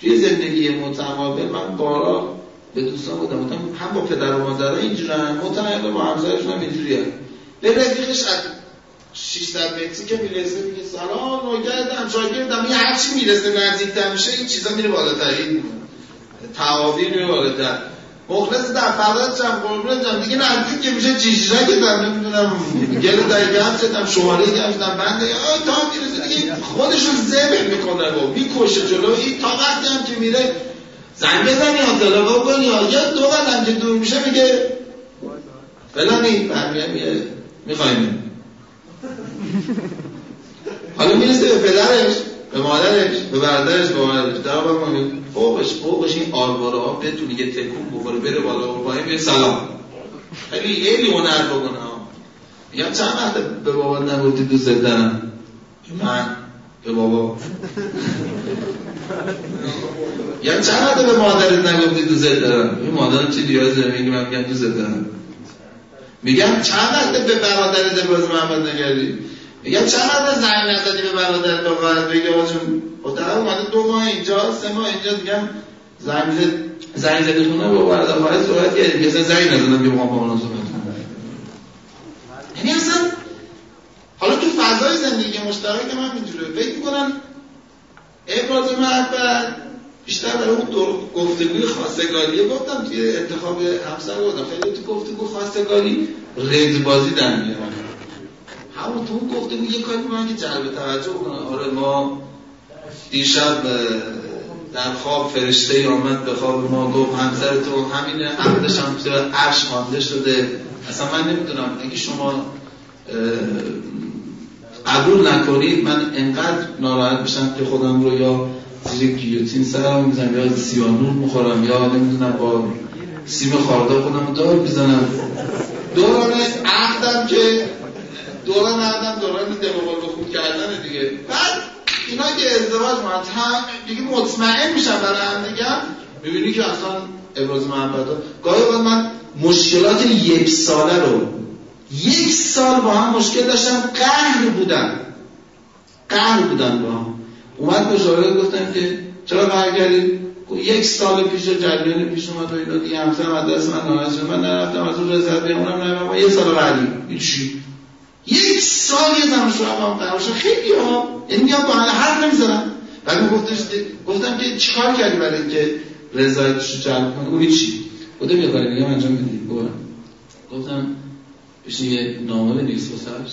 توی زندگی متقابل من بارا به دوستان بودم هم با پدر و مادر اینجورن متقابل با همسرشون هم اینجوریه. به رفیقش 600 متری که می‌رسه میگه سلام نوکردم شاگردم. یه هرچی می‌رسه نزدیکتر میشه این چیزا میره بالاتر این تعابیر میره بالاتر. مخلص در فرات جم قربونت جم دیگه نزدیک که میشه جیجرا که دارم نمی‌دونم. گل در گم شدم شماره گم شدم بنده. تا می‌رسه دیگه خودشون زبه می‌کنه و می‌کشه جلو. این تا وقتی هم که میره زنگ بزنی یا تلفن کنی یا دو قدم که دور میشه میگه فلانی برمیگه می‌خوایم حالا می‌رسه به پدرش به مادرش به برادرش به مادرش. در واقع فوقش فوقش این آرواره ها بتونی یه تکون بخوره بره بالا و پایین سلام. خیلی خیلی هنر بکنه میگم چند وقت به بابا نگفتی دوست دارم من به بابا. یا چند وقت به مادرت نگفتی دوست دارم این مادرم چی دیاز داره میگه من میگم دوست دارم میگم چند وقت به برادرت ابراز محمد نگردی؟ چند وقت زنگ نزدی به برادرت با خواهرت بگی آقا چون خودت اومده دو ماه اینجا سه ماه اینجا میگم زنگ زنگ زدی خونه با برادر خواهرت صحبت کردیم مثلا زنگ نزدم که با با صحبت کنم. یعنی اصلا حالا تو فضای زندگی مشترک من اینجوره فکر می‌کنم ابراز محبت بیشتر برای اون دور گفتگوی خواستگاریه گفتم توی انتخاب همسر گفتم خیلی تو گفتگو خواستگاری رد بازی در میارن همون تو اون گفتگو یه کاری من که جلب توجه کنه آره ما دیشب در خواب فرشته آمد به خواب ما گفت همسر تو همین عقدش هم تو عرش خوانده شده. اصلا من نمی‌دونم اگه شما قبول نکنید من انقدر ناراحت بشم که خودم رو یا زیر گیوتین سرم می‌زنم یا سیانور می‌خورم یا نمی‌دونم با سیم خارده خودم دار بزنم دوران عقدم که دوران عقدم دوران دماغ خود کردن دیگه. بعد اینا که ازدواج هم دیگه مطمئن میشن برای هم دیگه. می‌بینی که اصلا ابراز محبت گاهی باید من مشکلات یک ساله رو یک سال با هم مشکل داشتم قهر بودن. قهر بودن با هم. اومد به شاگرد گفتم که چرا قهر کردید یک سال پیش جریان پیش اومد و اینا دیگه همسر مدرسه من ناراحت شد. من نرفتم از اون بگیرم اونم نه یه سال بعدی. چی؟ یک سال یه زن شو هم قرار خیلی ها یعنی میام با حرف نمی‌زنم بعد گفتش گفتم که چیکار کردی برای اینکه رضایتش رو جلب کنی؟ اون چی بودم یه کاری دیگه انجام بدی. گفتم بشه یه نامه بنویس واسش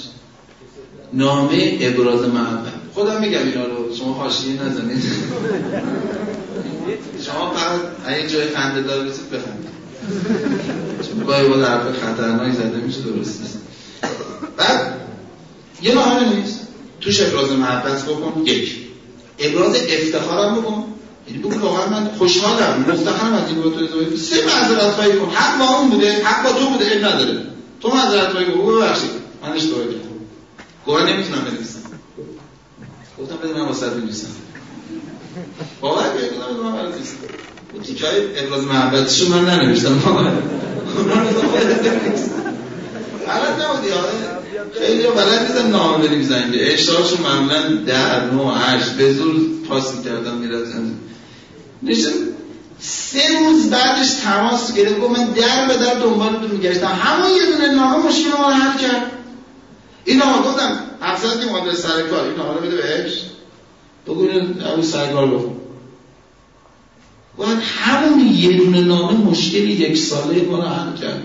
نامه ابراز محبت. خودم میگم اینا رو. شما حاشیه نزنید. شما فقط این جای خنده دار بخندید. چون گاهی با حرف خطرناک زده میشه درست نیست بعد یه نامه نیست. توش ابراز محبت بکن یک. ابراز افتخارم بکن. یعنی بگو واقعا من خوشحالم مفتخرم از این تو ازدواج. سه معذرت خواهی کن. حق با اون بوده حق با تو بوده اب نداره. تو معذرت خواهی کن ببخشید. من اشتباه کردم. گواه نمی‌تونم بنویسم. گفتم بده من واسه بنویسم. باور کنید گفتم من برات بنویسم. اون تیکای ابراز محبتشو من ننوشتم حالت نبودی آره. خیلی بلد نیستن نامه بنویسن که اشتهاشون معمولا در نو هشت به زور پاس می‌کردن می‌رفتن نشون سه روز بعدش تماس گرفت. گفت من در به در دنبالتون میگشتم. همون یه دونه نامه مشکل ما رو حل کرد. این نامه گفتم افسر که مادر سر کار این نامه رو بده بهش. بگو اینو سرکار بخون گفت همون یه دونه نامه مشکل یک ساله ما رو حل کرد.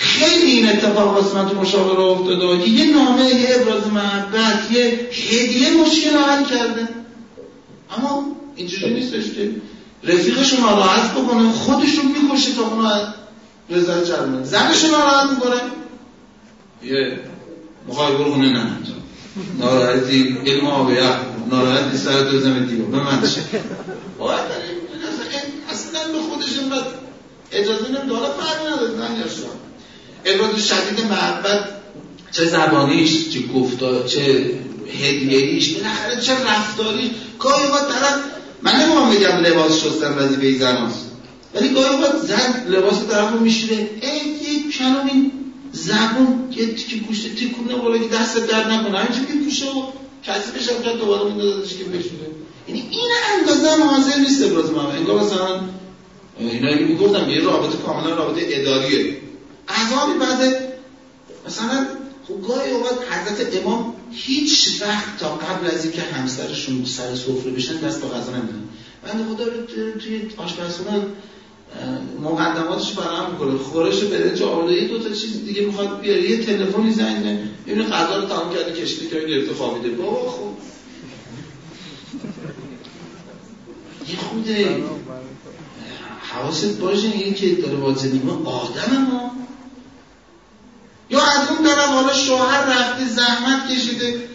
خیلی این اتفاق واسه من تو مشاوره افتاده. که یه نامه یه ابراز محبت یه هدیه مشکل حل کرده. اما اینجوری نیستش که رفیقش رو ناراحت بکنه خودش رو می‌کشه تا اونو رضایت جلب زنش ناراحت می‌کنه. یه مخوای برو خونه نه ناراحتی؟ علم آب یخ ناراحتی؟ سر تو زمین دیو به من چه؟ اصلا به خودش اینقدر اجازه نمیده. حالا فرقی نداره. ابراز شدید محبت چه زبانیش چه گفتا چه هدیهیش بالاخره چه رفتاریش گاهی وقت طرف من نمی‌خوام بگم لباس شستن وظیفه زناست ولی گاهی وقت زن لباس طرفو میشوره ای یک کلام این زبون یه تیکه گوشت تیکونه بالا که دست درد نکنه همینجور که گوشه و کسی بشم کرد دوباره میندازدش که بشوره یعنی این اندازه هم حاضر نیست ابراز محبت انگار مثلا اینا که می‌گفتم یه رابطه کاملا رابطه اداریه. عذابی بعد مثلا خب گاهی اوقات حضرت امام هیچ وقت تا قبل از اینکه همسرشون سر سفره بشن دست به غذا نمیدن. من خدا توی آشپزخونه مقدماتش برام می‌کنه. خورش جا آورده یه دو تا چیز دیگه می‌خواد بیاره. یه تلفنی زنگ می‌زنه ببین غذا رو تمام کرده کشتی که گرفته خوابیده بابا خب. یه خود حواست باشه این که داره با زندگی آدم ما. یا از اون طرف حالا شوهر رفته زحمت کشیده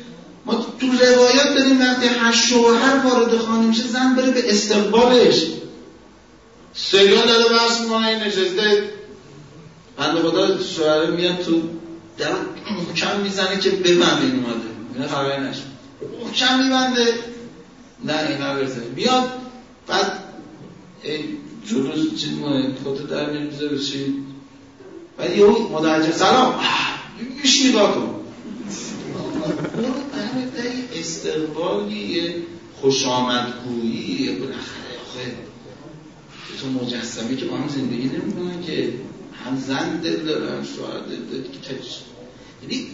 ما تو روایات داریم وقتی هر شوهر وارد خانه میشه زن بره به استقبالش. سریال داره بحث می‌کنه این نشسته. بنده خدا شوهر میاد تو در محکم می‌زنه که ببند این اومده. اینه خبری نشد. محکم میبنده. نه این نبرسه میاد بعد جلوس چیز مونه؟ کتو در میره چی بعد یه مدرجه سلام. میش نگاه کن. استقبالی خوش آمدگویی بالاخره آخه تو مجسمی که با هم زندگی نمی‌کنن که هم زن دل دارن شوهر دل دارن یعنی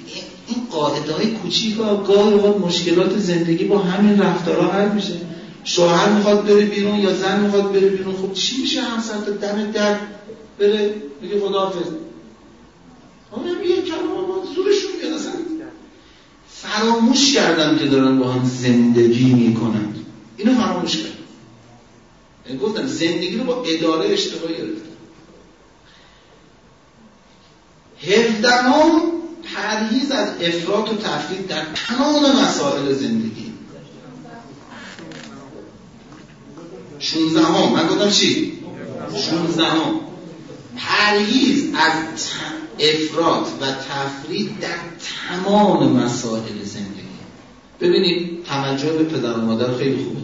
این قاعده های کوچیک و گاهی اوقات مشکلات زندگی با همین رفتارها حل میشه. شوهر می‌خواد بره بیرون یا زن می‌خواد بره بیرون خب چی میشه همسر تا دم در بره؟ بگه خداحافظ. اونم یه کلمه با زورشون بیاد اصلا. فراموش کردن که دارن با هم زندگی می‌کنن. اینو فراموش کردن یعنی گفتن زندگی رو با اداره اشتباهی گرفتن هفدهم پرهیز از افراط و تفرید در تمام مسائل زندگی. شونزدهم. من گفتم چی؟ 16 پرهیز از افراد و تفرید در تمام مسائل زندگی. ببینید توجه به پدر و مادر خیلی خوبه.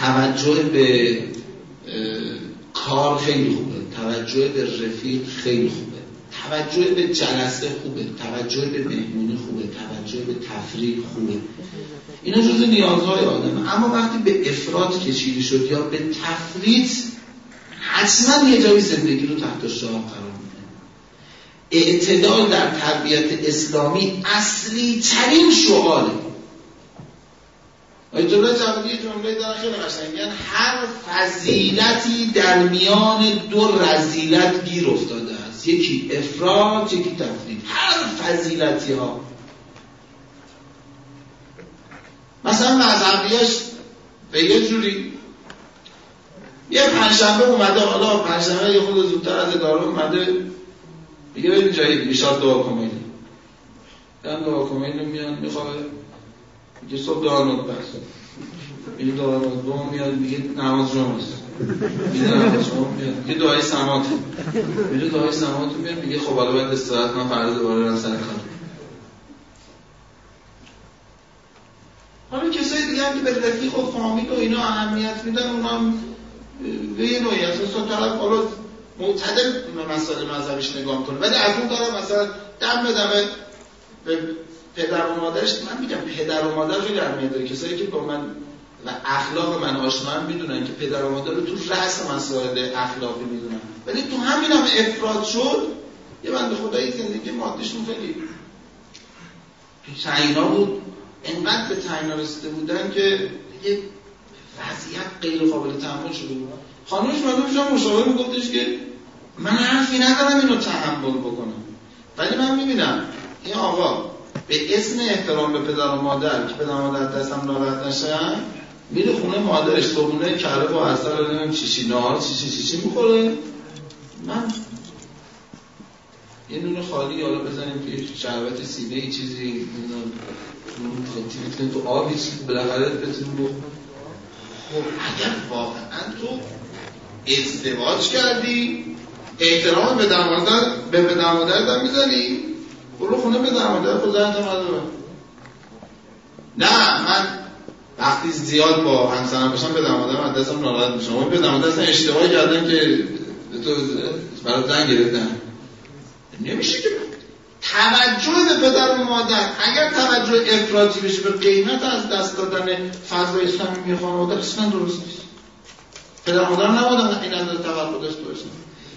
توجه به کار خیلی خوبه. توجه به رفیق خیلی خوبه. توجه به جلسه خوبه. توجه به مهمونی خوبه. توجه به تفریق خوبه. اینا جز نیازهای آدمه. اما وقتی به افراد کشیده شد یا به تفرید حتما یه جایی زندگی رو تحت شاه قرار اعتدال در تربیت اسلامی اصلی ترین شعاره آیت الله جوادی جمله دارن خیلی قشنگن هر فضیلتی در میان دو رزیلت گیر افتاده است. یکی افراد یکی تفرید. هر فضیلتی ها. مثلا مذهبیاش به یه جوری یه پنجشنبه اومده حالا پنجشنبه یه خود زودتر از اداره اومده میگه ببین جایی بیشتر دعا کنید دارم دعا کنید میان می‌خواه میگه صبح دعا نوت بخش. میگه دعا نوت. دعا میاد میگه نماز جمعه است. میگه دعای سمات میگه دعای سمات میاد میگه خب حالا باید استراحت من فردا دوباره برم سر کار. حالا کسای دیگه هم که به رفیق و فامیل و اینا اهمیت میدن اونا هم به یه نوعی اساسا طرف حالا معتدل مسائل مذهبیش نگاه می‌کنه ولی از اون طرف مثلا دم به به پدر و مادرش من میگم پدر و مادر خیلی اهمیت داره. کسایی که با من و اخلاق من آشنا می‌دونن که پدر و مادر رو تو رأس مسائل اخلاقی می‌دونن. ولی تو همین هم افراد شد یه بند خدایی زندگی مادیشون خیلی تعینا بود. انقدر به تعینا رسیده بودن که یه وضعیت غیر قابل تحمل شده بود. خانمش مدام پیشم مشاور میگفتش که من حرفی ندارم اینو تحمل بکنم. ولی من می‌بینم این آقا به اسم احترام به پدر و مادر که پدر و مادر دستم ناراحت نشن میره خونه مادرش صبحونه کره با اصل نمیم چیچی نهار چیچی چیچی می‌خوره. من یه نون خالی حالا بزنیم توی شربت سینه ای چیزی تو آبی چیزی بالاخره بتونیم بخور خب اگر واقعا تو ازدواج کردی احترام به دمادر به به دمادر می‌زنی. برو خونه به دمادر خود نه من وقتی زیاد با همسرم باشم به دمادر من دستم ناراحت میشم به دمادر اصلا اشتباهی کردن که تو برای زن گرفتن. نمیشه که توجه به پدر و مادر. اگر توجه افراطی بشه به قیمت از دست دادن فضای صمیمی خانواده اصلا درست نیست. پدر مادر نبودن این از توقع داشته باشن.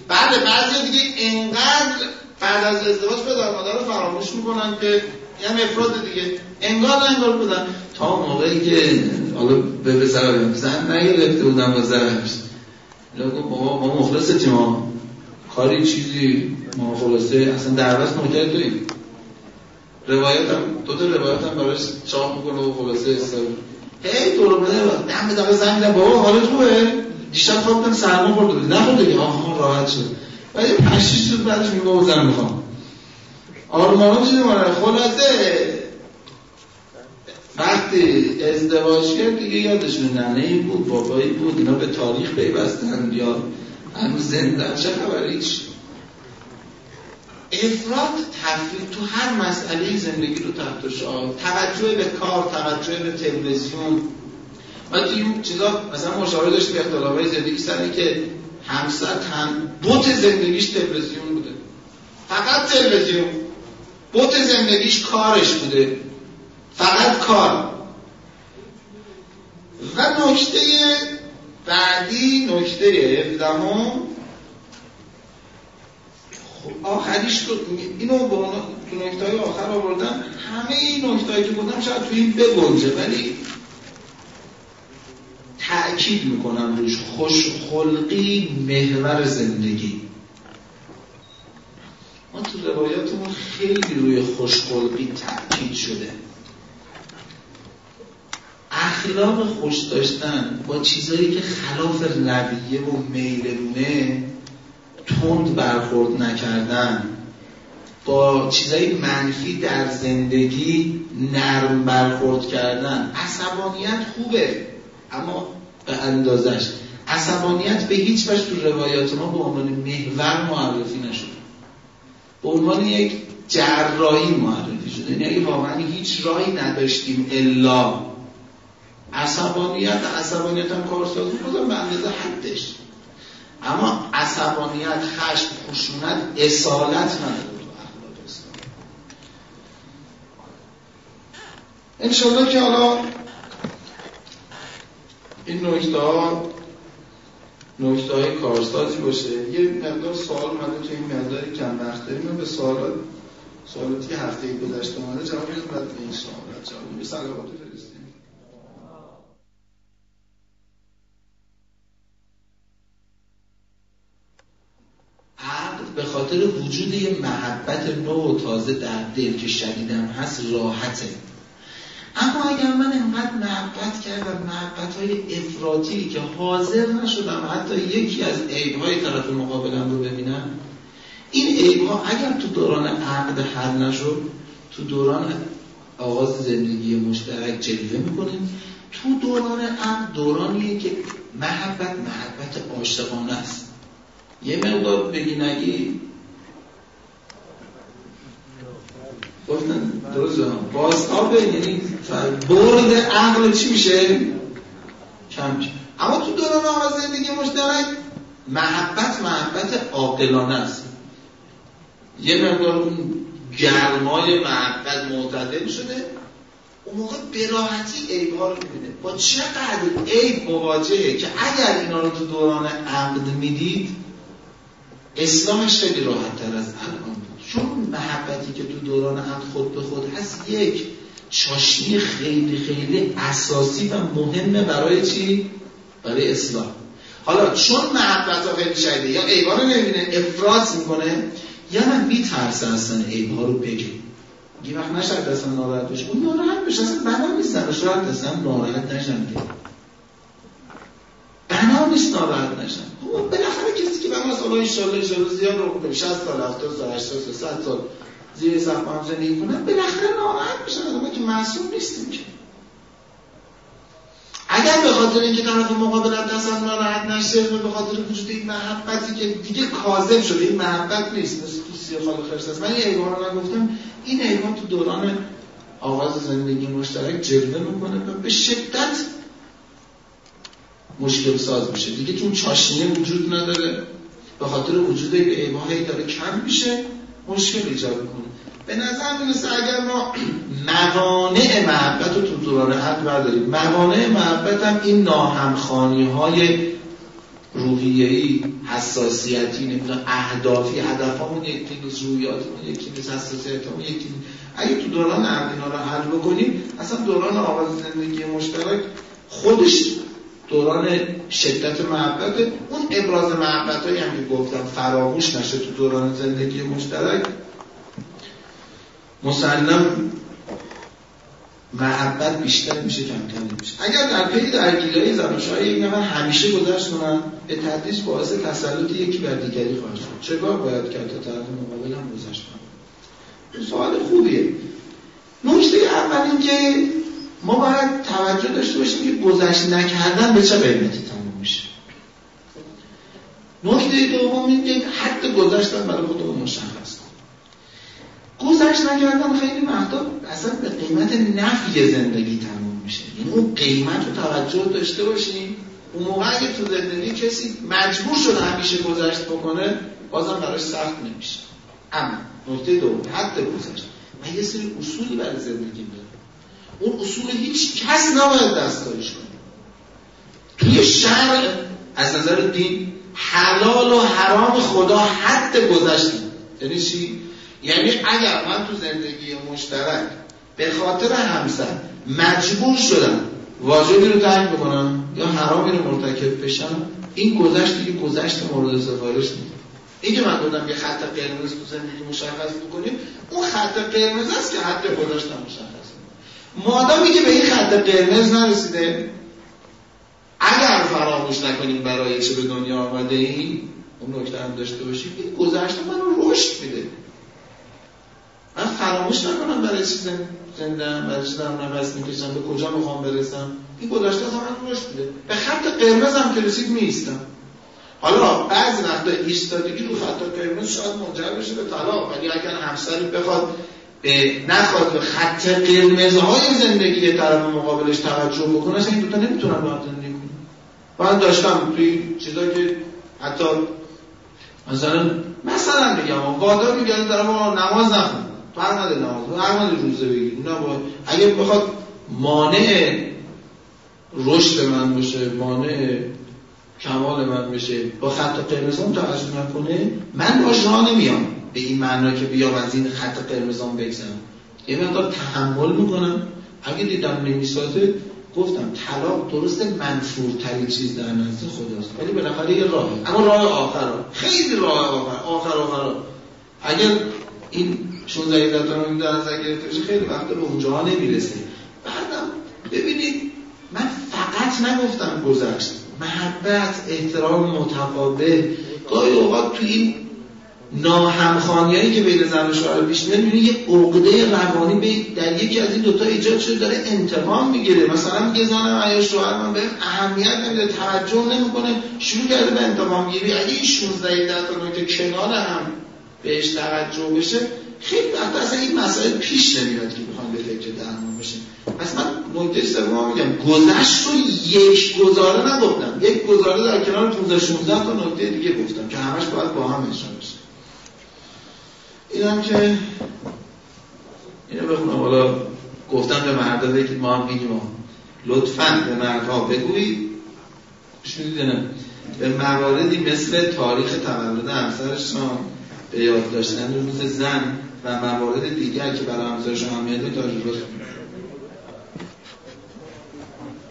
بعد بعضی دیگه انقدر بعد از ازدواج پدر مادر رو فراموش می‌کنن که یعنی افراد دیگه انگار انگار بودن. تا موقعی که حالا به پسر زن نگرفته بودن با زنش لگو بابا ما مخلص ما کاری چیزی ما خلاصه اصلا دربست نوکر تویم روایت هم دو تا روایت هم براش چاپ می‌کنه و خلاصه استاد هی دور بده دم دم زنگ بابا حالت خوبه؟ دیشب خوابتم سرما خورده بود نخورده دیگه آها راحت شد. ولی پنج شیش روز بعدش میگه بابا زن می‌خوام. آرمانا چیزی ماره خلاصه. وقتی ازدواج کرد دیگه یادشون ننه بود بابایی بود اینا به تاریخ پیوستن. یا هنوز زنده چه خبر؟ هیچ. افراد تفرید تو هر مسئله زندگی رو تحت شاه توجه به کار توجه به تلویزیون. تو این چیزا مثلا مشاوره داشتیم اختلافای زندگی سره که همسر هم بوت زندگیش تلویزیون بوده. فقط تلویزیون. بوت زندگیش کارش بوده. فقط کار. و نکته بعدی نکته هفدهم خب آخریش تو اینو با تو نکته های آخر آوردم. همه این نکته که بودم شاید تو این بگنجه ولی تأکید می‌کنم روش. خوشخلقی محور زندگی. ما تو روایاتمون خیلی روی خوشخلقی تأکید شده. اخلاق خوش داشتن با چیزایی که خلاف رویه و میلونه تند برخورد نکردن. با چیزای منفی در زندگی نرم برخورد کردن. عصبانیت خوبه اما به اندازش. عصبانیت به هیچ وجه تو روایات ما به عنوان محور معرفی نشده. به عنوان یک جراحی معرفی شده. یعنی اگه واقعا هیچ راهی نداشتیم الا عصبانیت عصبانیت هم کارسازی بودم به اندازه حدش. اما عصبانیت خشم خشونت اصالت نداره انشالله که حالا این نکته ها نکته های کارسازی باشه. یه مقدار سوال اومده تو این مقداری کم وقت داریم. به سوالات سوالاتی که هفته گذشته اومده جواب بعد به این سوالات جواب میدم. سلامات فرستیم. به خاطر وجود یه محبت نو و تازه در دل که شدیدم هست راحته. اما اگر من انقدر محبت کردم محبت های افراطی که حاضر نشدم حتی یکی از عیبهای طرف مقابلم رو ببینم این عیبها اگر تو دوران عقد حل نشد تو دوران آغاز زندگی مشترک جلوه می‌کنیم تو دوران عقد دورانیه که محبت محبت عاشقانه است. یه مقدار بگی نگی گفتن درست بازتابه یعنی برد عقل چی میشه؟ کم اما تو دوران آغاز زندگی مشترک محبت محبت عاقلانه است. یه مقدار اون گرمای محبت معتدل شده اون موقع براحتی عیب ها رو می‌بینه. با چقدر عیب مواجهه که اگر اینا رو تو دوران عقد می‌دید اسلامش خیلی راحت تر از الان. چون محبتی که تو دوران عقد خود به خود هست یک چاشنی خیلی خیلی اساسی و مهمه برای چی؟ برای اسلام. حالا چون محبت ها خیلی شدیده یا عیبا رو نمی‌بینه افراز می‌کنه یا من میترسه اصلا عیبها رو بگه یه وقت نشد اصلا ناراحت بشه اون ناراحت بشه اصلا بنا نیستن شاید اصلا ناراحت نشن بنا نیست ناراحت نشن. بالاخره کسی که بنا سال انشالله انشالله زیاد رو کنه 60 سال 70 سال 80 سال 100 سال زیر سقف هم زندگی کنن بالاخره ناراحت بشن ما که معصوم نیستیم که. اگر به خاطر اینکه طرف از دست ناراحت نشه به خاطر وجود این محبتی که دیگه کاذب شده این محبت نیست. مثل تو سی خال خرس است. من این ایوان رو نگفتم این ایوان تو دوران آغاز زندگی مشترک جلوه می‌کنه و به شدت مشکل ساز میشه. دیگه تو چاشنیه وجود نداره. به خاطر وجود ایوان داره کم میشه مشکل ایجاد می‌کنه. به نظر می‌رسه اگر ما موانع محبت رو تو دوران حد برداریم موانع محبت هم این ناهمخانی های روحیه‌ای حساسیتی نمی‌دونم اهدافی هدفمون یکی نیست رویاتمون یکی نیست حساسیتمون یکی اگه تو دوران عقد اینا رو حل بکنیم اصلا دوران آغاز زندگی مشترک خودش دوران شدت محبت. اون ابراز محبت هایی هم که گفتم فراموش نشه تو دوران زندگی مشترک. مسلم محبت بیشتر میشه کمتر میشه اگر در پی درگیری های زناشویی یک نفر همیشه گذشت کنن به تدریج باعث تسلط یکی بر دیگری خواهد شد. چگاه باید کرد تا طرف مقابل هم گذشت کنن سوال خوبیه. نکته اول این که ما باید توجه داشته باشیم که گذشت نکردن به چه قیمتی تموم میشه. نکته دوم این که حد گذشتن برای خودمون مشخص گذشت نکردن خیلی وقتا اصلا به قیمت نفی زندگی تموم میشه. یعنی اون قیمت رو توجه داشته باشیم. اون موقع اگه تو زندگی کسی مجبور شده همیشه گذشت بکنه بازم براش سخت نمیشه. اما نکته دوم حد گذشت. من یه سری اصولی برای زندگی اون اصول هیچ کس نباید دستکاریش کنه. توی شهر از نظر دین حلال و حرام خدا حد گذشت یعنی چی؟ یعنی اگر من تو زندگی مشترک به خاطر همسر مجبور شدم واجبی رو ترک بکنم یا حرامی رو مرتکب بشم این گذشت دیگه گذشت مورد سفارش نیست. این که من گفتم یه خط قرمز تو زندگی مشخص بکنیم اون خط قرمز است که حد گذاشتم مشخص مادامی که به این خط قرمز نرسیده. اگر فراموش نکنیم برای چه به دنیا آمده این اون نکته هم داشته باشیم. این گذشته من رو رشد میده. من فراموش نکنم برای چی زنده برای چی دارم نفس می‌کشم به کجا می‌خوام برسم. این گذشته از من رشد بوده به خط قرمز هم که رسید میستم حالا بعضی وقتا ایستادگی رو خط قرمز شاید منجر بشه به طلاق. ولی اگر همسری بخواد به نخواد به خط قرمزهای زندگی طرف مقابلش توجه بکنه اصلا این دوتا نمی‌تونن با زندگی کنن. من داشتم توی چیزا که حتی مثلا مثلا میگم وادار میگن ما نماز نخون. نداره نماز هر روزه بگیر. نه اگه بخواد مانع رشد من باشه مانع کمال من بشه با خط قرمزان توجه نکنه من باش راه نمیام. به این معنا که بیام از این خط قرمزان بگذرم. یه مقدار تحمل می‌کنم. اگه دیدم نمی‌سازه گفتم طلاق درست منفورترین چیز در نزد خداست. ولی بالاخره یه راهه. اما راه آخر خیلی راه آخر. آخر آخر اگر این 16 رو در نظر گرفته بشه خیلی وقت به اونجا نمی‌رسه. بعدم ببینید من فقط نگفتم گذشت. محبت احترام متقابل. گاهی اوقات تو این ناهمخانیایی که بین زن و شوهر پیش میاد می‌بینی یه عقده روانی به در یکی از این دوتا ایجاد شده داره انتقام می‌گیره. مثلا میگه زن یا شوهر من به اهمیت نمیده توجه نمی‌کنه شروع کرده به انتقام گیری. اگه این 16 تا که کنار هم بهش توجه بشه خیلی وقت اصلا این مسائل پیش نمیاد که بخوام به فکر درمان بشه. پس من نکته سوم میگم گذشت رو یک گزاره نگفتم. یک گزاره در کنار 15 16 تا نکته دیگه گفتم که همش باید با هم بشه. اینم که اینو بخونم حالا گفتم به مردا بگید ما هم میگیم لطفا به مردها بگویید شنیدید نه به مواردی مثل تاریخ تولد همسرشان به یاد داشتن روز زن و موارد دیگر که برای همسرشان اهمیت تجربه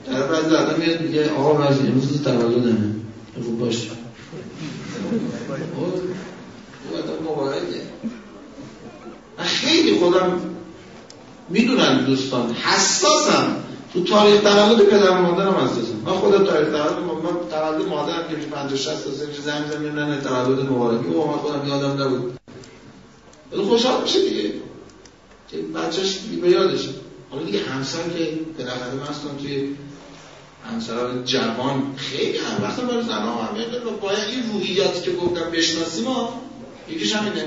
در بعضی آدم میاد میگه آقا بعضی امروز تولدمه خوب باشه او آدم مبارکه خیلی خودم می‌دونم دوستان. حساسم. تو تاریخ تولد پدر مادرم حساسم من خودم تاریخ تولد من تولد مادرم که 50 60 سال زنگ زمین نه تولد مبارکی. و من خودم یادم نبود. ولی خوشحال میشه دیگه. که بچهش به یادشه حالا دیگه همسر که بالاخره مثلا توی همسران جوان خیلی هم وقتا برای زنها هم باید این روحیاتی که گفتم بشناسیم ما یکیش همینه.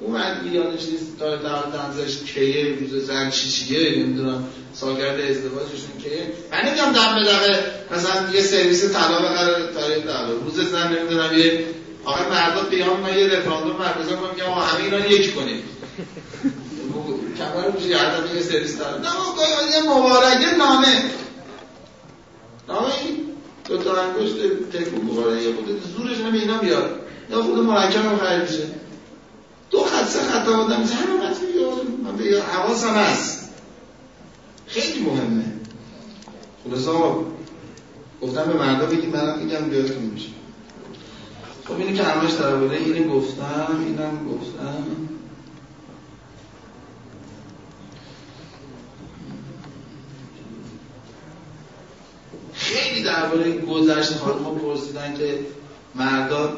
اون مرد یادش نیست. تا تنزش کیه روز زن چی چیه نمی‌دونم. سالگرد ازدواجشون کیه. من نمی‌دونم دم به مثلا یه سرویس طلا بخره تاریخ طلا روز زن نمی‌دونم یه آقای مردا قیام ما یه رفراندوم برگزار کنیم که آقا همه اینا یکی کنیم کمر میشه یه یه سرویس طلا. نه یه مبارکه نامه. نامه این دو تا انگشت تکون بخوره یه خود زورش نمی اینا بیاد یا خود مرکب هم خرید میشه. دو خط سه خط آدم میشه. همه خط من به حواسم هست. خیلی مهمه. خلاصا گفتم به مردا بگید منم میگم بیادتون میشه. خب اینی که همش در بوده اینو گفتم اینم گفتم. خیلی درباره گذشت خانم پرسیدن که مردان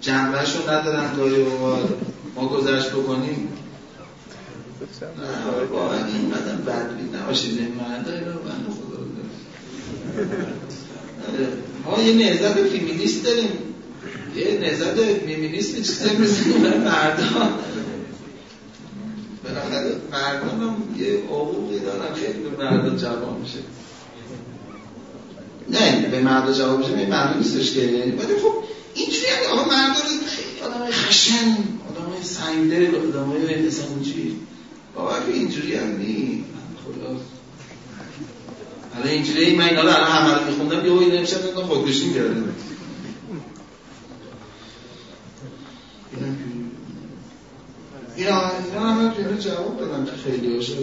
جنبهش رو ندارن گاهی ما گذشت بکنیم؟ نه واقعا این مدن بدبین نباشید این مردا رو خدا ما یه نهزت فیمینیست داریم. یه نهزت فیمینیست چیزی مثل مردان بالاخره مردان هم یه حقوقی دارن. خیلی به مردان جواب میشه. نه به مرد جواب میشه این مردم نیستش که. ولی خب اینجوری آقا مرد رو خیلی آدم خشن آدم سنگدل آدم های چی بابا اینجوری هم نی خدا. حالا اینجوری من اینا الان همه رو میخوندم یه این نمیشه نگاه خودکشی می‌کردم. اینا اینا همه جواب دادم که خیلی هاشو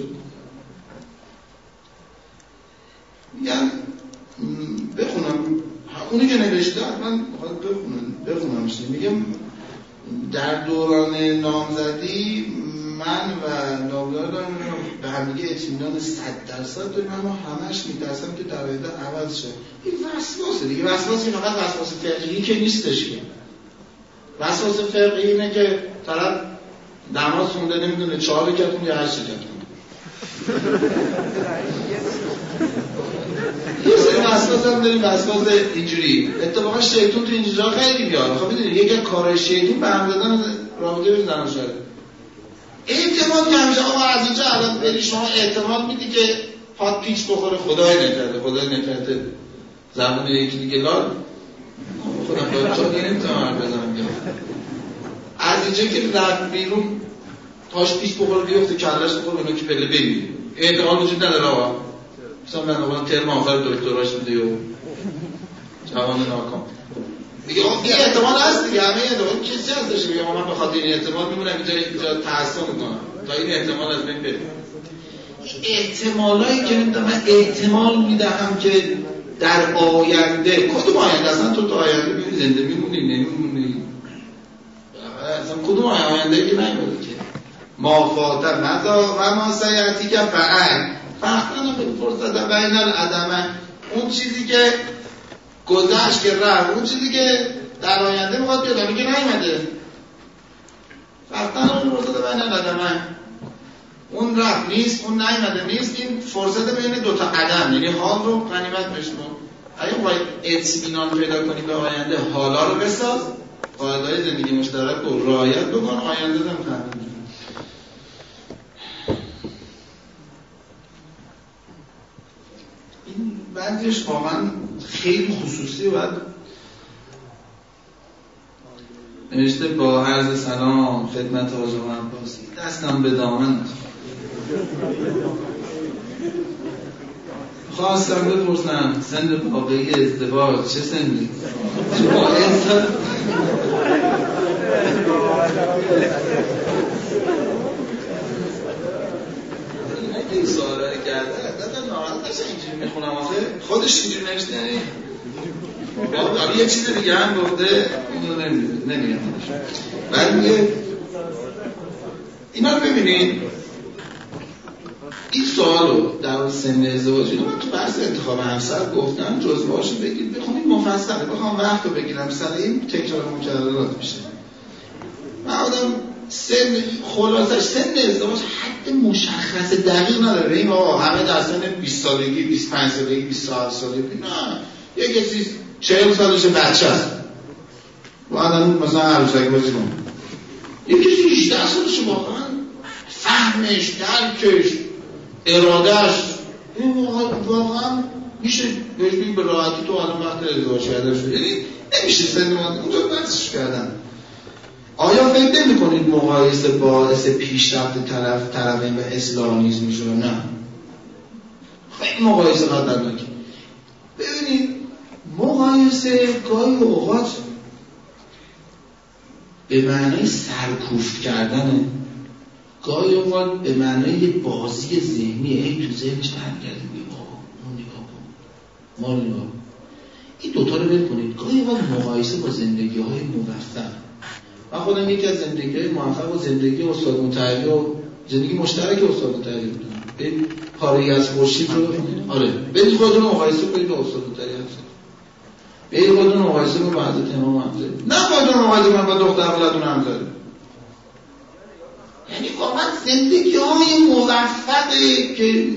میگن بخونم. اونی که نوشته من بخواد بخونم بخونمش میگم. در دوران نامزدی من و نابلار دارم به همدیگه اطمینان صد درصد داریم اما همش میترسم که در آینده عوض شه. این وسواسه دیگه. وسواسی فقط وسواس فقهی که نیستش که. وسواس فقهی اینه که طرف نماز خونده نمی‌دونه چهار کتون یا هشت کتون یه سری وسواس هم داریم وسواس اینجوری. اتفاقا شیطون تو اینجا خیلی میاد خب می‌دونی یکی کار شیطون به هم دادن رابطه به زن شده اعتماد که همیشه آقا از اینجا الان بری شما اعتماد میدی که پات پیچ بخوره خدای نکرده خدای نکرده. زمان یکی دیگه لال. خودم باید چون دیگه نمی‌تونم حرف بزنم. از اینجا که رفت بیرون تاش پیچ بخوره بیفته کلش بخوره به که پله ببینی اعتماد وجود نداره آقا. مثلا من آقا ترم آخر دکتراش بوده و جوان ناکام. دیگه اون یه احتمال هست دیگه همه احتمال کسی هستش بگه من به خاطر این احتمال میمونم اینجا اینجا تحسن می‌کنم. تا این احتمال از بین بره احتمالایی که من احتمال می‌دهم که در آینده کدوم آینده؟ اصلا تو تا آینده ببین زنده میمونی نمیمونی؟ اصلا کدوم آینده که نمیمونی که؟ ما فاته مزا و ما سیعتی که فعل. فختن به فرصت بین العدمه اون چیزی که گذشت که رفت اون چیزی که در آینده می‌خواد بیاد میگه نیومده. فختن به فرصت بین العدمه اون رفت نیست اون نیومده نیست. این فرصت بین دو تا عدم یعنی حال رو غنیمت بشمون اگه باید اطمینان پیدا کنی به آینده حالا رو بساز. قاعده زندگی مشترک رو رعایت بکن آینده هم بعدش واقعا خیلی خصوصی باید نوشته با عرض سلام خدمت حاج عباسی. دستم به دامن خواستم بپرسم سن واقعی ازدواج چه سنی؟ شما این سوال رو کرده دادا ناراحت اینجوری می‌خونم آخه. خودش اینجوری نوشته یعنی حالا یه چیز دیگه هم گفته اونو نمیگم بعد میگه اینا رو ببینید. این سوال رو در سن ازدواج من تو بحث انتخاب همسر گفتم جزوهاش رو بگید. بخونید مفصله بخوام وقت رو بگیرم. سر این تکرار مکررات میشه. من آدم سن خلاصش سن ازدواج حد مشخص دقیق نداره. این آقا همه در سن 20 سالگی 25 سالگی 27 سالگی. نه. یه کسی 40 سالش بچه است. و آدم مثلا عروسک بازی کنه. یه کسی 18 سالش واقعا فهمش درکش ارادهش این واقعا میشه بهش به راحتی تو الان وقت ازدواج کرده شد یعنی نمیشه سن اونجا بحثش کردن. آیا فکر نمی کنید مقایسه باعث پیشرفت طرف طرفین اصلاح نیز میشه نه؟ خیلی مقایسه خطرناکه ببینید مقایسه گاهی اوقات به معنای سرکوفت کردنه. گاهی اوقات به معنای بازی ذهنی ای تو ذهنش تحت کرده اون نگاه کن ما نگاه این دوتا رو ول کنید. گاهی اوقات مقایسه با زندگی های موفق من خودم یکی از زندگی های موفق و زندگی استاد متحری و زندگی مشترک استاد متحری بودم. به پاره از خورشید رو آره. برید خودتون مقایسه کنید با استاد متحری هست برید خودتون مقایسه کنید با حضرت امام حمزه. نه خودتون مقایسه کنید با دختر ولدون حمزه. یعنی واقعا زندگی های موفقه که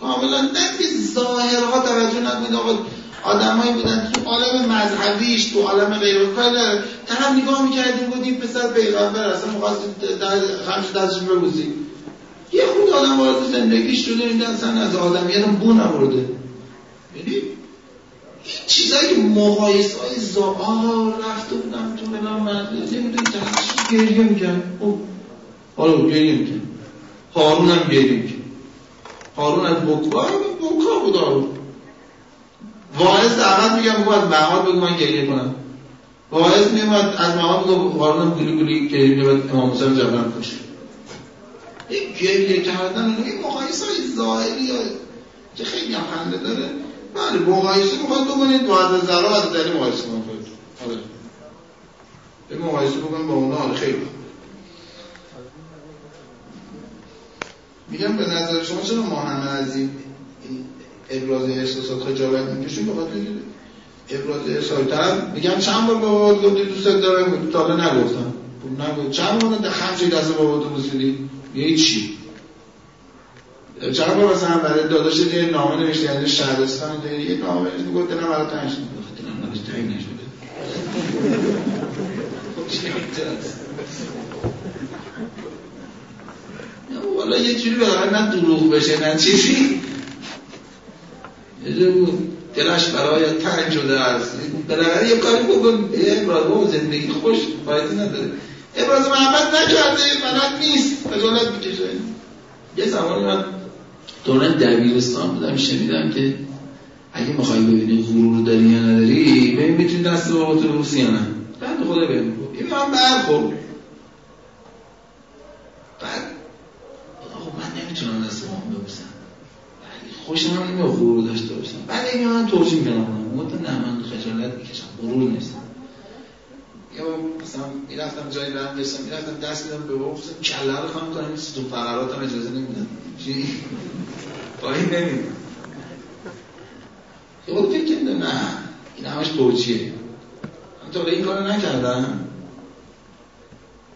کاملا نه به ظاهرها توجه نکنید. آقا آدمایی بودن تو عالم مذهبیش تو عالم غیر کار طرف نگاه می‌کردیم بودیم پسر پیغمبر اصلا مخواست خمش دستش ببوزیم یه خود آدم وارد زندگیش شده این اصلا از آدمیت بو نبرده یعنی چیزایی که مقایسه های زا رفته بودم تو ملام مدرسه نمی‌دونی طرفش گریه می‌کرد. حالا گریه می‌کرد. هارون هم گریه می‌کرد. هارون از بکا بکا بود هارون واعظ دعوت میگم بگو از محال بگو من گریه کنم. واعظ میومد از محال بگو هارون هم گلی گلی گریه میومد امام حسین جبران کشه این گریه کردن این مقایسه ظاهری که خیلی هم خنده داره. بله مقایسه می‌خواد بکنید با از ذرا از دلی مقایسه کنید آره. به مقایسه بکنید با اونا آره خیلی میگم به نظر شما چرا ما همه از این ابراز احساسات خجالت می‌کشیم به خاطر ابراز احساسات طرف میگم چند بار بابا گفتی دوست دارم تا حالا نگفتم. نگفت. چند بار خمسه دست بابا تو بوسیدی یه چی؟ چند بار مثلا برای داداش یه نامه نوشته یعنی شهرستان یه نامه نوشته می‌گفت دلم برای تنگ شد دلم براش تنگ نشده. والا یه جوری بالاخره نه دروغ بشه نه چیزی. یه دلش برای تنگ شده است. بالاخره یه کاری بکن. ابراز. زندگی خوش فایده نداره. ابراز محبت نکرده. بلد نیست. خجالت می‌کشه. یه زمانی من دوران دبیرستان بودم شنیدم که اگه می‌خوای ببینی غرور داری یا نداری ببین می‌تونی دست با تو بوسی یا نه. بعد خدا ببین این من برخورد. بعد خب من نمی‌تونم دست با هم ببوسم. خوش من نمیاد غرور داشته باشم. بعد اینکه من توجیه می‌کنم گفتم نه من خجالت می‌کشم غرور نیستم یا مثلا می‌رفتم جایی برم داشتم می‌رفتم دست میدم به بابا کله رو خواهم کنم تو فقراتم اجازه نمیدم چی؟ پایین نمیدم خود فکر کنده نه این همش توجیه من تا این کار نکردم.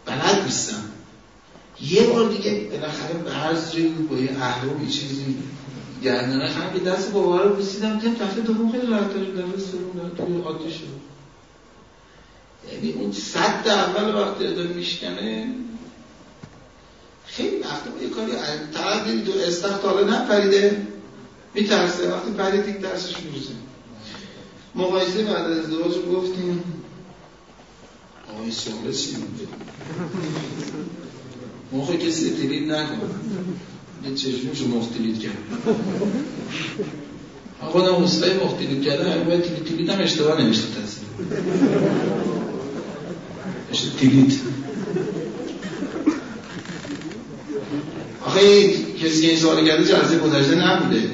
بلد نیستم. یه بار دیگه بالاخره به هر با یه اهرام چیزی گردنه خم که دست بابا رو بسیدم تیم دفعه دوم خیلی داره دفعه سوم توی عادی شد یعنی اون صد اول وقتی داره میشکنه خیلی وقتی یه کاری طرف دو استخت حالا نپریده. میترسه وقتی پرید دیگه درسش می‌رسه مقایسه بعد از ازدواج گفتیم. آقای سوله چی میگه؟ موقع کسی تلید نکن یه چشمشو مختلید کرد خودم مستقی مختلید کردم اگه تلید تلید هم اشتباه تصمیم میشه تلید آخه کسی که این سوال کرده جلسه گذشته نبوده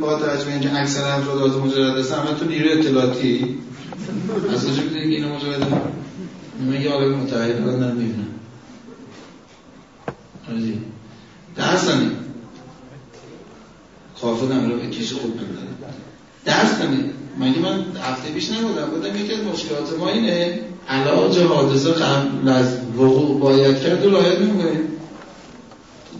با توجه اینکه اکثر افراد از مجرد هستن همه تو نیروی اطلاعاتی از کجا می‌دونی که اینو مجرد من یه آقای متحد الان دارم می‌بینم آرزی درس کنید کافه نمیره به کش خوب نداره درس کنید مگه من هفته پیش نبودم؟ بودم یکی از مشکلات ما اینه علاج حادثه قبل از وقوع باید کرد و رایت نمی‌کنیم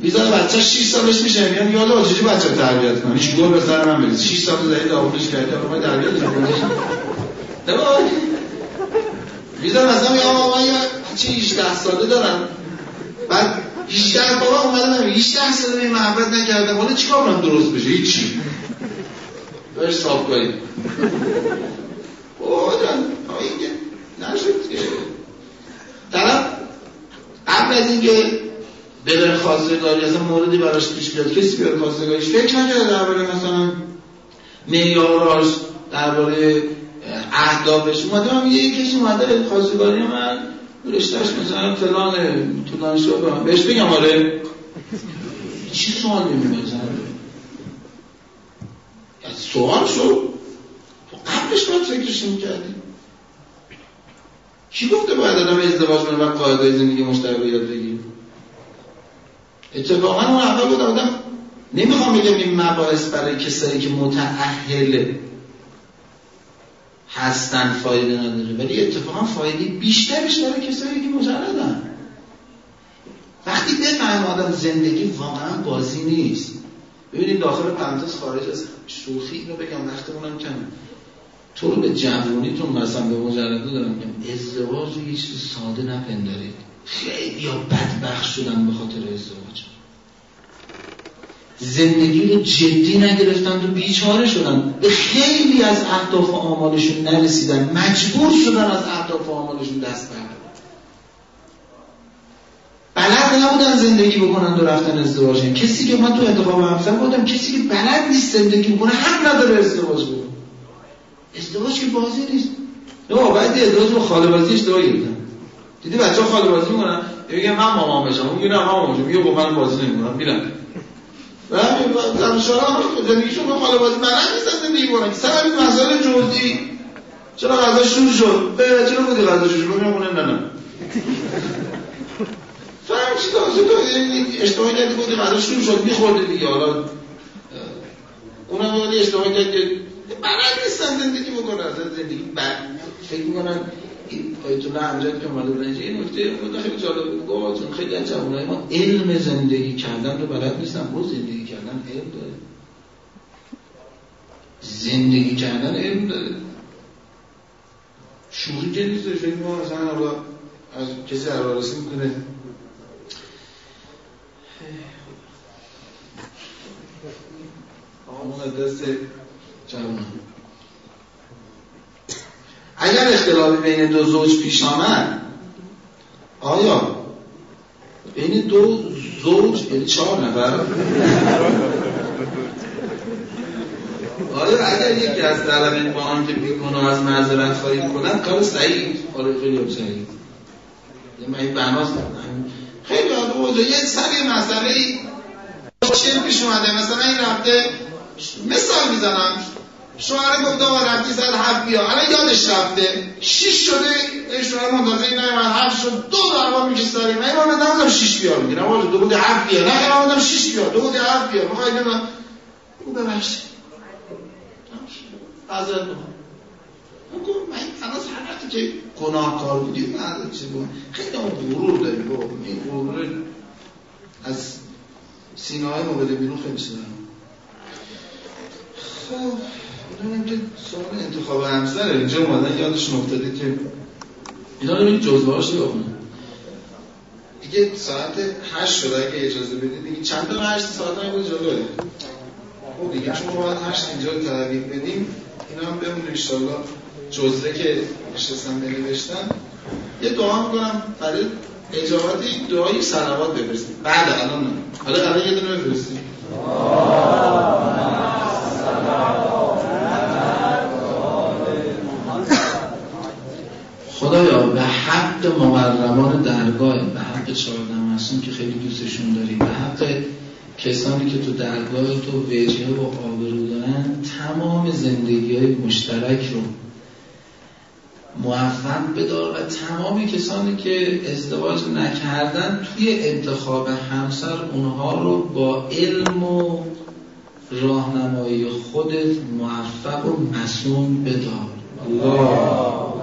بیزار بچه 6 سالش میشه. میاد یاد آجوری بچه تربیت کنه هیچ گل به سر من بریز. 6 سال زدی داغونش کردی آقا تربیت کنه نه بیزار مثلا میگم آقا من یه بچه 18 ساله دارم. بعد 18 بابا اومده من 18 ساله به محبت نکردم حالا چیکار کنم درست بشه؟ هیچی. بهش صاف کنید اوه جان این نشد که. طرف قبل از اینکه ببره خواستگاری اصلا موردی براش پیش بیاد کسی بیاد خواستگاریش فکر نکرده درباره مثلا معیاراش درباره اهدافش اومده من یه کسی اومده خواستگاری من رشتهش مثلا فلان طولانی شد بهش بگم آره. چی سوال نمی‌کنه سوال شد تو قبلش باید فکرش می‌کردی کی گفته باید آدم ازدواج کنه و قاعده زندگی مشترک یاد بگیره؟ اتفاقا اون اول بود آدم نمی‌خوام بگم این مباحث برای کسایی که متعهل هستن فایده نداره. ولی اتفاقا فایده بیشترش برای کسایی که مجردن. وقتی بفهم آدم زندگی واقعا بازی نیست. ببینید داخل پرانتز خارج از شوخی رو بگم وقتمونم کم تو رو به جوونیتون مثلا به مجرده دارم میگم ازدواج رو یه چیز ساده نپندارید. خیلی یا بدبخت شدن به خاطر ازدواج. زندگی رو جدی نگرفتن و بیچاره شدن. به خیلی از اهداف و آمالشون نرسیدن. مجبور شدن از اهداف و آمالشون دست بردارن بلد نبودن زندگی بکنن و رفتن ازدواج. کسی که من تو انتخاب همسر بودم کسی که بلد نیست زندگی بکنه حق نداره ازدواج بکنه. ازدواج که بازی نیست. نه بعد ازدواج با خاله بازی اشتباه گرفتن. دیدی بچه ها خاله بازی می‌کنن میگه من مامان بشم. میگه نه مامان بشم. میگه با من بازی نمی‌کنم. میرم. و زنشان ها زندگیشون با خاله بازی بلد نیستن زندگی کنن سر این مسائل جزئی چرا غذا شور شد؟ چرا بودی غذا شور شد؟ میگم نه نه. فهم چی تازه تو؟ اشتباه کردی بودی غذا شور شد میخورده دیگه. حالا اونم ولی اشتباه کرد که بلد نیستن زندگی بکنن زندگی فکر می‌کنن این آیت الله امجد که اومده بودن. این نکته بود خیلی جالب بود. خیلی از جوانای ما علم زندگی کردن رو بلد نیستن. بود زندگی کردن علم داره. زندگی کردن علم داره. شوخی که نیست. فکر ما مثلا حالا از کسی عرارسی می‌کنه. آقا دست جوان. اگر اختلافی بین دو زوج پیش آمد آیا بین دو زوج یعنی چهار نفر؟ آیا اگر یکی از طرفین با آنکه بیگناه از معذرت خواهی کنند کار سعید آره خیلی سعید من این بناس خیلی عالی یه سر یه مسئله ای چه پیش اومده. مثلا این رفته مثال می‌زنم. شوهر گفته آقا رفتی ساعت هفت بیا. الان یادش رفته. شیش شده شوهر منتظر این من هفت شد دو دعوا می‌کشه ساری من من نمی‌دونم شیش بیا می‌گیرم. آقا دو بوده هفت بیا. نه من نمی‌دونم شیش بیا دو بوده هفت بیا. می‌خوای نمی‌دونم او ببخشید. حضرت گفت من تناس هر که گناهکار بودی من چی بود خیلی اون غرور داری با این غرور. از سینه های ما بده بیرون خیلی سنه خب. می‌دونم که سوال انتخاب همسر اینجا اومدن یادشون افتاده که اینا رو این جزوه هاش بخونم دیگه ساعت هشت شده. اگه اجازه بدید دیگه چند تا هشت ساعت هم بود جلوه خب دیگه چون باید هشت اینجا رو تحویل بدیم اینا هم بمونه ایشتالله جزوه که نشستم بنوشتن. یه دعا می‌کنم برای اجابت دعای سلوات بفرستیم بعد الان نه. حالا الان یه دونه بفرستیم خدایا به حق مقربان درگاه به حق چهارده معصوم که خیلی دوستشون داری به حق کسانی که تو درگاه تو وجهه و آبرو دارن تمام زندگی های مشترک رو موفق بدار و تمام کسانی که ازدواج نکردن توی انتخاب همسر اونها رو با علم و راهنمایی خودت موفق و مسئول بدار. الله.